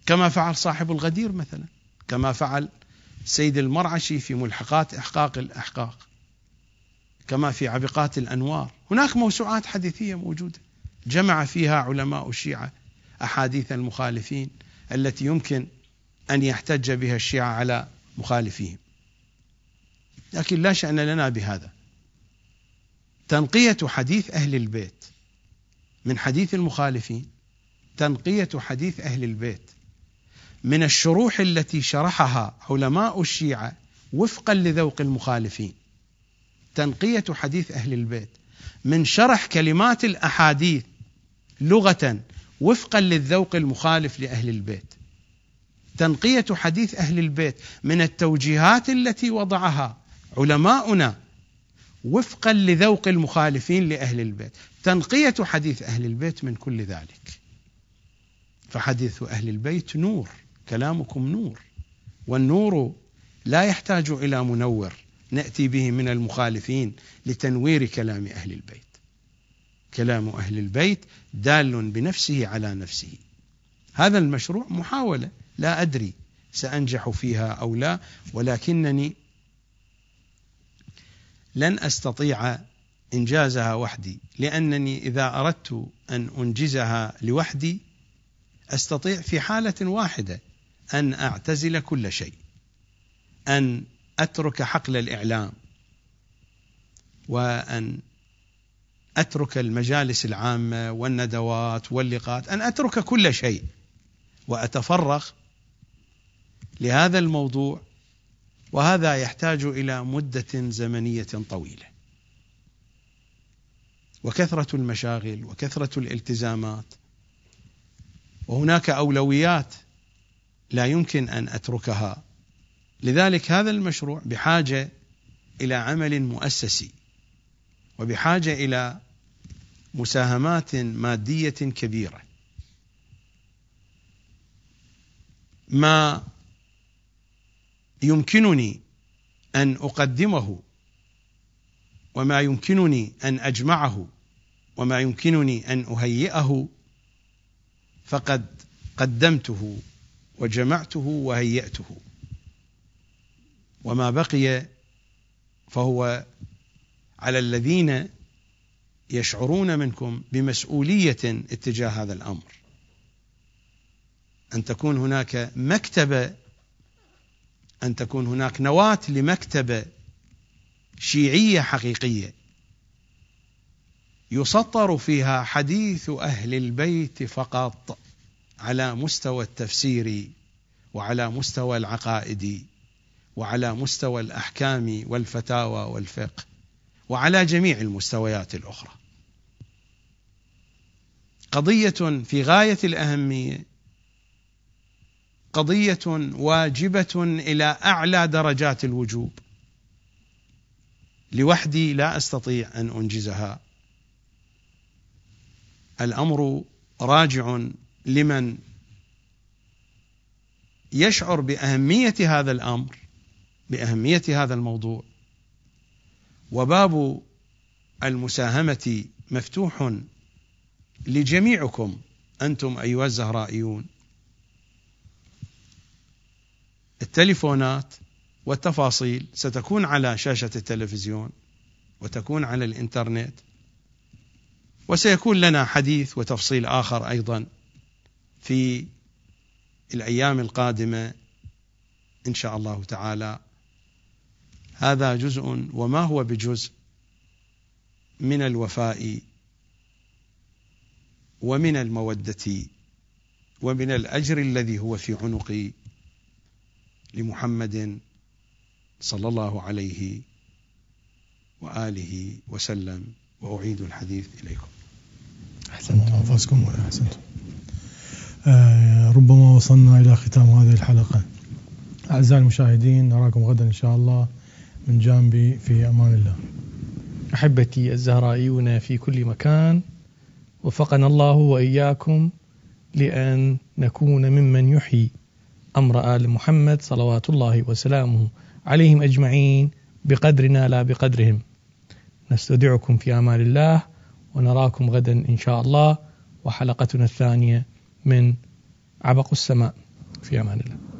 كما فعل صاحب الغدير مثلا كما فعل سيد المرعشي في ملحقات إحقاق الأحقاق. كما في عبقات الأنوار. هناك موسوعات حديثية موجودة. جمع فيها علماء الشيعة أحاديث المخالفين التي يمكن أن يحتج بها الشيعة على مخالفيهم. لكن لا شأن لنا بهذا. تنقية حديث أهل البيت من حديث المخالفين تنقية حديث أهل البيت من الشروح التي شرحها علماء الشيعة وفقا لذوق المخالفين. تنقية حديث أهل البيت من شرح كلمات الأحاديث لغة وفقا للذوق المخالف لأهل البيت. تنقية حديث أهل البيت من التوجيهات التي وضعها علماؤنا وفقا لذوق المخالفين لأهل البيت. تنقية حديث أهل البيت من كل ذلك. فحديث أهل البيت نور كلامكم نور والنور لا يحتاج إلى منور. نأتي به من المخالفين لتنوير كلام أهل البيت. كلام أهل البيت دال بنفسه على نفسه. هذا المشروع محاولة لا أدري سأنجح فيها أو لا ولكنني لن أستطيع إنجازها وحدي لأنني إذا أردت أن أنجزها لوحدي أستطيع في حالة واحدة أن أعتزل كل شيء أن أترك حقل الإعلام وأن أترك المجالس العامة والندوات واللقاءات أن أترك كل شيء وأتفرغ لهذا الموضوع وهذا يحتاج إلى مدة زمنية طويلة. وكثرة المشاغل وكثرة الالتزامات وهناك أولويات لا يمكن أن أتركها لذلك هذا المشروع بحاجة إلى عمل مؤسسي وبحاجة إلى مساهمات مادية كبيرة. ما يمكنني أن أقدمه وما يمكنني أن أجمعه وما يمكنني أن أهيئه فقد قدمته وجمعته وهيأته وما بقي فهو على الذين يشعرون منكم بمسؤولية اتجاه هذا الأمر. أن تكون هناك مكتبة أن تكون هناك نواة لمكتبة شيعية حقيقية يسطر فيها حديث أهل البيت فقط على مستوى التفسير وعلى مستوى العقائد. وعلى مستوى الأحكام والفتاوى والفقه وعلى جميع المستويات الأخرى. قضية في غاية الأهمية قضية واجبة إلى أعلى درجات الوجوب. لوحدي لا أستطيع أن أنجزها. الأمر راجع لمن يشعر بأهمية هذا الأمر. بأهمية هذا الموضوع. وباب المساهمة مفتوح لجميعكم أنتم أيها الزهرائيون. التليفونات والتفاصيل ستكون على شاشة التلفزيون وتكون على الإنترنت وسيكون لنا حديث وتفصيل آخر أيضا في الأيام القادمة إن شاء الله تعالى. هذا جزء وما هو بجزء من الوفاء ومن المودة ومن الأجر الذي هو في عنق لمحمد صلى الله عليه وآله وسلم وأعيد الحديث إليكم. احسنتم أنفسكم احسنتم. آه، ربما وصلنا إلى ختام هذه الحلقة أعزائي المشاهدين نراكم غدا إن شاء الله من جانبي في أمان الله. أحبتي الزهرائيون في كل مكان وفقنا الله وإياكم لأن نكون ممن يحيي أمر آل محمد صلوات الله وسلامه عليهم أجمعين بقدرنا لا بقدرهم. نستودعكم في أمان الله ونراكم غدا إن شاء الله وحلقتنا الثانية من عبق السماء في أمان الله.